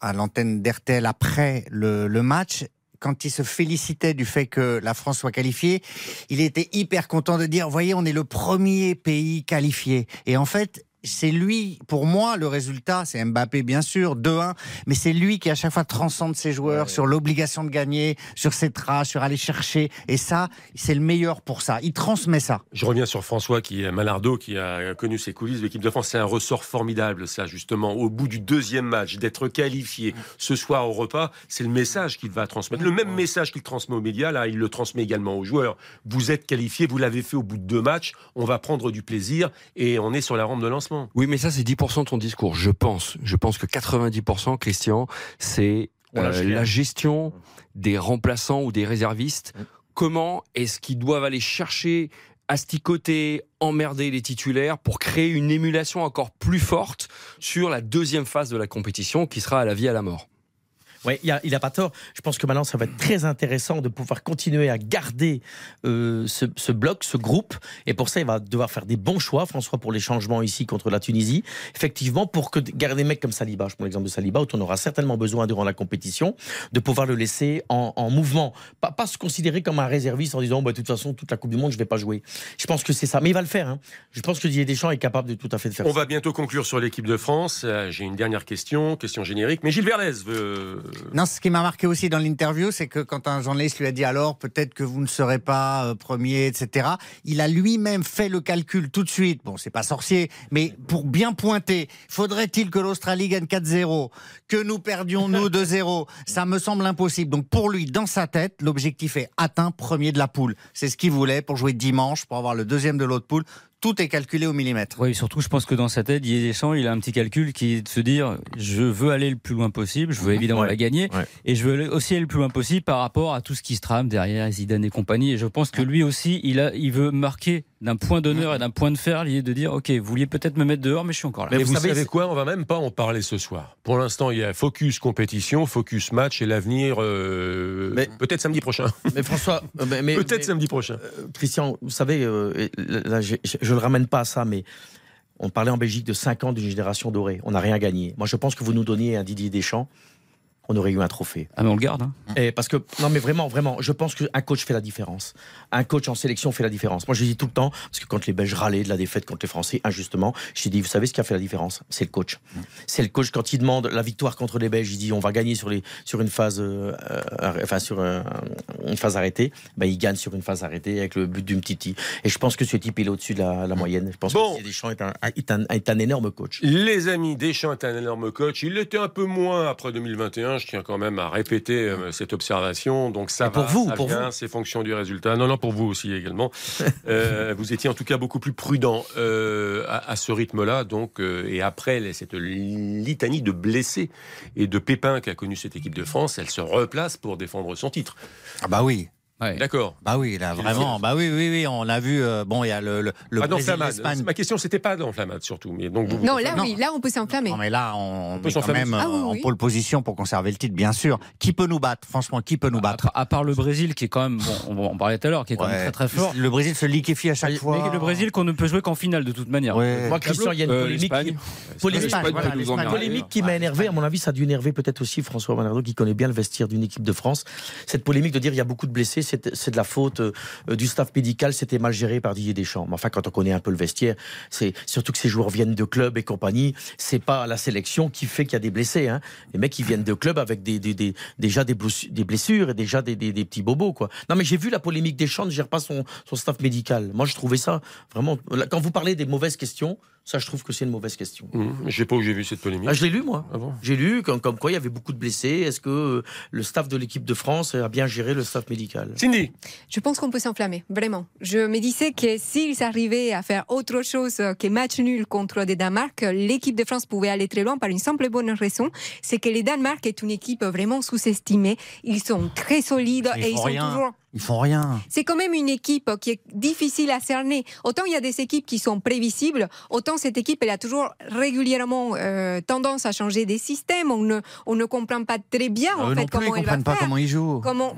à l'antenne d'RTL après le, le match, quand il se félicitait du fait que la France soit qualifiée, il était hyper content de dire, voyez, on est le premier pays qualifié. Et en fait, c'est lui, pour moi, le résultat, c'est Mbappé, bien sûr, 2-1, mais c'est lui qui, à chaque fois, transcende ses joueurs sur l'obligation de gagner, sur ses traces, sur aller chercher. Et ça, c'est le meilleur pour ça. Il transmet ça. Je reviens sur François qui est Malardo, qui a connu ses coulisses de l'équipe de France. C'est un ressort formidable, ça, justement. Au bout du deuxième match, d'être qualifié ce soir au repas, c'est le message qu'il va transmettre. Le même message qu'il transmet aux médias, là, il le transmet également aux joueurs. Vous êtes qualifié, vous l'avez fait au bout de deux matchs, on va prendre du plaisir et on est sur la rampe de Oui, mais ça, c'est 10% de ton discours. Je pense. Je pense que 90%, Christian, c'est euh, la gestion des remplaçants ou des réservistes. Mm. Comment est-ce qu'ils doivent aller chercher, asticoter, emmerder les titulaires pour créer une émulation encore plus forte sur la deuxième phase de la compétition qui sera à la vie à la mort? Oui, il a, il a pas tort. Je pense que maintenant, ça va être très intéressant de pouvoir continuer à garder euh, ce, ce bloc, ce groupe. Et pour ça, il va devoir faire des bons choix, François, pour les changements ici contre la Tunisie. Effectivement, pour que garder des mecs comme Saliba, je prends l'exemple de Saliba, où on aura certainement besoin durant la compétition, de pouvoir le laisser en, en mouvement. Pas, pas se considérer comme un réserviste en disant, bah, de toute façon, toute la Coupe du Monde, je vais pas jouer. Je pense que c'est ça. Mais il va le faire. hein. Je pense que Didier Deschamps est capable de tout à fait de faire On ça. va bientôt conclure sur l'équipe de France. Euh, J'ai une dernière question, question générique. Mais Gilles Verlaise veut. Non, ce qui m'a marqué aussi dans l'interview, c'est que quand un journaliste lui a dit alors peut-être que vous ne serez pas euh, premier, etc., il a lui-même fait le calcul tout de suite. Bon, c'est pas sorcier, mais pour bien pointer, faudrait-il que l'Australie gagne 4-0, que nous perdions nous 2-0 Ça me semble impossible. Donc pour lui, dans sa tête, l'objectif est atteint premier de la poule. C'est ce qu'il voulait pour jouer dimanche, pour avoir le deuxième de l'autre poule. Tout est calculé au millimètre. Oui, surtout, je pense que dans sa tête, Didier Deschamps, il a un petit calcul qui est de se dire je veux aller le plus loin possible, je veux évidemment Ouais. la gagner, Ouais. et je veux aller- aussi aller le plus loin possible par rapport à tout ce qui se trame derrière Zidane et compagnie. Et je pense que lui aussi, il, a, il veut marquer d'un point d'honneur et d'un point de fer lié de dire ok, vous vouliez peut-être me mettre dehors, mais je suis encore là. Mais vous, savez quoi? On va même pas en parler ce soir. Pour l'instant, il y a focus compétition, focus match et l'avenir euh, peut-être samedi prochain. Mais François, euh, mais, mais- peut-être mais- samedi prochain. Euh, Christian, vous savez, euh, là, je ne le ramène pas à ça, mais on parlait en Belgique de 5 ans d'une génération dorée. On n'a rien gagné. Moi, je pense que vous nous donniez un Didier Deschamps, on aurait eu un trophée. Ah mais on le garde. hein. Et parce que non mais vraiment vraiment je pense qu'un coach fait la différence un coach en sélection fait la différence moi je dis tout le temps parce que quand les Belges râlaient de la défaite contre les Français injustement je dis vous savez ce qui a fait la différence? C'est le coach c'est le coach quand il demande la victoire contre les Belges il dit on va gagner sur les sur une phase euh, euh, enfin sur un- une phase arrêtée ben il gagne sur une phase arrêtée avec le but d'une Titi et je pense que ce type il est au-dessus de la, la moyenne je pense Bon. que Deschamps est un, est un, est un énorme coach Les amis, Deschamps est un énorme coach. Il l'était un peu moins après 2021. Je tiens quand même à répéter euh, cette observation. Donc ça Et pour vous, ça pour vient, c'est fonction du résultat. Non, non, pour vous aussi également. Euh, vous étiez en tout cas beaucoup plus prudent euh, à, à ce rythme-là. Donc euh, et après les- cette litanie de blessés et de pépins qu'a connu cette équipe de France, elle se replace pour défendre son titre. Ah bah oui. D'accord. Bah oui, là, vraiment. Bah oui, oui, oui, on a vu. euh, bon, il y a le, le, le Pas Brésil, d'enflammade. l'Espagne. Ma question, c'était pas d'enflammade surtout. Mais donc vous, Non, là, oui, là, on peut s'enflammer. Non, mais là, on, peut est quand s'enflammer. même Ah euh, oui, en oui. pole position pour conserver le titre, bien sûr. Qui peut nous battre? Franchement, qui peut nous battre? À, à part le Brésil qui est quand même, bon, on en parlait tout à l'heure, qui est quand même Ouais. très très fort. Le Brésil se liquéfie à chaque Mais fois. le Brésil qu'on ne peut jouer qu'en finale de toute manière. Ouais. moi Christian il y a une Euh, polémique peut emmerder. polémique qui m'a énervé, à mon avis, ça a dû énerver peut-être aussi François Bernardo qui connaît bien le vestiaire d'une équipe de France. Cette polémique de dire il y a beaucoup de blessés, c'est de la faute euh, du staff médical, c'était mal géré par Didier Deschamps. Mais enfin, quand on connaît un peu le vestiaire, c'est surtout que ces joueurs viennent de clubs et compagnie, c'est pas la sélection qui fait qu'il y a des blessés. Hein. Les mecs, ils viennent de clubs avec des, déjà des, blessu- des blessures et déjà des, petits bobos. Quoi. Non, mais j'ai vu la polémique Deschamps ne gère pas son, staff médical. Moi, je trouvais ça vraiment. Quand vous parlez des mauvaises questions, ça, je trouve que c'est une mauvaise question. Hum, Je sais pas où j'ai vu cette polémique. Ah, je l'ai lu, moi. Ah bon? J'ai lu comme, comme quoi il y avait beaucoup de blessés. Est-ce que euh, le staff de l'équipe de France a bien géré le staff médical? Cindy, Je pense qu'on peut s'enflammer, vraiment. Je me disais que s'ils arrivaient à faire autre chose que match nul contre le Danemark, l'équipe de France pouvait aller très loin par une simple bonne raison, c'est que le Danemark est une équipe vraiment sous-estimée. Ils sont très solides Ils et ils sont rien. toujours Ils font rien. c'est quand même une équipe qui est difficile à cerner. Autant il y a des équipes qui sont prévisibles, autant cette équipe, elle a toujours régulièrement euh, tendance à changer des systèmes. On ne, on ne comprend pas très bien, en fait, comment ils elle va comprennent pas faire. comment ils jouent. Comment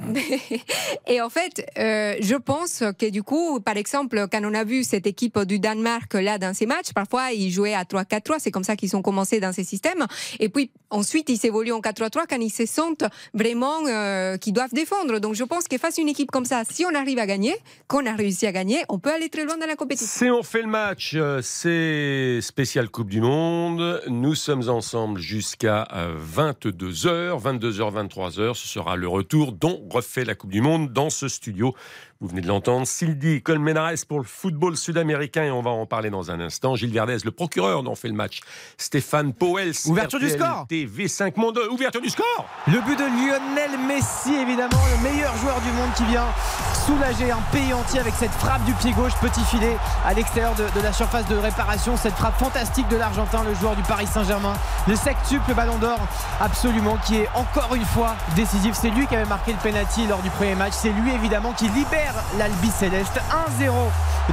Et en fait, euh, je pense que du coup, par exemple, quand on a vu cette équipe du Danemark là dans ces matchs, parfois ils jouaient à 3-4-3, c'est comme ça qu'ils ont commencé dans ces systèmes. Et puis ensuite, ils s'évoluent en 4-3-3 quand ils se sentent vraiment euh, qu'ils doivent défendre. Donc je pense que face à une équipe comme ça, si on arrive à gagner, qu'on a réussi à gagner, on peut aller très loin dans la compétition. c'est on fait le match, euh, c'est spécial Coupe du Monde. Nous sommes ensemble jusqu'à euh, 22h, 22h, 23h. Ce sera le retour dont refait la Coupe du Monde dans ce studio. Vous venez de l'entendre, Sylvie Colmenares pour le football sud-américain et on va en parler dans un instant. Gilles Verdez, le procureur dont fait le match. Stéphane Powell, Ouverture du score. TV5 Monde, ouverture du score Le but de Lionel Messi, évidemment, le meilleur joueur du monde qui vient soulager un pays entier avec cette frappe du pied gauche, petit filet à l'extérieur de, de la surface de réparation. Cette frappe fantastique de l'Argentin, le joueur du Paris Saint-Germain. Le sextuple ballon d'or, absolument, qui est encore une fois décisif. C'est lui qui avait marqué le penalty lors du premier match. C'est lui, évidemment, qui libère l'Albi Céleste. 1-0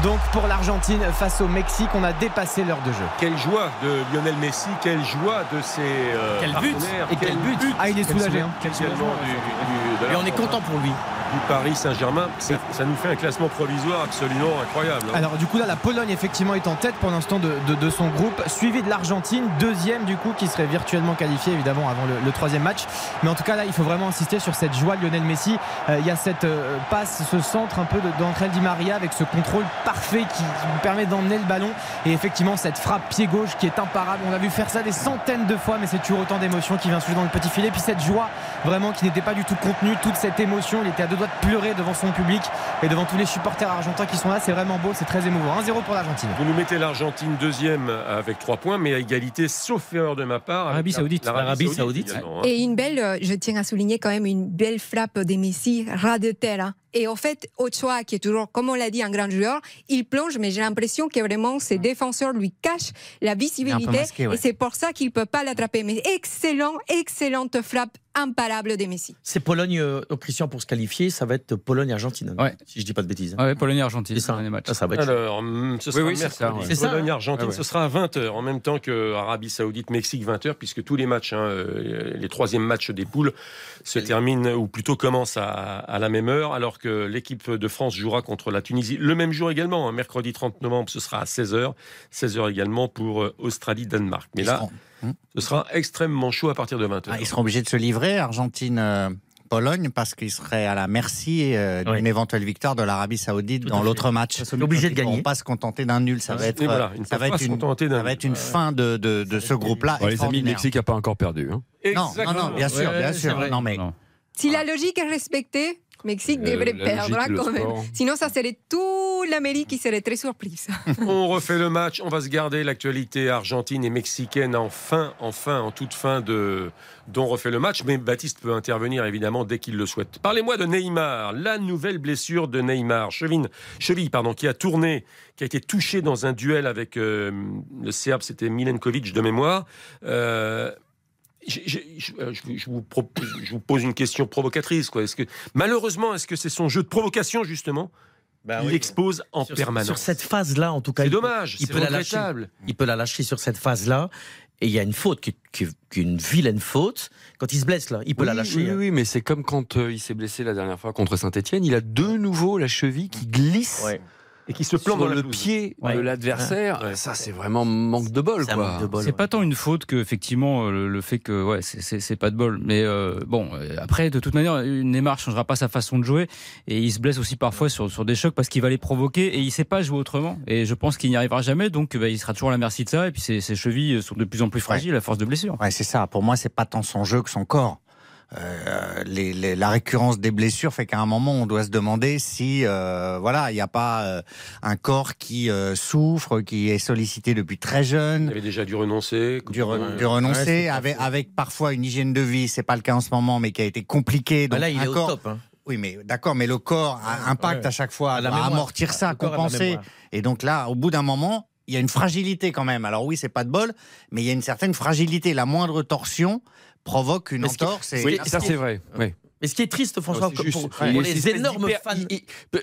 donc pour l'Argentine face au Mexique. On a dépassé l'heure de jeu. Quelle joie de Lionel Messi, quelle joie de ses euh, Quel but partenaires, Et quel but Ah, il est soulagé. hein. également du, du- de Et on est content pour lui. du Paris Saint-Germain. Ça, ça nous fait un classement provisoire absolument incroyable. hein. Alors du coup là la Pologne effectivement est en tête pour l'instant de, de- de son groupe, suivi de l'Argentine, deuxième du coup qui serait virtuellement qualifié évidemment avant le, le troisième match. Mais en tout cas là il faut vraiment insister sur cette joie de Lionel Messi. Euh, il y a cette euh, passe, ce centre un peu d'André Di Maria avec ce contrôle parfait qui, lui permet d'emmener le ballon et effectivement cette frappe pied gauche qui est imparable. On a vu faire ça des centaines de fois mais c'est toujours autant d'émotion qui vient soulever dans le petit filet. Puis cette joie vraiment qui n'était pas du tout contenue, toute cette émotion, il était à deux doigts de pleurer devant son public et devant tous les supporters argentins qui sont là. C'est vraiment beau, c'est très émouvant. 1-0 pour l'Argentine. Vous nous mettez l'Argentine deuxième avec trois points, mais à égalité, sauf erreur de ma part. Arabie la- Saoudite. L'Arabie L'Arabie Saoudite. hein. Et une belle, euh, je tiens à souligner quand même une belle frappe de Messi, ras de terre. hein. Et en fait, Ochoa, qui est toujours, comme on l'a dit, un grand joueur, il plonge, mais j'ai l'impression que vraiment ses défenseurs lui cachent la visibilité. masqué, ouais. Et c'est pour ça qu'il peut pas l'attraper. Mais excellent, excellente frappe imparable de Messi. C'est Pologne, euh, Christian, pour se qualifier, ça va être Pologne-Argentine. Ouais. Si je dis pas de bêtises. Ouais, Pologne-Argentine, C'est ça. dernier match. Ça, ça va être. Alors, hum, ce sera oui, c'est mercredi. ça, ouais. C'est ça, Pologne-Argentine, Ah ouais. ce sera à 20h, en même temps que Arabie Saoudite, Mexique, 20h, puisque tous les matchs, hein, euh, les troisièmes matchs des poules, se terminent, ou plutôt commencent à, à la même heure, alors que l'équipe de France jouera contre la Tunisie le même jour également. hein, mercredi 30 novembre, ce sera à 16h. 16h également pour euh, Australie-Danemark. Mais là, Hum. ce sera extrêmement chaud à partir de 20h. Ah, ils seront obligés de se livrer, Argentine. euh, Pologne parce qu'ils seraient à la merci euh, Oui. d'une éventuelle victoire de l'Arabie Saoudite Tout dans l'autre match. Ils sont obligés de Ils ne gagner. pas se contenter d'un nul. Ça va être, voilà, ça va une, contenter d'un ça va être nul. une fin de, de, de ce groupe-là. Les amis, le. Mexique n'a pas encore perdu. hein. Non, non, non, bien sûr, Ouais, bien sûr. Non, mais Non. Si la logique est respectée, Mexique Euh, devrait perdre hein, quand même. Sinon, ça serait toute l'Amérique qui serait très surprise. On refait le match, on va se garder l'actualité argentine et mexicaine en fin, en fin, en toute fin de dont on refait le match, mais Baptiste peut intervenir évidemment dès qu'il le souhaite. Parlez-moi de Neymar, la nouvelle blessure de Neymar, cheville, cheville pardon, qui a tourné, qui a été touché dans un duel avec euh, le Serbe, c'était Milenkovic de mémoire. Euh, je, euh, je vous- je vous propose- je vous pose une question provocatrice. Quoi. Est-ce que, malheureusement, est-ce que c'est son jeu de provocation, justement Bah Il oui. expose en sur, permanence. sur cette phase-là, en tout cas. C'est il peut- dommage, il peut la lâcher. Il peut la lâcher sur cette phase-là. Et il y a une faute, qui, qui- qui est une vilaine faute. Quand il se blesse, là, il peut oui, la lâcher. Oui, hein. oui, mais c'est comme quand euh, il s'est blessé la dernière fois contre Saint-Etienne. Il a de nouveau la cheville qui glisse Ouais. Et qui se plante dans le pied Ouais. de l'adversaire. Ouais. Ça, c'est vraiment manque de bol. C'est pas tant une faute que effectivement euh, le, le fait que ouais c'est pas de bol mais euh, bon euh, après de toute manière Neymar changera pas sa façon de jouer et il se blesse aussi parfois sur, sur des chocs parce qu'il va les provoquer et il sait pas jouer autrement et je pense qu'il n'y arrivera jamais donc bah, il sera toujours à la merci de ça et puis ses, ses chevilles sont de plus en plus fragiles à force de blessures. Ouais, c'est ça. Pour moi, c'est pas tant son jeu que son corps. Euh, les- les- la récurrence des blessures fait qu'à un moment, on doit se demander si, euh, voilà, il n'y a pas euh, un corps qui euh, souffre, qui est sollicité depuis très Il jeune, avait déjà dû renoncer. du, re- Ouais. du renoncer, Ouais, avec, parfois une hygiène de vie. C'est pas le cas en ce moment, mais qui a été compliqué. Bah là, il un est au top. hein. Oui, mais d'accord, mais le corps a impacte ouais. à chaque fois, À la doit mémoire. amortir ça, compenser. Et donc là, au bout d'un moment, il y a une fragilité quand même. Alors oui, c'est pas de bol, mais il y a une certaine fragilité. La moindre torsion provoque une entorse. et- Oui, ça c'est vrai. Oui. Mais ce qui est triste, François, c'est pour, les énormes fans.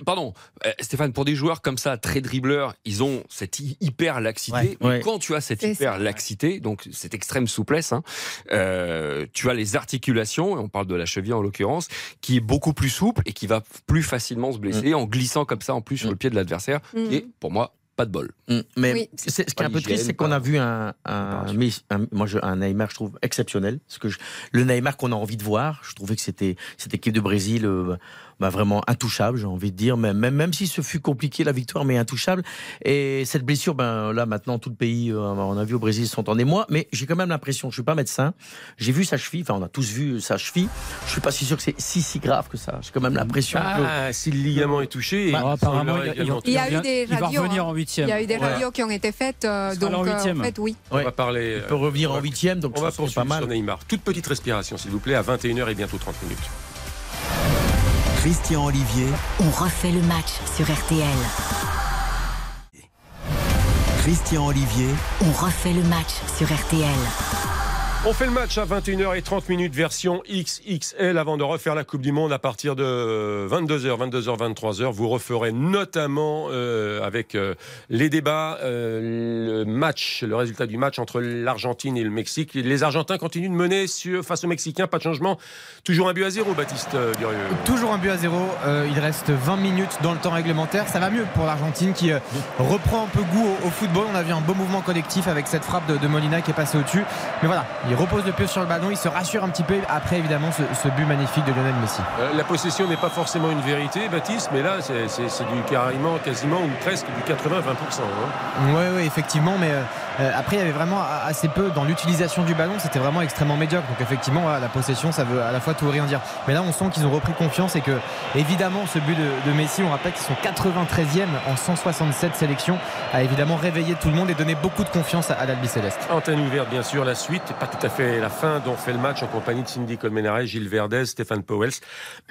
pardon, euh, Stéphane, pour des joueurs comme ça, très dribbleurs, ils ont cette hy- hyper laxité. Ouais. Mais Ouais. quand tu as cette hyper laxité, donc cette extrême souplesse, hein, euh, tu as les articulations, et on parle de la cheville en l'occurrence, qui est beaucoup plus souple et qui va plus facilement se blesser en glissant comme ça en plus sur le pied de l'adversaire. Mm. Et pour moi, pas de bol. Mm. Mais Oui. c'est- ce qui est un peu triste, c'est qu'on a vu un, un, mais un- moi, je- un Neymar, je trouve exceptionnel. Parce que je- le Neymar qu'on a envie de voir, je trouvais que c'était cette équipe de Brésil euh, bah, vraiment intouchable, j'ai envie de dire, même, même, même si ce fut compliqué la victoire, mais intouchable. Et cette blessure, ben là maintenant tout le pays, euh, on a vu au Brésil, sont en émoi. Mais j'ai quand même l'impression, je suis pas médecin, j'ai vu sa cheville, enfin on a tous vu sa cheville. Je suis pas si sûr que c'est si si grave que ça. J'ai quand même l'impression. que- Ah, si le ligament est touché, Bah, il apparemment, il, également Il y a eu des il va radios, hein. en Il y a eu des Voilà. radios qui ont été faites, euh, Il donc en euh, huitième. en fait, oui. On va parler. Il peut revenir en huitième, donc On va ça poursuivre pas mal. sur Neymar. Toute petite respiration, s'il vous plaît, à 21h et bientôt 30 minutes. Christian Olivier, On refait le match sur RTL. Christian Olivier, On refait le match sur RTL. On fait le match à 21h30 minutes version XXL avant de refaire la Coupe du Monde à partir de 22h, 22h, 23h. Vous referez notamment euh, avec euh, les débats euh, le match, le résultat du match entre l'Argentine et le Mexique. Les Argentins continuent de mener face aux Mexicains, pas de changement. Toujours un but à zéro, Baptiste Durieux. Toujours un but à zéro. Il reste 20 minutes dans le temps réglementaire. Ça va mieux pour l'Argentine qui reprend un peu goût au, football. On a vu un beau mouvement collectif avec cette frappe de, Molina qui est passée au-dessus. Mais voilà, il repose le pied sur le ballon. Il se rassure un petit peu après évidemment ce, ce but magnifique de Lionel Messi. Euh, la possession n'est pas forcément une vérité, Baptiste, mais là, c'est du carrément, quasiment ou presque du 80-20%. hein. Oui, oui, effectivement, mais euh, après, il y avait vraiment assez peu dans l'utilisation du ballon, c'était vraiment extrêmement médiocre. Donc, effectivement, la possession, ça veut à la fois tout rien dire. Mais là, on sent qu'ils ont repris confiance et que, évidemment, ce but de, Messi, on rappelle qu'ils sont 93e en 167 sélections, a évidemment réveillé tout le monde et donné beaucoup de confiance à, l'Albi Céleste. Antenne ouverte, bien sûr, la suite, pas tout à fait la fin dont fait le match en compagnie de Cindy Colmenares, Gilles Verdez, Stéphane Powels,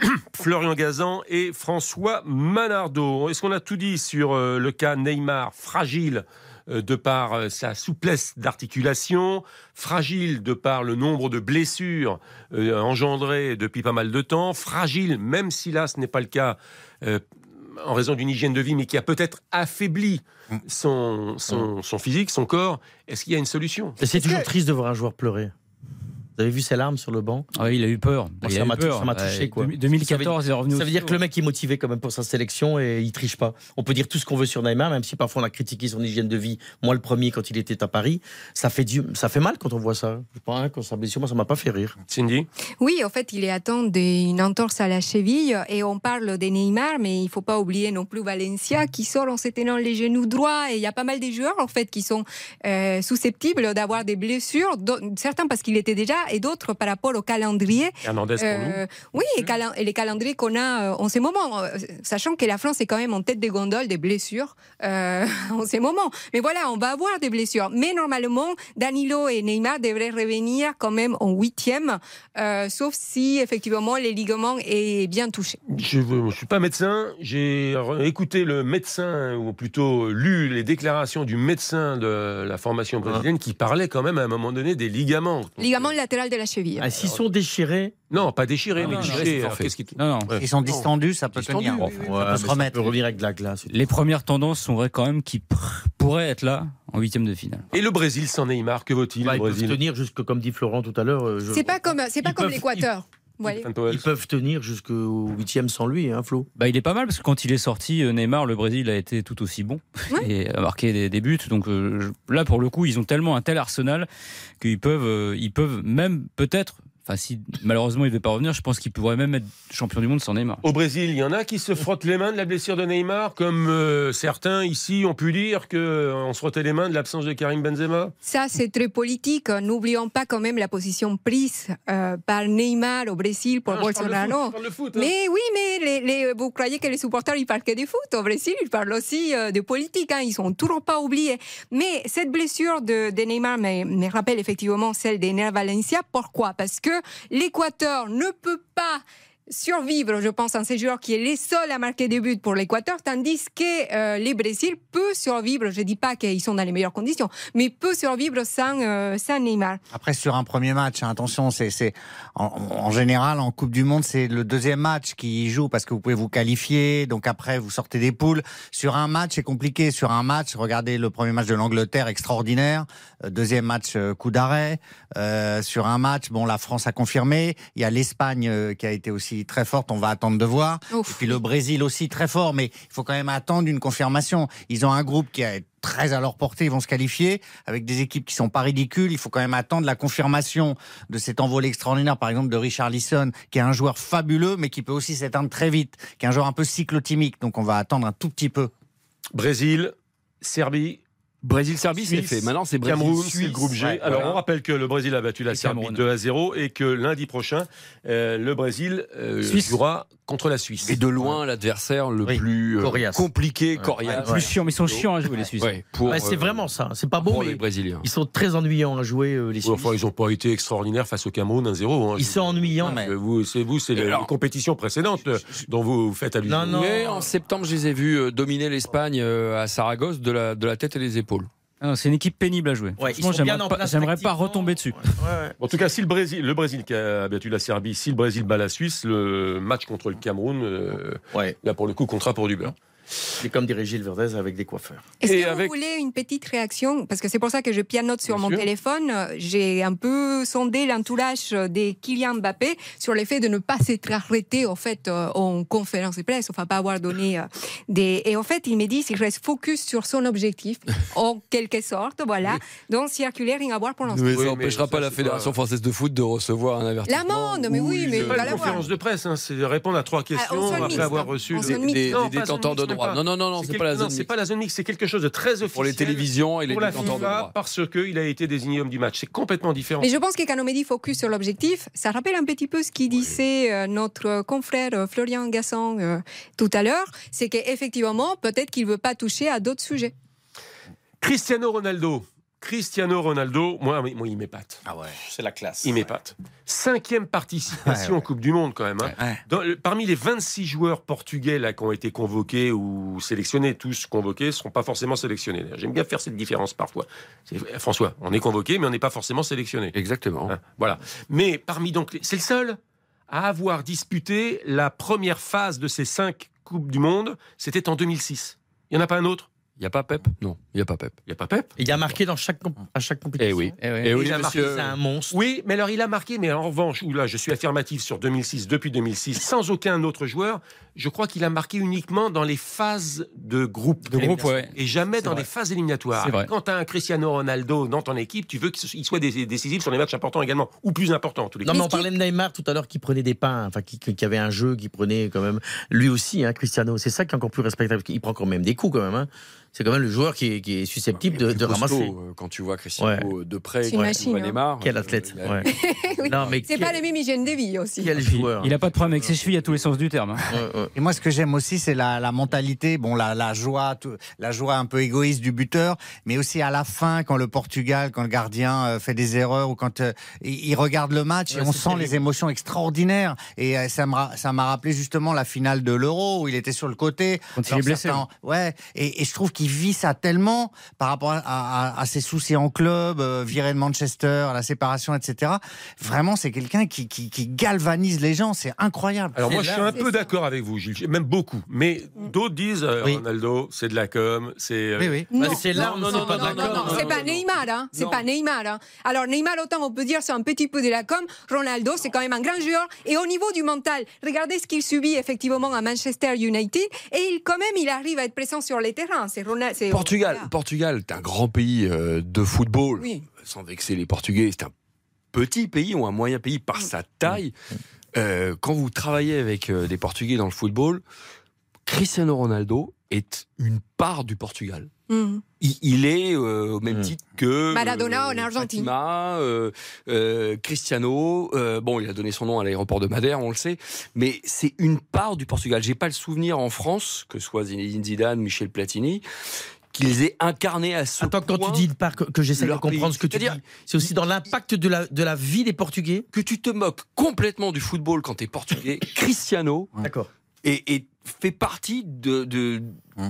Florian Gazan et François Manardo. Est-ce qu'on a tout dit sur euh, le cas Neymar fragile de par euh, sa souplesse d'articulation, fragile de par le nombre de blessures euh, engendrées depuis pas mal de temps, fragile, même si là ce n'est pas le cas euh, en raison d'une hygiène de vie, mais qui a peut-être affaibli son, son, son physique, son corps. Est-ce qu'il y a une solution? Et c'est toujours triste de voir un joueur pleurer. Vous avez vu ses larmes sur le banc? Ah, il a eu peur. Moi, Il ça a eu m'a peur. ça m'a touché. Quoi. 2014, il est revenu Ça veut dire que le mec est motivé quand même pour sa sélection et il triche pas. On peut dire tout ce qu'on veut sur Neymar, même si parfois on a critiqué son hygiène de vie. Moi, le premier, quand il était à Paris, ça fait, du... ça fait mal quand on voit ça. Je pense, hein, quand sa blessure, moi, ça m'a pas fait rire. Cindy? Oui, en fait, il est atteint d'une entorse à la cheville et on parle de Neymar, mais il faut pas oublier non plus Valencia qui sort en se tenant les genoux droits et il y a pas mal de joueurs en fait qui sont euh, susceptibles d'avoir des blessures, certains parce qu'il était déjà et d'autres par rapport au calendrier. Hernandez pour Euh, oui, et, les calendriers qu'on a euh, en ce moment, euh, sachant que la France est quand même en tête des gondoles des blessures euh, en ce moment. Mais voilà, on va avoir des blessures. Mais normalement, Danilo et Neymar devraient revenir quand même en huitième, euh, sauf si effectivement les ligaments est bien touché. Je ne suis pas médecin, j'ai écouté le médecin, ou plutôt lu les déclarations du médecin de la formation brésilienne qui parlait quand même à un moment donné des ligaments. Ligament de la cheville. Ah, S'ils sont déchirés. Non, pas déchirés, mais non, déchirés. qu'est-ce qui- Non, non. Ils sont distendus, ça peut Distendus, tenir. oui, Ça oui, peut Ouais, se remettre. peut revenir avec de la glace. Les premières tendances sont vraies quand même qui pr- pourraient être là en huitième de finale. Et le Brésil sans Neymar, que vaut-il Bah, le ils peuvent Brésil tenir jusque, comme dit Florent tout à l'heure. euh, je- C'est pas comme c'est pas Ils comme l'Équateur. Ils peuvent tenir jusqu'au huitième sans lui, hein, Flo. Bah, il est pas mal parce que quand il est sorti, euh, Neymar, le Brésil a été tout aussi bon Ouais. et a marqué des, des buts. Donc euh, là, pour le coup, ils ont tellement un tel arsenal qu'ils peuvent, euh, ils peuvent même peut-être. Enfin, si malheureusement il ne veut pas revenir, je pense qu'il pourrait même être champion du monde sans Neymar. Au Brésil, il y en a qui se frottent les mains de la blessure de Neymar, comme euh, certains ici ont pu dire qu'on se frottait les mains de l'absence de Karim Benzema. Ça, c'est très politique. N'oublions pas quand même la position prise euh, par Neymar au Brésil pour Ah, je parle de foot, Bolsonaro. je parle de foot, hein. Mais oui, mais les, les- vous croyez que les supporters ils parlent que du foot au Brésil Ils parlent aussi euh, de politique. Hein, ils sont toujours pas oubliés. Mais cette blessure de, de Neymar me, me rappelle effectivement celle d'Ener Valencia. Pourquoi? Parce que l'Équateur ne peut pas survivre, je pense, en ces joueurs qui est les seuls à marquer des buts pour l'Équateur, tandis que euh, les Brésil peut survivre, je dis pas qu'ils sont dans les meilleures conditions, mais peut survivre sans, euh, sans Neymar. Après, sur un premier match, hein, attention, c'est en, en général en Coupe du Monde, c'est le deuxième match qui joue parce que vous pouvez vous qualifier. Donc après, vous sortez des poules. Sur un match, c'est compliqué. Sur un match, regardez le premier match de l'Angleterre, extraordinaire. Euh, Deuxième match, euh, coup d'arrêt. Euh, sur un match, bon, la France a confirmé. Il y a l'Espagne euh, qui a été aussi très forte. On va attendre de voir. Ouf. Et puis le Brésil aussi très fort, mais il faut quand même attendre une confirmation. Ils ont un groupe qui est très à leur portée, ils vont se qualifier avec des équipes qui sont pas ridicules. Il faut quand même attendre la confirmation de cet envolé extraordinaire, par exemple de Richard Lisson, qui est un joueur fabuleux, mais qui peut aussi s'éteindre très vite, qui est un joueur un peu cyclotimique. Donc on va attendre un tout petit peu. Brésil, Serbie, Brésil-Serbie, c'est fait. Maintenant, c'est Cameroun, Brésil. c'est le groupe G. Ouais, Alors, voilà. on rappelle que le Brésil a battu la Et Serbie Cameroun. 2 à 0 et que lundi prochain, euh, le Brésil euh, Suisse. jouera contre la Suisse. Et de loin, l'adversaire le Oui. plus euh, compliqué, coriace. Plus chiant, mais ils sont chiants à jouer les Suisses. Ouais, pour, Ouais, c'est euh, vraiment ça. C'est pas beau, mais les Brésiliens. ils sont très ennuyants à jouer, euh, les Suisses. enfin, ils n'ont pas été extraordinaires face au Cameroun 1-0. hein. Ils sont ennuyants. Vous, c'est vous, c'est les, les compétitions précédentes euh, dont vous, faites allusion. Non, non. Mais en septembre, je les ai vus dominer l'Espagne à Saragosse de la, de la tête et des épaules. Ah c'est une équipe pénible à jouer. Ouais, j'aimerais en pas, retomber dessus. Ouais, ouais. En tout cas, si le Brésil, le Brésil qui a battu la Serbie, si le Brésil bat la Suisse, le match contre le Cameroun, euh, Ouais. là pour le coup, comptera pour du beurre. C'est comme dirait Gilles Verdez avec des coiffeurs. Est-ce que avec- vous voulez une petite réaction? Parce que c'est pour ça que je pianote sur Bien mon sûr. téléphone. J'ai un peu sondé l'entourage des Kylian Mbappé sur le fait de ne pas s'être arrêté en fait euh, en conférence de presse, enfin pas avoir donné euh, des. Et en fait, il me dit qu'il reste focus sur son objectif, en quelque sorte, voilà. Donc circulaire, rien à voir pour l'instant. Mais Oui, ça n'empêchera pas la Fédération pas- française de foot de recevoir un avertissement. L'amende, mais oui, ou mais pas une la conférence de presse, hein, c'est de répondre à trois questions en zone après avoir reçu le- des, Non, des pas zone même Non, non, non, non, c'est pas la zone c'est mixte. pas la zone mixte, c'est quelque chose de très officiel. Pour les télévisions et les détenteurs de FIFA droits. parce qu'il a été désigné homme du match. C'est complètement différent. Mais je pense que quand on me dit focus sur l'objectif, ça rappelle un petit peu ce qu'il disait euh, notre confrère euh, Florian Gasson euh, tout à l'heure, c'est qu'effectivement, peut-être qu'il ne veut pas toucher à d'autres sujets. Cristiano Ronaldo. Cristiano Ronaldo, moi, moi il m'épate. Ah ouais. C'est la classe. Il m'épate. Cinquième participation Ouais, ouais. en Coupe du Monde quand même. hein. Ouais. Dans le- parmi les 26 joueurs portugais là, qui ont été convoqués ou sélectionnés, tous convoqués, ne seront pas forcément sélectionnés. J'aime bien faire cette différence parfois. C'est- François, on est convoqué, mais on n'est pas forcément sélectionné. Exactement. Hein, voilà. Mais parmi donc, c'est le seul à avoir disputé la première phase de ces cinq Coupes du Monde. C'était en 2006. Il n'y en a pas un autre? Il n'y a pas Pep? Non, il n'y a pas Pep. Il n'y a pas Pep? Il a marqué dans chaque, comp- à chaque compétition. Eh oui. Eh oui. Eh oui, il a marqué, c'est un monstre. Oui, mais alors il a marqué, mais en revanche, où là je suis affirmatif sur 2006, depuis 2006, sans aucun autre joueur, je crois qu'il a marqué uniquement dans les phases de groupe. De groupe, ouais. Et jamais dans vrai. les phases éliminatoires. C'est vrai. Quand tu as un Cristiano Ronaldo dans ton équipe, tu veux qu'il soit dé- décisif sur les matchs importants également, ou plus importants en tous les cas. Non, mais on parlait de Neymar tout à l'heure qui prenait des pains, enfin qui, qui avait un jeu, qui prenait quand même. Lui aussi, hein, Cristiano. C'est ça qui est encore plus respectable. Il prend quand même des coups quand même. hein. C'est quand même le joueur qui est, qui est susceptible de, Plus de costaud, ramasser. euh, Quand tu vois Cristiano de près, C'est quand une tu vois machine, hein. Neymar. Quel euh, athlète. a- ouais. Oui. Non, mais C'est quel- pas les mêmes hygiène de vie aussi. Quel Il, joueur. il a pas de problème avec ses chevilles à tous les sens du terme. hein. Ouais, ouais. Et moi, ce que j'aime aussi, c'est la, la mentalité, bon, la, la joie, tout- la joie un peu égoïste du buteur, mais aussi à la fin, quand le Portugal, quand le gardien euh, fait des erreurs ou quand euh, il, il regarde le match Ouais, et on sent terrible. les émotions extraordinaires. Et euh, ça me ra- ça m'a rappelé justement la finale de l'Euro où il était sur le côté. Quand il est blessé, certains- Ouais. Et, et je trouve qu'il vit ça tellement par rapport à, à- à ses soucis en club, euh, viré de Manchester, la séparation, etc. Vraiment, c'est quelqu'un qui, qui, qui galvanise les gens. C'est incroyable. Alors moi, je suis un peu d'accord avec vous, Gilles, même beaucoup. Mais d'autres disent euh, Oui. Ronaldo, c'est de la com, c'est. euh, Oui, oui. Bah, Non, c'est là, non, on non, n'est pas non, non, d'accord. non, c'est pas Neymar, hein. C'est pas Neymar. hein. Alors Neymar, autant on peut dire c'est un petit peu de la com. Ronaldo, c'est quand même un grand joueur. Et au niveau du mental, regardez ce qu'il subit effectivement à Manchester United. Et il, quand même, il arrive à être présent sur les terrains. C'est C'est- Portugal. Portugal, c'est un grand pays euh, de football. Oui. Sans vexer les Portugais, c'est un petit pays ou un moyen pays par sa taille. Euh, quand vous travaillez avec euh, des Portugais dans le football, Cristiano Ronaldo est une part du Portugal. Mhm. Il, il est euh, au même Mm. titre que Maradona en Argentine. Fatima, euh, euh, Cristiano. euh, bon, il a donné son nom à l'aéroport de Madère, on le sait, mais c'est une part du Portugal. J'ai pas le souvenir en France que ce soit Zinedine Zidane, Michel Platini, qu'ils aient incarné à ce Attends, quand point tu dis pas que, que j'essaie de leur comprendre pays. ce que tu dis, c'est aussi dans l'impact de la, de la vie des Portugais. que tu te moques complètement du football quand tu es portugais. Cristiano D'accord. Est- fait partie de, de-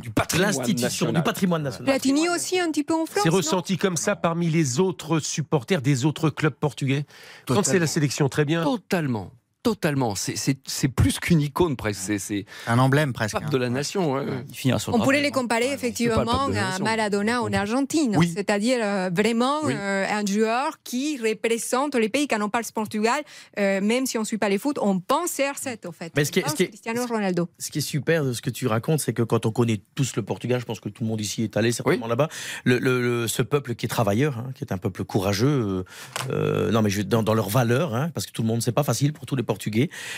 du patrimoine L'institution, national. du patrimoine national. Platini aussi un petit peu en France. C'est ressenti comme ça parmi les autres supporters des autres clubs portugais. Quand c'est la sélection, très bien. Totalement. Totalement. C'est- plus qu'une icône presque. C'est- Un emblème presque. pape hein. de la nation. ouais. Il On pourrait les comparer le effectivement à. Maradona en Argentine, Oui. c'est-à-dire euh, vraiment Oui. euh, un joueur qui représente les pays qui n'ont pas le Portugal, euh, même si on ne suit pas les foot, on pense CR7 en fait. Mais ce qui est- On pense ce qui est- Cristiano Ronaldo. Ce qui est super de ce que tu racontes, c'est que quand on connaît tous le Portugal, je pense que tout le monde ici est allé certainement Oui. là-bas, le, le- le- ce peuple qui est travailleur, hein, qui est un peuple courageux, non mais je, dans, dans leurs valeurs, hein, parce que tout le monde, c'est pas facile pour tous les Portugais.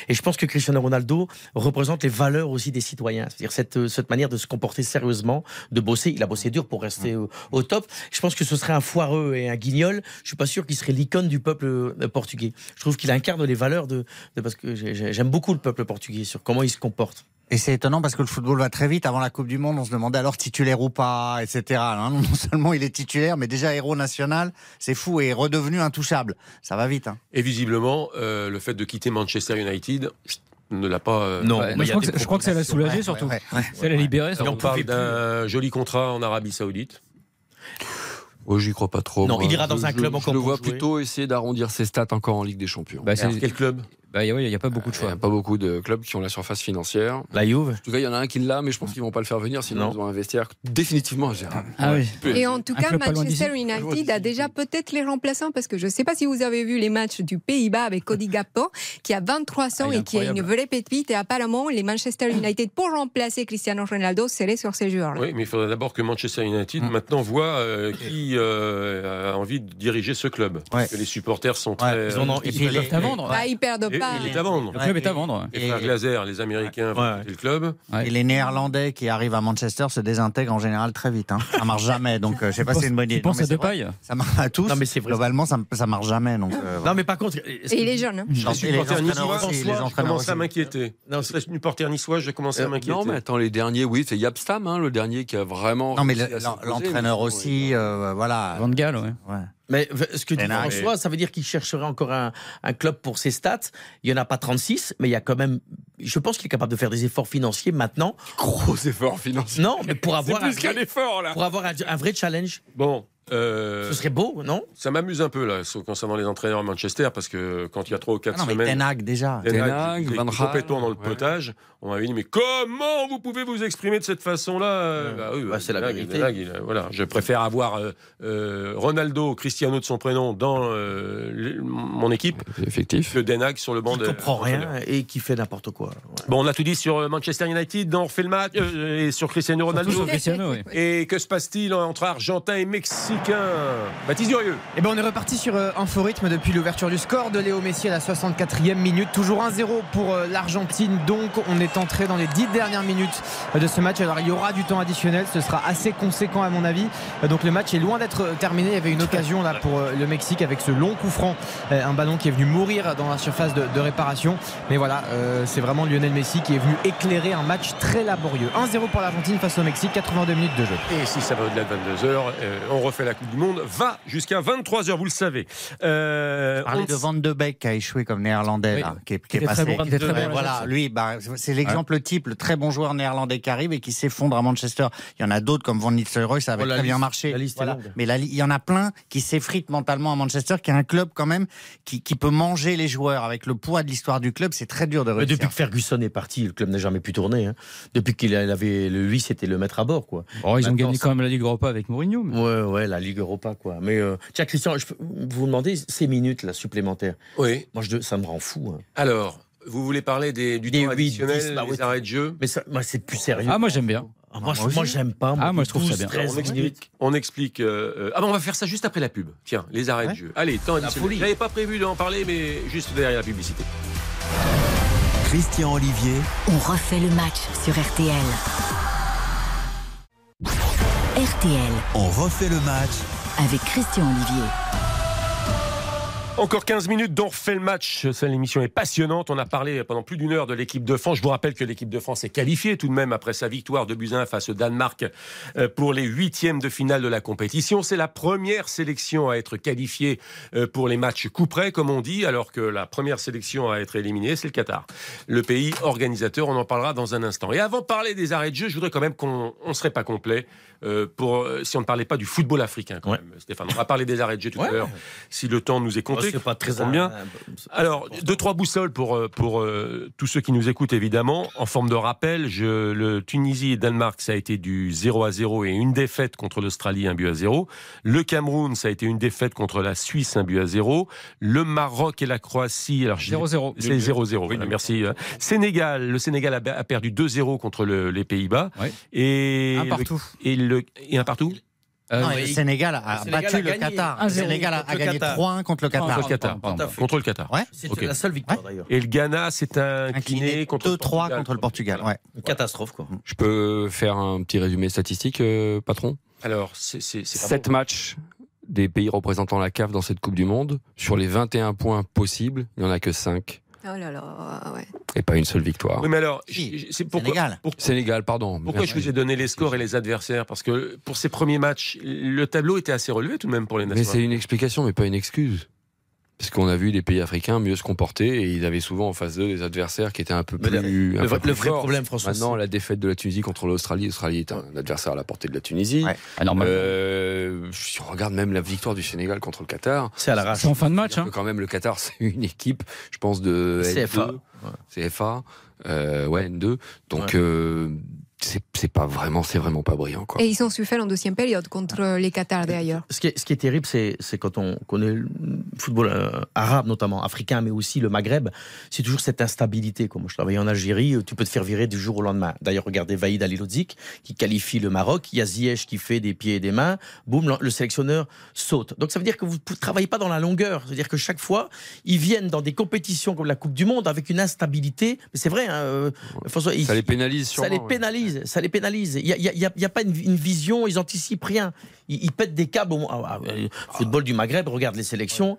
Et je pense que Cristiano Ronaldo représente les valeurs aussi des citoyens, c'est-à-dire cette, euh, cette manière de se comporter sérieusement, de bosser. Il a bossé dur pour rester au, au top. Je pense que ce serait un foireux et un guignol. Je suis pas sûr qu'il serait l'icône du peuple euh, portugais. Je trouve qu'il incarne les valeurs de, de- parce que j'ai- j'ai- j'aime beaucoup le peuple portugais sur comment il se comporte. Et c'est étonnant parce que le football va très vite. Avant la Coupe du Monde, on se demandait alors titulaire ou pas, etc. hein. Non seulement il est titulaire, mais déjà héros national, c'est fou et redevenu intouchable. Ça va vite. hein. Et visiblement, euh, le fait de quitter Manchester United ne l'a pas. euh, Non, Ouais, mais il je, crois que, je crois que ça l'a soulagé Ouais, surtout. ouais, ouais. Ça l'a libéré. on surtout. parle d'un joli contrat en Arabie Saoudite. Oh, j'y crois pas trop. Non, moi. il ira dans Je- un club je, encore Je le vois jouer. plutôt essayer d'arrondir ses stats encore en Ligue des Champions. Bah, c'est- quel club? Bah, il n'y a pas beaucoup de Il choix. n'y a pas beaucoup de clubs qui ont la surface financière. La Juve En tout cas, il y en a un qui l'a, mais je pense qu'ils vont pas le faire venir, sinon Non. ils vont investir définitivement. j'ai un- Ah oui. Et en tout Un cas, pas Manchester. United a déjà peut-être les remplaçants parce que je ne sais pas si vous avez vu les matchs du Pays-Bas avec Cody Gakpo qui a 23 ans Ah, il est et qui a une vraie pépite et apparemment les Manchester United pour remplacer Cristiano Ronaldo seraient sur ces joueurs-là. Oui, mais il faudrait d'abord que Manchester United maintenant voit euh, qui euh, a envie de diriger ce club. Parce que les supporters sont très. ils en ont- euh, puis ils peuvent la vendre. Bah, ils perdent Et- pas pas. Il est à vendre. Le club Ouais, est à vendre. ouais. Les frères Glazer, les Américains, quitter le club. Ouais. Et les Néerlandais qui arrivent à Manchester se désintègrent en général très vite. Hein. Ça marche jamais, donc euh, je sais pas si c'est une bonne idée. Tu penses à c'est deux pailles Ça marche à tous. Non, mais c'est vrai. Globalement, ça, ça marche jamais. Donc, euh, Non, mais par contre. Et il est jeune. hein. Les supporters entraîneurs niçois, je les entraîneurs commence à m'inquiéter. Non, c'est- c'est supporter niçois, je commence à m'inquiéter. Non, mais attends, les derniers, oui, c'est Yapstam, hein, le dernier qui a vraiment. Non, mais l'entraîneur aussi, euh, voilà. Van Gaal, ouais. Mais ce que dit Hag. François, ça veut dire qu'il chercherait encore un, un club pour ses stats. Il n'y en a pas 36, mais il y a quand même. Je pense qu'il est capable de faire des efforts financiers maintenant. Gros effort financier. Non, mais pour avoir, un, plus qu'un effort, là. pour avoir un, un vrai challenge, Bon. euh, ce serait beau, non? Ça m'amuse un peu là, concernant les entraîneurs à Manchester, parce que quand il y a 3 ou 4 Ah non, mais semaines, Ten Hag déjà. Ten Hag, Van complètement dans le ouais. potage, on m'avait dit mais comment vous pouvez vous exprimer de cette façon-là? Bah oui, Bah, c'est la vérité. Euh, voilà, je préfère avoir euh, euh, Ronaldo, Cristiano de son prénom dans euh, le- mon équipe Effectif. que Den Hag sur le banc. Qui de- comprend rien et qui fait n'importe quoi. Ouais. Bon, on a tout dit sur Manchester United, on refait le match euh, et sur Cristiano Ronaldo. sur Cristiano, oui. Et que se passe-t-il entre Argentins et Mexicains? Baptiste Durieux. Et ben on est reparti sur un faux rythme depuis l'ouverture du score de Léo Messi à la 64e minute. Toujours 1-0 pour l'Argentine. Donc on est entré dans les 10 dernières minutes de ce match. Alors il y aura du temps additionnel. Ce sera assez conséquent à mon avis. Donc le match est loin d'être terminé. Il y avait une occasion là pour euh, le Mexique avec ce long coup franc. Euh, Un ballon qui est venu mourir dans la surface de, de réparation. Mais voilà, euh, c'est vraiment Lionel Messi qui est venu éclairer un match très laborieux. 1-0 pour l'Argentine face au Mexique. 82 minutes de jeu. Et si ça va au-delà de 22h, on refait la Coupe du Monde, va jusqu'à 23h, vous le savez. Euh, Parler on- de Van de Beek qui a échoué comme néerlandais, Oui. là, qui est, qui est passé. bon, voilà, lui, bah, c'est l'exemple type, le très bon joueur néerlandais qui arrive et qui s'effondre à Manchester. Il y en a d'autres comme Van Nistelrooy, ça avait Oh, très bien marché. la liste est Voilà. longue. Mais la il y en a plein qui s'effritent mentalement à Manchester, qui est un club quand même qui, qui peut manger les joueurs avec le poids de l'histoire du club. C'est très dur de Mais réussir. depuis que Ferguson est parti, le club n'a jamais pu tourner. hein. Depuis qu'il avait le lui, c'était le mettre à bord, quoi. Oh, ils ont gagné quand même la Ligue Europa avec Mourinho. mais- Ouais, ouais, la Ligue Europa, quoi. Mais euh, tiens, Christian, je peux vous demander ces minutes là supplémentaires. Oui. Moi, je, ça me rend fou. hein. Alors, vous voulez parler des, du Des temps huit, additionnel, dix, bah des ouais. arrêts de jeu Mais ça, moi, c'est plus sérieux. Ah, moi j'aime bien. Ah, moi, je- moi moi, j'aime pas. Ah, moi, je trouve ça 12, bien. 13 on explique. On explique euh, euh, ah bon, on va faire ça juste après la pub. Tiens, les arrêts de jeu. Allez, temps additionnel. folie. J'avais pas prévu d'en parler, mais juste derrière la publicité. Christian Olivier, On refait le match sur RTL. RTL on refait le match avec Christian Olivier. Encore 15 minutes dont on refait le match. L'émission est passionnante. On a parlé pendant plus d'une heure de l'équipe de France. Je vous rappelle que l'équipe de France est qualifiée tout de même après sa victoire de Buzyn face au Danemark euh, pour les huitièmes de finale de la compétition. C'est la première sélection à être qualifiée euh, pour les matchs coup près, comme on dit, alors que la première sélection à être éliminée, c'est le Qatar. Le pays organisateur, on en parlera dans un instant. Et avant de parler des arrêts de jeu, je voudrais quand même qu'on ne serait pas complet euh, pour, euh, si on ne parlait pas du football africain quand Ouais. même, Stéphane. On va parler des arrêts de jeu tout Ouais. à l'heure, si le temps nous est compté. Oh, pas très un- Alors, deux, trois boussoles pour, euh, pour euh, tous ceux qui nous écoutent, évidemment. En forme de rappel, je, le Tunisie et Danemark, ça a été du 0 à 0 et une défaite contre l'Australie, un but à 0. Le Cameroun, ça a été une défaite contre la Suisse, un but à 0. Le Maroc et la Croatie, alors je- 0-0. C'est 0-0. voilà, merci. Sénégal, le Sénégal a, a perdu 2-0 contre le- les Pays-Bas. Ouais. Et Un le- partout. Et, le, et un partout? Euh, Non, le Sénégal a le Sénégal battu a le. Qatar. 1-0 Le Sénégal a, contre a le gagné Qatar. 3-1 contre le Qatar. Contre le Qatar. pardon. Contre le Qatar. Ouais. C'est Ok. la seule victoire d'ailleurs. Et le Ghana, c'est un Incliné incliné contre le 2-3 Portugal. contre le Portugal. Ouais. Une catastrophe, quoi. Je peux faire un petit résumé statistique, euh, patron? Alors, c'est c'est- c'est pas 7 bon. matchs des pays représentant la CAF dans cette Coupe du Monde. Sur les 21 points possibles, il n'y en a que 5. Oh là là, ouais. Et pas une seule victoire. Oui, mais alors, Si, c'est pourquoi, Sénégal. pardon. pourquoi je vous ai donné les scores et les adversaires? Parce que pour ces premiers matchs, le tableau était assez relevé tout de même pour les Mais nations. c'est une explication, mais pas une excuse. Parce qu'on a vu les pays africains mieux se comporter et ils avaient souvent en face d'eux des adversaires qui étaient un peu le- plus. un Le, peu vrai- plus le vrai forts. problème, François, Maintenant, la défaite de la Tunisie contre l'Australie, l'Australie est un adversaire à la portée de la Tunisie. Ouais. Ah, normalement. Euh, si on regarde même la victoire du Sénégal contre le Qatar, c'est à l'arrache. C'est en fin de match. Hein. quand même le Qatar, c'est une équipe, je pense, de CFA. N2, CFA, euh, ouais, N2. Donc, Ouais. euh, c'est pas vraiment, c'est vraiment pas brillant. Quoi. Et ils ont su faire en deuxième période contre les Qatar d'ailleurs. Ce qui est, ce qui est terrible, c'est quand on connaît le football euh, arabe, notamment africain, mais aussi le Maghreb, c'est toujours cette instabilité. Comme je travaillais en Algérie, euh, tu peux te faire virer du jour au lendemain. D'ailleurs, regardez Vaïd Alilodzic qui qualifie le Maroc, il y a Ziyech qui fait des pieds et des mains, boum, le- le sélectionneur saute. Donc ça veut dire que vous ne travaillez pas dans la longueur. C'est-à-dire que chaque fois, ils viennent dans des compétitions comme la Coupe du Monde avec une instabilité. Mais c'est vrai, hein, euh, François, Ça les pénalise ça les sûrement, ouais. Pénalise, ça les pénalise. Il n'y a, y a- y pas une, une vision, ils anticipent rien. Ils, ils pètent des câbles. au- ah, ah, euh, football du Maghreb, regarde les sélections,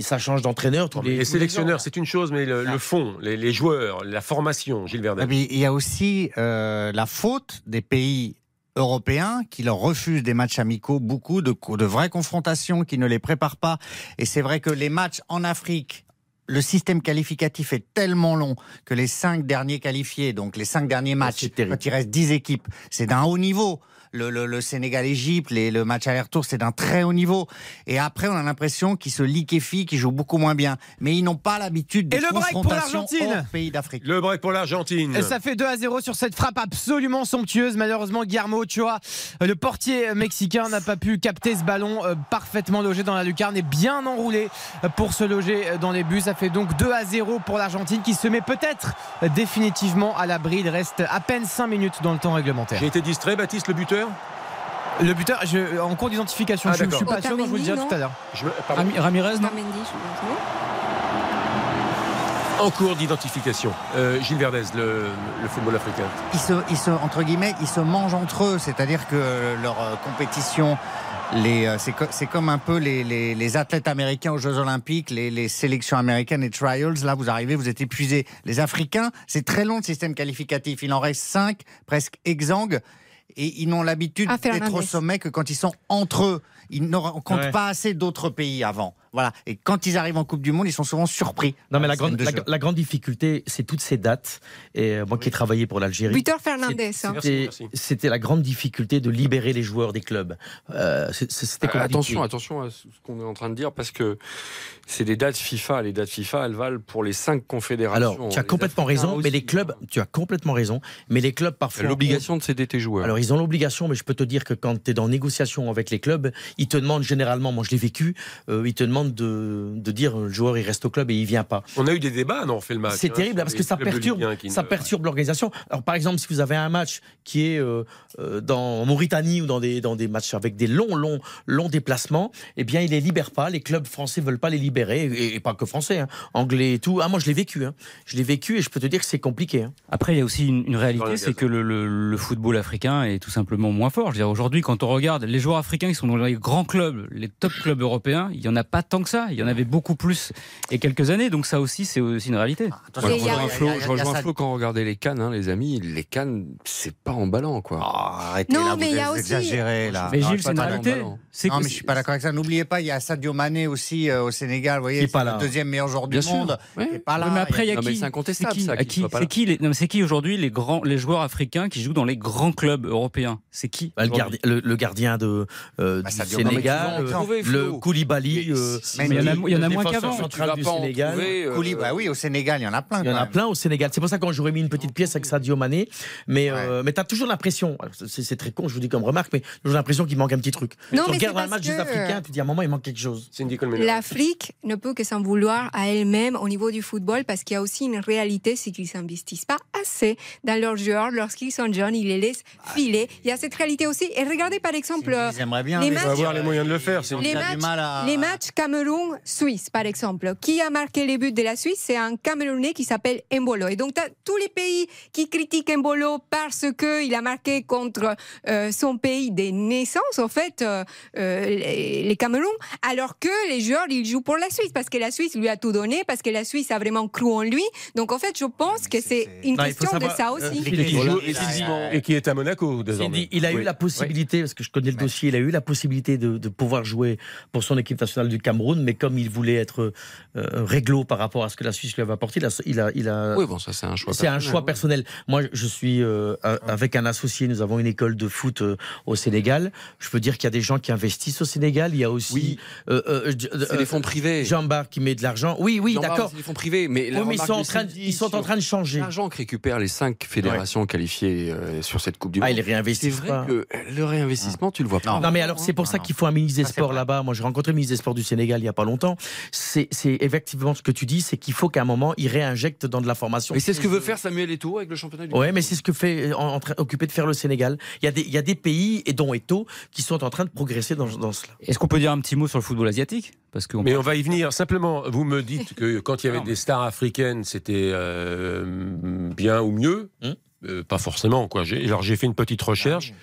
ça change d'entraîneur tous les sélectionneurs, c'est une chose, mais le, le fond, les, les joueurs, la formation, Gilles Verdun. Il y a aussi euh, la faute des pays européens qui leur refusent des matchs amicaux, beaucoup de, co- de vraies confrontations, qui ne les préparent pas. Et c'est vrai que les matchs en Afrique, le système qualificatif est tellement long que les cinq derniers qualifiés, donc les cinq derniers matchs, quand il reste 10 équipes, c'est d'un haut niveau. Le, le- le Sénégal-Égypte, les- le match aller-retour, c'est d'un très haut niveau. Et après, on a l'impression qu'ils se liquéfient, qu'ils jouent beaucoup moins bien. Mais ils n'ont pas l'habitude de Et le break pour confrontations l'Argentine. pays d'Afrique. Le break pour l'Argentine. Et Ça fait 2 à 0 sur cette frappe absolument somptueuse. Malheureusement, Guillermo Ochoa, le portier mexicain, n'a pas pu capter ce ballon euh, parfaitement logé dans la lucarne et bien enroulé pour se loger dans les buts. Ça fait donc 2 à 0 pour l'Argentine qui se met peut-être définitivement à l'abri. Il reste à peine 5 minutes dans le temps réglementaire. J'ai été distrait, Baptiste, le buteur Le buteur, je- en cours d'identification, Ah, je, je suis pas sûr, je vous le dirai tout à l'heure. Ramirez, non En cours d'identification. Euh, Gilles Verdez, le, le football africain. ils se, ils se, entre guillemets, ils se mangent entre eux, c'est-à-dire que euh, leur euh, compétition, les, euh, c'est, co- c'est comme un peu les, les, les athlètes américains aux Jeux Olympiques, les, les sélections américaines et trials. Là, vous arrivez, vous êtes épuisés. Les Africains, c'est très long le système qualificatif. Il en reste cinq, presque exsangues. Et ils n'ont l'habitude d'être au sommet que quand ils sont entre eux. Ils ne comptent Ouais. pas assez d'autres pays avant. Voilà. Et quand ils arrivent en Coupe du Monde, ils sont souvent surpris. Non, mais la le grande, la, la difficulté, c'est toutes ces dates. Et euh, moi qui ai travaillé pour l'Algérie. Buteur Fernandez. hein. C'était c'était la grande difficulté de libérer les joueurs des clubs. Euh, C'était Euh, compliqué. Attention, attention à ce qu'on est en train de dire parce que c'est des dates FIFA. Les dates FIFA, elles valent pour les cinq confédérations. Alors, tu as Les complètement Africains raison, mais les clubs, tu as complètement raison, mais les clubs parfois. l'obligation de céder tes joueurs. Alors, ils ont l'obligation, mais je peux te dire que quand tu es dans négociation avec les clubs, ils te demandent généralement, moi je l'ai vécu, euh, ils te demandent de, de dire le joueur il reste au club et il vient pas. On a eu des débats, non, on fait le match. C'est hein, terrible parce que ça perturbe, Ligue 1 qui ça perturbe l'organisation. Alors par exemple, si vous avez un match qui est euh, euh, dans en Mauritanie ou dans des dans des matchs avec des longs longs longs déplacements, eh bien ils les libèrent pas. Les clubs français veulent pas les libérer et, et pas que français, hein, anglais et tout. Ah moi je l'ai vécu, hein. je l'ai vécu et je peux te dire que c'est compliqué. hein. Après, il y a aussi une, réalité, c'est que le, le- le football africain est tout simplement moins fort. Je veux dire, aujourd'hui, quand on regarde les joueurs africains qui sont dans les grands clubs, les top clubs européens, il y en a pas tant que ça. Il y en avait beaucoup plus il y a quelques années. Donc ça aussi, c'est aussi une réalité. Je Et rejoins Flo, je rejoins ça- Flo quand on regardait les cannes, hein, les amis. Les cannes, c'est pas emballant, quoi. Ah, arrêtez Non, là, mais vous il y a aussi- exagéré là. Mais Non, Gilles, c'est une réalité. Non, mais je suis pas d'accord avec ça. N'oubliez pas, il y a Sadio Mané aussi euh, au Sénégal. Vous voyez, Qui est pas c'est là. le deuxième meilleur joueur Bien du sûr. monde. Ouais. Il est pas là. Mais après, il y a qui c'est incontestable, qui qui qui, aujourd'hui les grands, les joueurs africains qui jouent dans les grands clubs européens C'est qui Bah, le, gardien, le, le gardien de euh, Bah, du Sénégal, euh, le. Koulibaly, euh, Mais il y en a- il y en a le moins qu'avant. Euh, bah oui, au Sénégal, il y en a plein. Il y en a plein au Sénégal. C'est pour ça que quand j'aurais mis une petite pièce avec Sadio Mané, mais, euh, mais tu as toujours l'impression, c'est très con, je vous dis comme remarque, mais j'ai l'impression qu'il manque un petit truc. Non, tu mais regardes un match des Africains, tu dis à un moment, il manque quelque chose. L'Afrique ne peut que s'en vouloir à elle-même au niveau du football parce qu'il y a aussi une réalité, c'est qu'ils s'investissent pas assez dans leurs joueurs lorsqu'ils sont jeunes, ils les laissent filer. Il y a cette réalité aussi. Et regardez par exemple euh, Ils aimeraient bien. les mais matchs- Il faut avoir les moyens de le faire. matchs, les matchs Cameroun-Suisse, par exemple. Qui a marqué les buts de la Suisse C'est un Camerounais qui s'appelle Mbolo. Et donc, tous les pays qui critiquent Mbolo parce qu'il a marqué contre euh, son pays des naissances, en fait, euh, euh, les, les Cameroun, alors que les joueurs, ils jouent pour la Suisse, parce que la Suisse lui a tout donné, parce que la Suisse a vraiment cru en lui. Donc, en fait, je pense que c'est une Non, question de ça euh, aussi. les- qui joue et, qui est à Monaco désormais. Il a eu Oui. la possibilité, parce que je connais le dossier, il a eu la possibilité de, de pouvoir jouer pour son équipe nationale du Cameroun, mais comme il voulait être euh, réglo par rapport à ce que la Suisse lui avait apporté, il a, il a, il a- Oui, bon, ça, c'est un choix. C'est un personnel, choix ouais. personnel. Moi, je suis euh, a- avec un associé. Nous avons une école de foot euh, au Sénégal. Je peux dire qu'il y a des gens qui investissent au Sénégal. Il y a aussi Oui. euh, euh, C'est des fonds privés. Jean Bar qui met de l'argent. Oui, oui, d'accord. C'est des fonds privés, mais la Oui, mais ils sont, en train, ils sont en train de changer. L'argent que récupère récupère les cinq fédérations qualifiées euh, sur cette Coupe du Monde. Ah, ils réinvestissent C'est vrai pas. que le réinvestissement, tu le vois pas. Non, mais alors c'est pour ça qu'il faut un ministre des Sports là-bas. Moi j'ai rencontré le ministre des Sports du Sénégal il y a pas longtemps. C'est effectivement ce que tu dis, c'est qu'il faut qu'à un moment il réinjecte dans de la formation. Et c'est ce que veut faire Samuel Eto'o avec le championnat du monde. mais c'est ce que fait en, en train occupé de faire le Sénégal. Il y a des il y a des pays et dont Eto qui sont en train de progresser dans, dans cela. Est-ce qu'on peut dire un petit mot sur le football asiatique? Parce que Mais on va y venir. Simplement, vous me dites que quand il y avait des stars africaines, c'était euh, bien ou mieux. Hum. Euh, pas forcément. Quoi. J'ai- Alors j'ai fait une petite Ah recherche.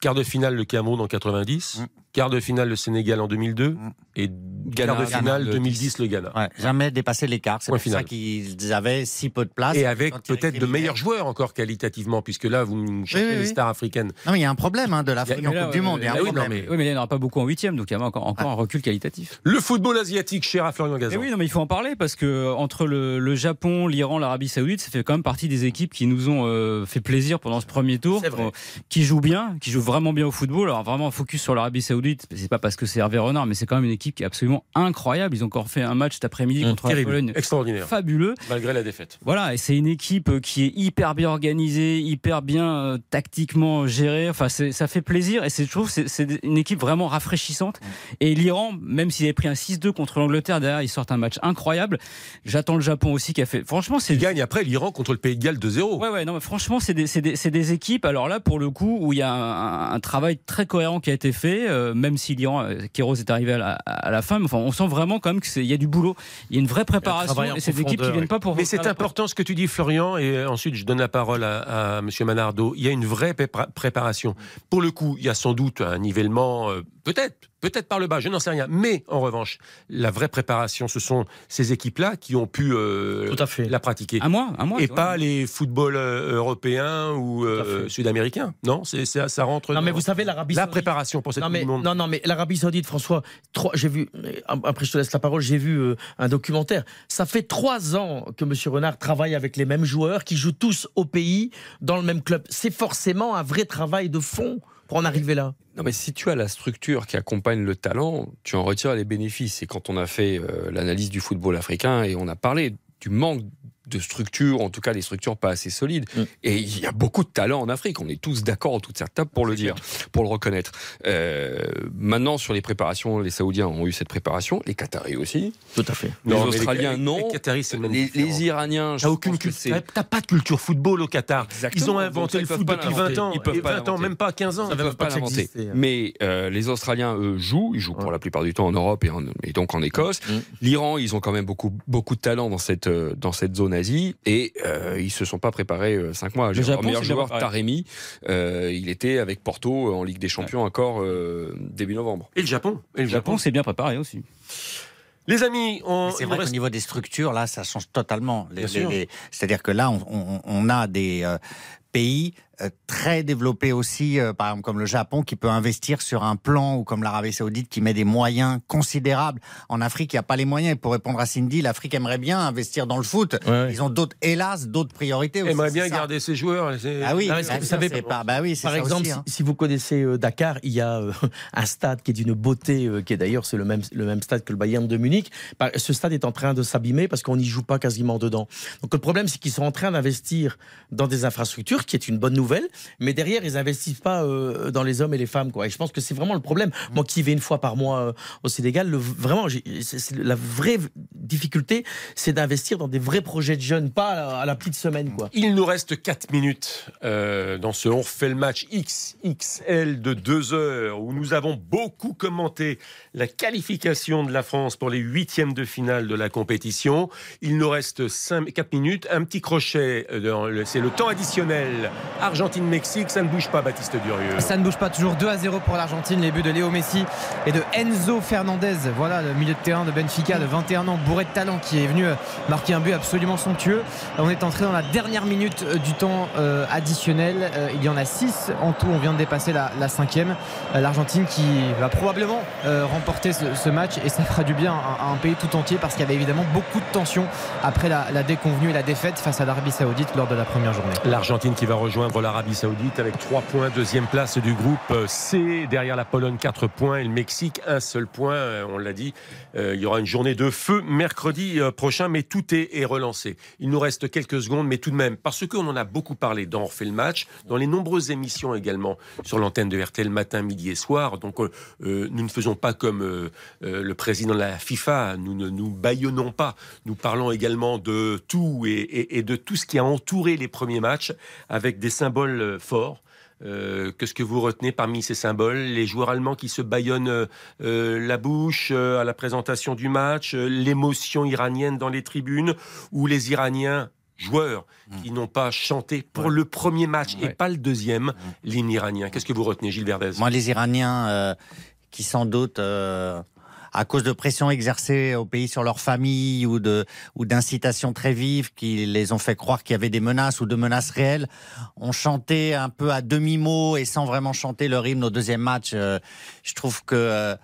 Quart de finale le Cameroun en 90, Hum. quart de finale le Sénégal en 2002 et quart de Ghana, finale le 2010 le Ghana. Ouais, jamais dépassé l'écart. C'est pour final. ça qu'ils avaient si peu de place. Et avec peut-être de meilleurs joueurs encore qualitativement, puisque là vous cherchez Oui, oui, les stars africaines. Non, mais il y a un problème hein, de l'Afrique en Coupe du Monde. Il y a un oui, non, mais- Oui, mais il n'y en aura pas beaucoup en huitième, donc il y a encore, encore un recul qualitatif. Le football asiatique, cher à Florian Gazan. oui, non, mais il faut en parler parce que entre le, le Japon, l'Iran, l'Arabie Saoudite, ça fait quand même partie des équipes qui nous ont euh, fait plaisir pendant ce premier tour, euh, qui jouent bien, qui jouent vraiment bien au football. Alors vraiment focus sur l'Arabie Saoudite, c'est pas parce que c'est Hervé Renard, mais c'est quand même une équipe qui est absolument incroyable. Ils ont encore fait un match cet après-midi Mmh, contre la terrible, Pologne, extraordinaire, fabuleux. malgré la défaite. Voilà, et c'est une équipe euh, qui est hyper bien organisée, hyper bien euh, tactiquement gérée. Enfin, ça fait plaisir et c'est, je trouve que c'est, une équipe vraiment rafraîchissante. Et l'Iran, même s'il avait pris un 6-2 contre l'Angleterre, derrière, ils sortent un match incroyable. J'attends le Japon aussi qui a fait. Franchement, c'est. Gagne après l'Iran contre le Pays de Galles 2-0. Ouais, ouais, non, mais franchement, c'est des, c'est des, c'est des équipes, alors là, pour le coup, où il y a un, un travail très cohérent qui a été fait, euh, même si l'Iran, euh, Kéros est arrivé à la, à la fin, enfin, on sent vraiment quand même qu'il y a du boulot. Il y a une vraie préparation, et c'est des équipes qui profondeur, viennent pas pour Mais c'est important ce que tu dis, Florian, et ensuite je donne la parole à, à M. Manardo. Il y a une vraie prépara- préparation. Pour le coup, il y a sans doute un nivellement, euh, peut-être, peut-être par le bas, je n'en sais rien. Mais en revanche, la vraie préparation, ce sont ces équipes-là qui ont pu euh, Tout à fait. la pratiquer. Un mois, un mois. et pas les footballs euh, européens ou euh, sud-américains. Non, c'est, c'est- ça rentre Non dans mais vous savez l'Arabie la Saoudite- préparation pour cette non Coupe du Monde. non, non, mais l'Arabie Saoudite, François, trois- j'ai vu, après je te laisse la parole, j'ai vu euh, un documentaire. Ça fait trois ans que M. Renard travaille avec les mêmes joueurs qui jouent tous au pays, dans le même club. C'est forcément un vrai travail de fond pour en arriver là. Non, mais si tu as la structure qui accompagne le talent, tu en retires les bénéfices. Et quand on a fait euh, l'analyse du football africain et on a parlé du manque de structure, en tout cas des structures pas assez solides. Mm. Et il y a beaucoup de talent en Afrique. On est tous d'accord en toute cette table pour le dire, pour le reconnaître. Euh, maintenant, sur les préparations, les Saoudiens ont eu cette préparation, les Qataris aussi. Tout à fait. Les Non, Australiens, les- non. les Qataris, c'est même les, différent. les Iraniens, je T'as aucune pense que culture. T'as pas de culture football au Qatar. Exactement. Ils ont Donc inventé ça, le ils foot depuis l'inventer. 20 ans. Ils peuvent Et pas 20 ans, même pas 15 ans. Ils peuvent pas ça l'inventer. hein. Mais euh, les Australiens, eux, jouent. Ils jouent pour la plupart du temps en Europe et, en- et donc en Écosse. Mm. L'Iran, ils ont quand même beaucoup, beaucoup de talent dans cette, euh, dans cette zone Asie. Et euh, ils se sont pas préparés euh, cinq mois. Le Japon, meilleur joueur. Taremi, euh, il était avec Porto euh, en Ligue des Champions encore euh, début novembre. Et le Japon. Et le Le Japon, Japon. c'est bien préparé aussi. Les amis, on, C'est vrai qu'au niveau des structures, là, ça change totalement. Les- C'est-à-dire que là, on, on- on a des euh, pays très développés aussi, euh, par exemple comme le Japon, qui peut investir sur un plan, ou comme l'Arabie Saoudite, qui met des moyens considérables. En Afrique, il n'y a pas les moyens. Et pour répondre à Cindy, l'Afrique aimerait bien investir dans le foot. Ouais. Ils ont d'autres, hélas, d'autres priorités aussi. aimerait bien ça. garder ses joueurs. Ah oui, Non, vous savez, pas. Bah oui, Par ça exemple, aussi, hein. si, vous connaissez euh, Dakar, il y a euh, un stade qui est d'une beauté, euh, qui est d'ailleurs c'est le même, le même stade que le Bayern de Munich. Ce stade est en train de s'abîmer parce qu'on n'y joue pas quasiment dedans. Donc le problème, c'est qu'ils sont en train d'investir dans des infrastructures, qui est une bonne nouvelle, mais derrière, ils investissent pas euh, dans les hommes et les femmes. Quoi. Et je pense que c'est vraiment le problème. Moi qui vais une fois par mois euh, au Sénégal, le, vraiment, la vraie difficulté, c'est d'investir dans des vrais projets de jeunes, pas à la, à la petite semaine. Quoi. Il nous reste 4 minutes euh, dans ce On refait le match XXL de 2 heures où nous avons beaucoup commenté la qualification de la France pour les huitièmes de finale de la compétition. Il nous reste 5, 4 minutes. Un petit crochet, c'est le temps additionnel. Argentine-Mexique, ça ne bouge pas, Baptiste Durieux. Ça ne bouge pas, toujours 2 à 0 pour l'Argentine. Les buts de Léo Messi et de Enzo Fernandez. Voilà le milieu de terrain de Benfica de 21 ans, bourré de talent, qui est venu euh, marquer un but absolument somptueux. On est entré dans la dernière minute euh, du temps euh, additionnel. Il y en a 6 en tout. On vient de dépasser la, la cinquième. L'Argentine qui va probablement remporter ce, ce match et ça fera du bien à, à un pays tout entier parce qu'il y avait évidemment beaucoup de tension après la, la déconvenue et la défaite face à l'Arabie Saoudite lors de la première journée. L'Argentine qui va rejoindre l'Arabie Saoudite avec 3 points, deuxième place du groupe C. Derrière la Pologne, 4 points et le Mexique, un seul point. Euh, on l'a dit, euh, il y aura une journée de feu mercredi euh, prochain, mais tout est, relancé. Il nous reste quelques secondes, mais tout de même, parce qu'on en a beaucoup parlé dans refait le match, dans les nombreuses émissions également sur l'antenne de RTL matin, midi et soir. Donc nous ne faisons pas comme le président de la FIFA, nous ne nous baillonnons pas. Nous parlons également de tout et de tout ce qui a entouré les premiers matchs avec des symboles forts. Euh, Qu'est-ce que vous retenez parmi ces symboles? Les joueurs allemands qui se baillonnent euh, euh la bouche euh, à la présentation du match, euh, l'émotion iranienne dans les tribunes, ou les Iraniens joueurs mmh. qui n'ont pas chanté pour le premier match et pas le deuxième, mmh. l'hymne iranien. Qu'est-ce que vous retenez, Gilles Verdez? Moi, les Iraniens qui sans doute à cause de pressions exercées au pays sur leur famille ou de ou d'incitations très vives qui les ont fait croire qu'il y avait des menaces ou de menaces réelles, ont chanté un peu à demi mot et sans vraiment chanter leur hymne au deuxième match. Euh, je trouve que euh,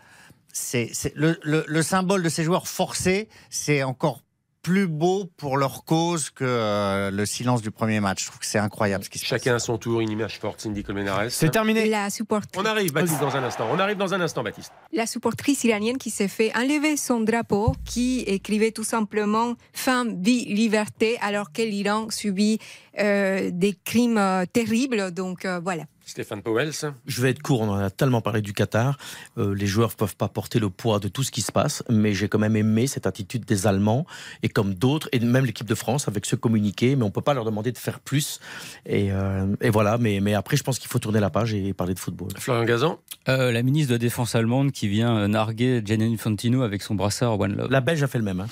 c'est le, le, le symbole de ces joueurs forcés, c'est encore plus beau pour leur cause que euh, le silence du premier match. Je trouve que c'est incroyable ce qui se Chacun passe. à son tour, une image forte, Cindy Colmenares. C'est terminé. La supportrice. On arrive, Baptiste, dans un instant. On arrive dans un instant, Baptiste. La supportrice iranienne qui s'est fait enlever son drapeau, qui écrivait tout simplement Femme, vie, liberté, alors que l'Iran subit euh, des crimes euh, terribles. Donc euh, voilà. Stéphane Powell. Je vais être court, on en a tellement parlé du Qatar. Euh, les joueurs ne peuvent pas porter le poids de tout ce qui se passe, mais j'ai quand même aimé cette attitude des Allemands, et comme d'autres, et même l'équipe de France avec ce communiqué, mais on ne peut pas leur demander de faire plus. Et, euh, et voilà, mais, mais après, je pense qu'il faut tourner la page et parler de football. Florian Gazan? Euh, La ministre de la Défense allemande qui vient narguer Gianni Infantino avec son brassard One Love. La Belge a fait le même. Hein.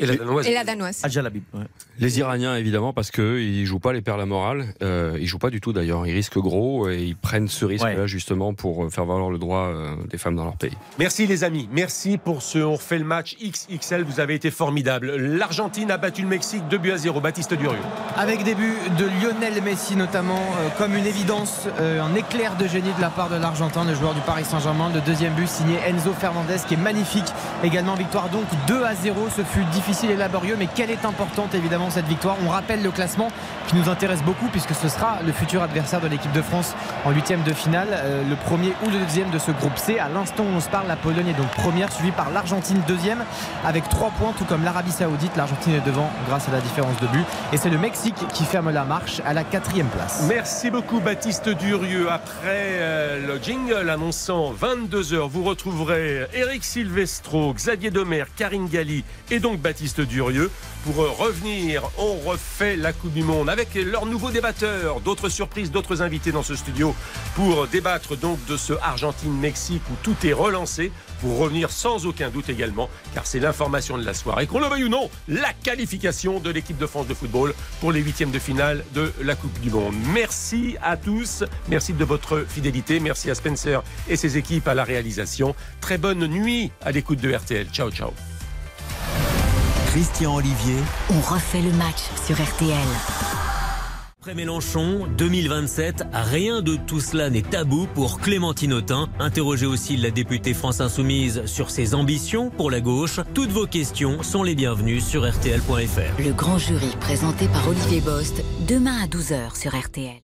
Et la danoise. Et la danoise. Adjalabib, ouais. Les Iraniens, évidemment, parce qu'ils ne jouent pas les perles à morale. Euh, ils jouent pas du tout, d'ailleurs. Ils risquent gros et ils prennent ce risque-là, ouais. justement, pour faire valoir le droit euh, des femmes dans leur pays. Merci, les amis. Merci pour ce On fait le match XXL. Vous avez été formidable. L'Argentine a battu le Mexique 2 buts à 0. Baptiste Durieux. Avec des buts de Lionel Messi, notamment, euh, comme une évidence, euh, un éclair de génie de la part de l'Argentin, le joueur du Paris Saint-Germain. Le deuxième but signé Enzo Fernandez, qui est magnifique. Également, victoire donc 2 à 0. Ce fut difficile et laborieux, mais quelle est importante, évidemment, cette victoire. On rappelle le classement qui nous intéresse beaucoup puisque ce sera le futur adversaire de l'équipe de France en huitième de finale, euh, le premier ou le deuxième de ce groupe C. À l'instant où on se parle, la Pologne est donc première, suivie par l'Argentine deuxième avec trois points, tout comme l'Arabie Saoudite. L'Argentine est devant grâce à la différence de but. Et c'est le Mexique qui ferme la marche à la quatrième place. Merci beaucoup Baptiste Durieux. Après euh, le jingle annonçant 22h, vous retrouverez Eric Silvestro, Xavier Domer, Karine Galli et donc Baptiste Durieux pour revenir. On refait la Coupe du Monde avec leurs nouveaux débatteurs, d'autres surprises, d'autres invités dans ce studio pour débattre donc de ce Argentine-Mexique où tout est relancé pour revenir sans aucun doute également, car c'est l'information de la soirée, qu'on le veuille ou non, la qualification de l'équipe de France de football pour les huitièmes de finale de la Coupe du Monde. Merci à tous, merci de votre fidélité, merci à Spencer et ses équipes à la réalisation. Très bonne nuit à l'écoute de RTL. Ciao, ciao. Christian Olivier. On refait le match sur RTL. Après Mélenchon, 2027, rien de tout cela n'est tabou pour Clémentine Autain. Interrogée aussi la députée France Insoumise sur ses ambitions pour la gauche, toutes vos questions sont les bienvenues sur RTL.fr. Le grand jury présenté par Olivier Bost, demain à 12h sur RTL.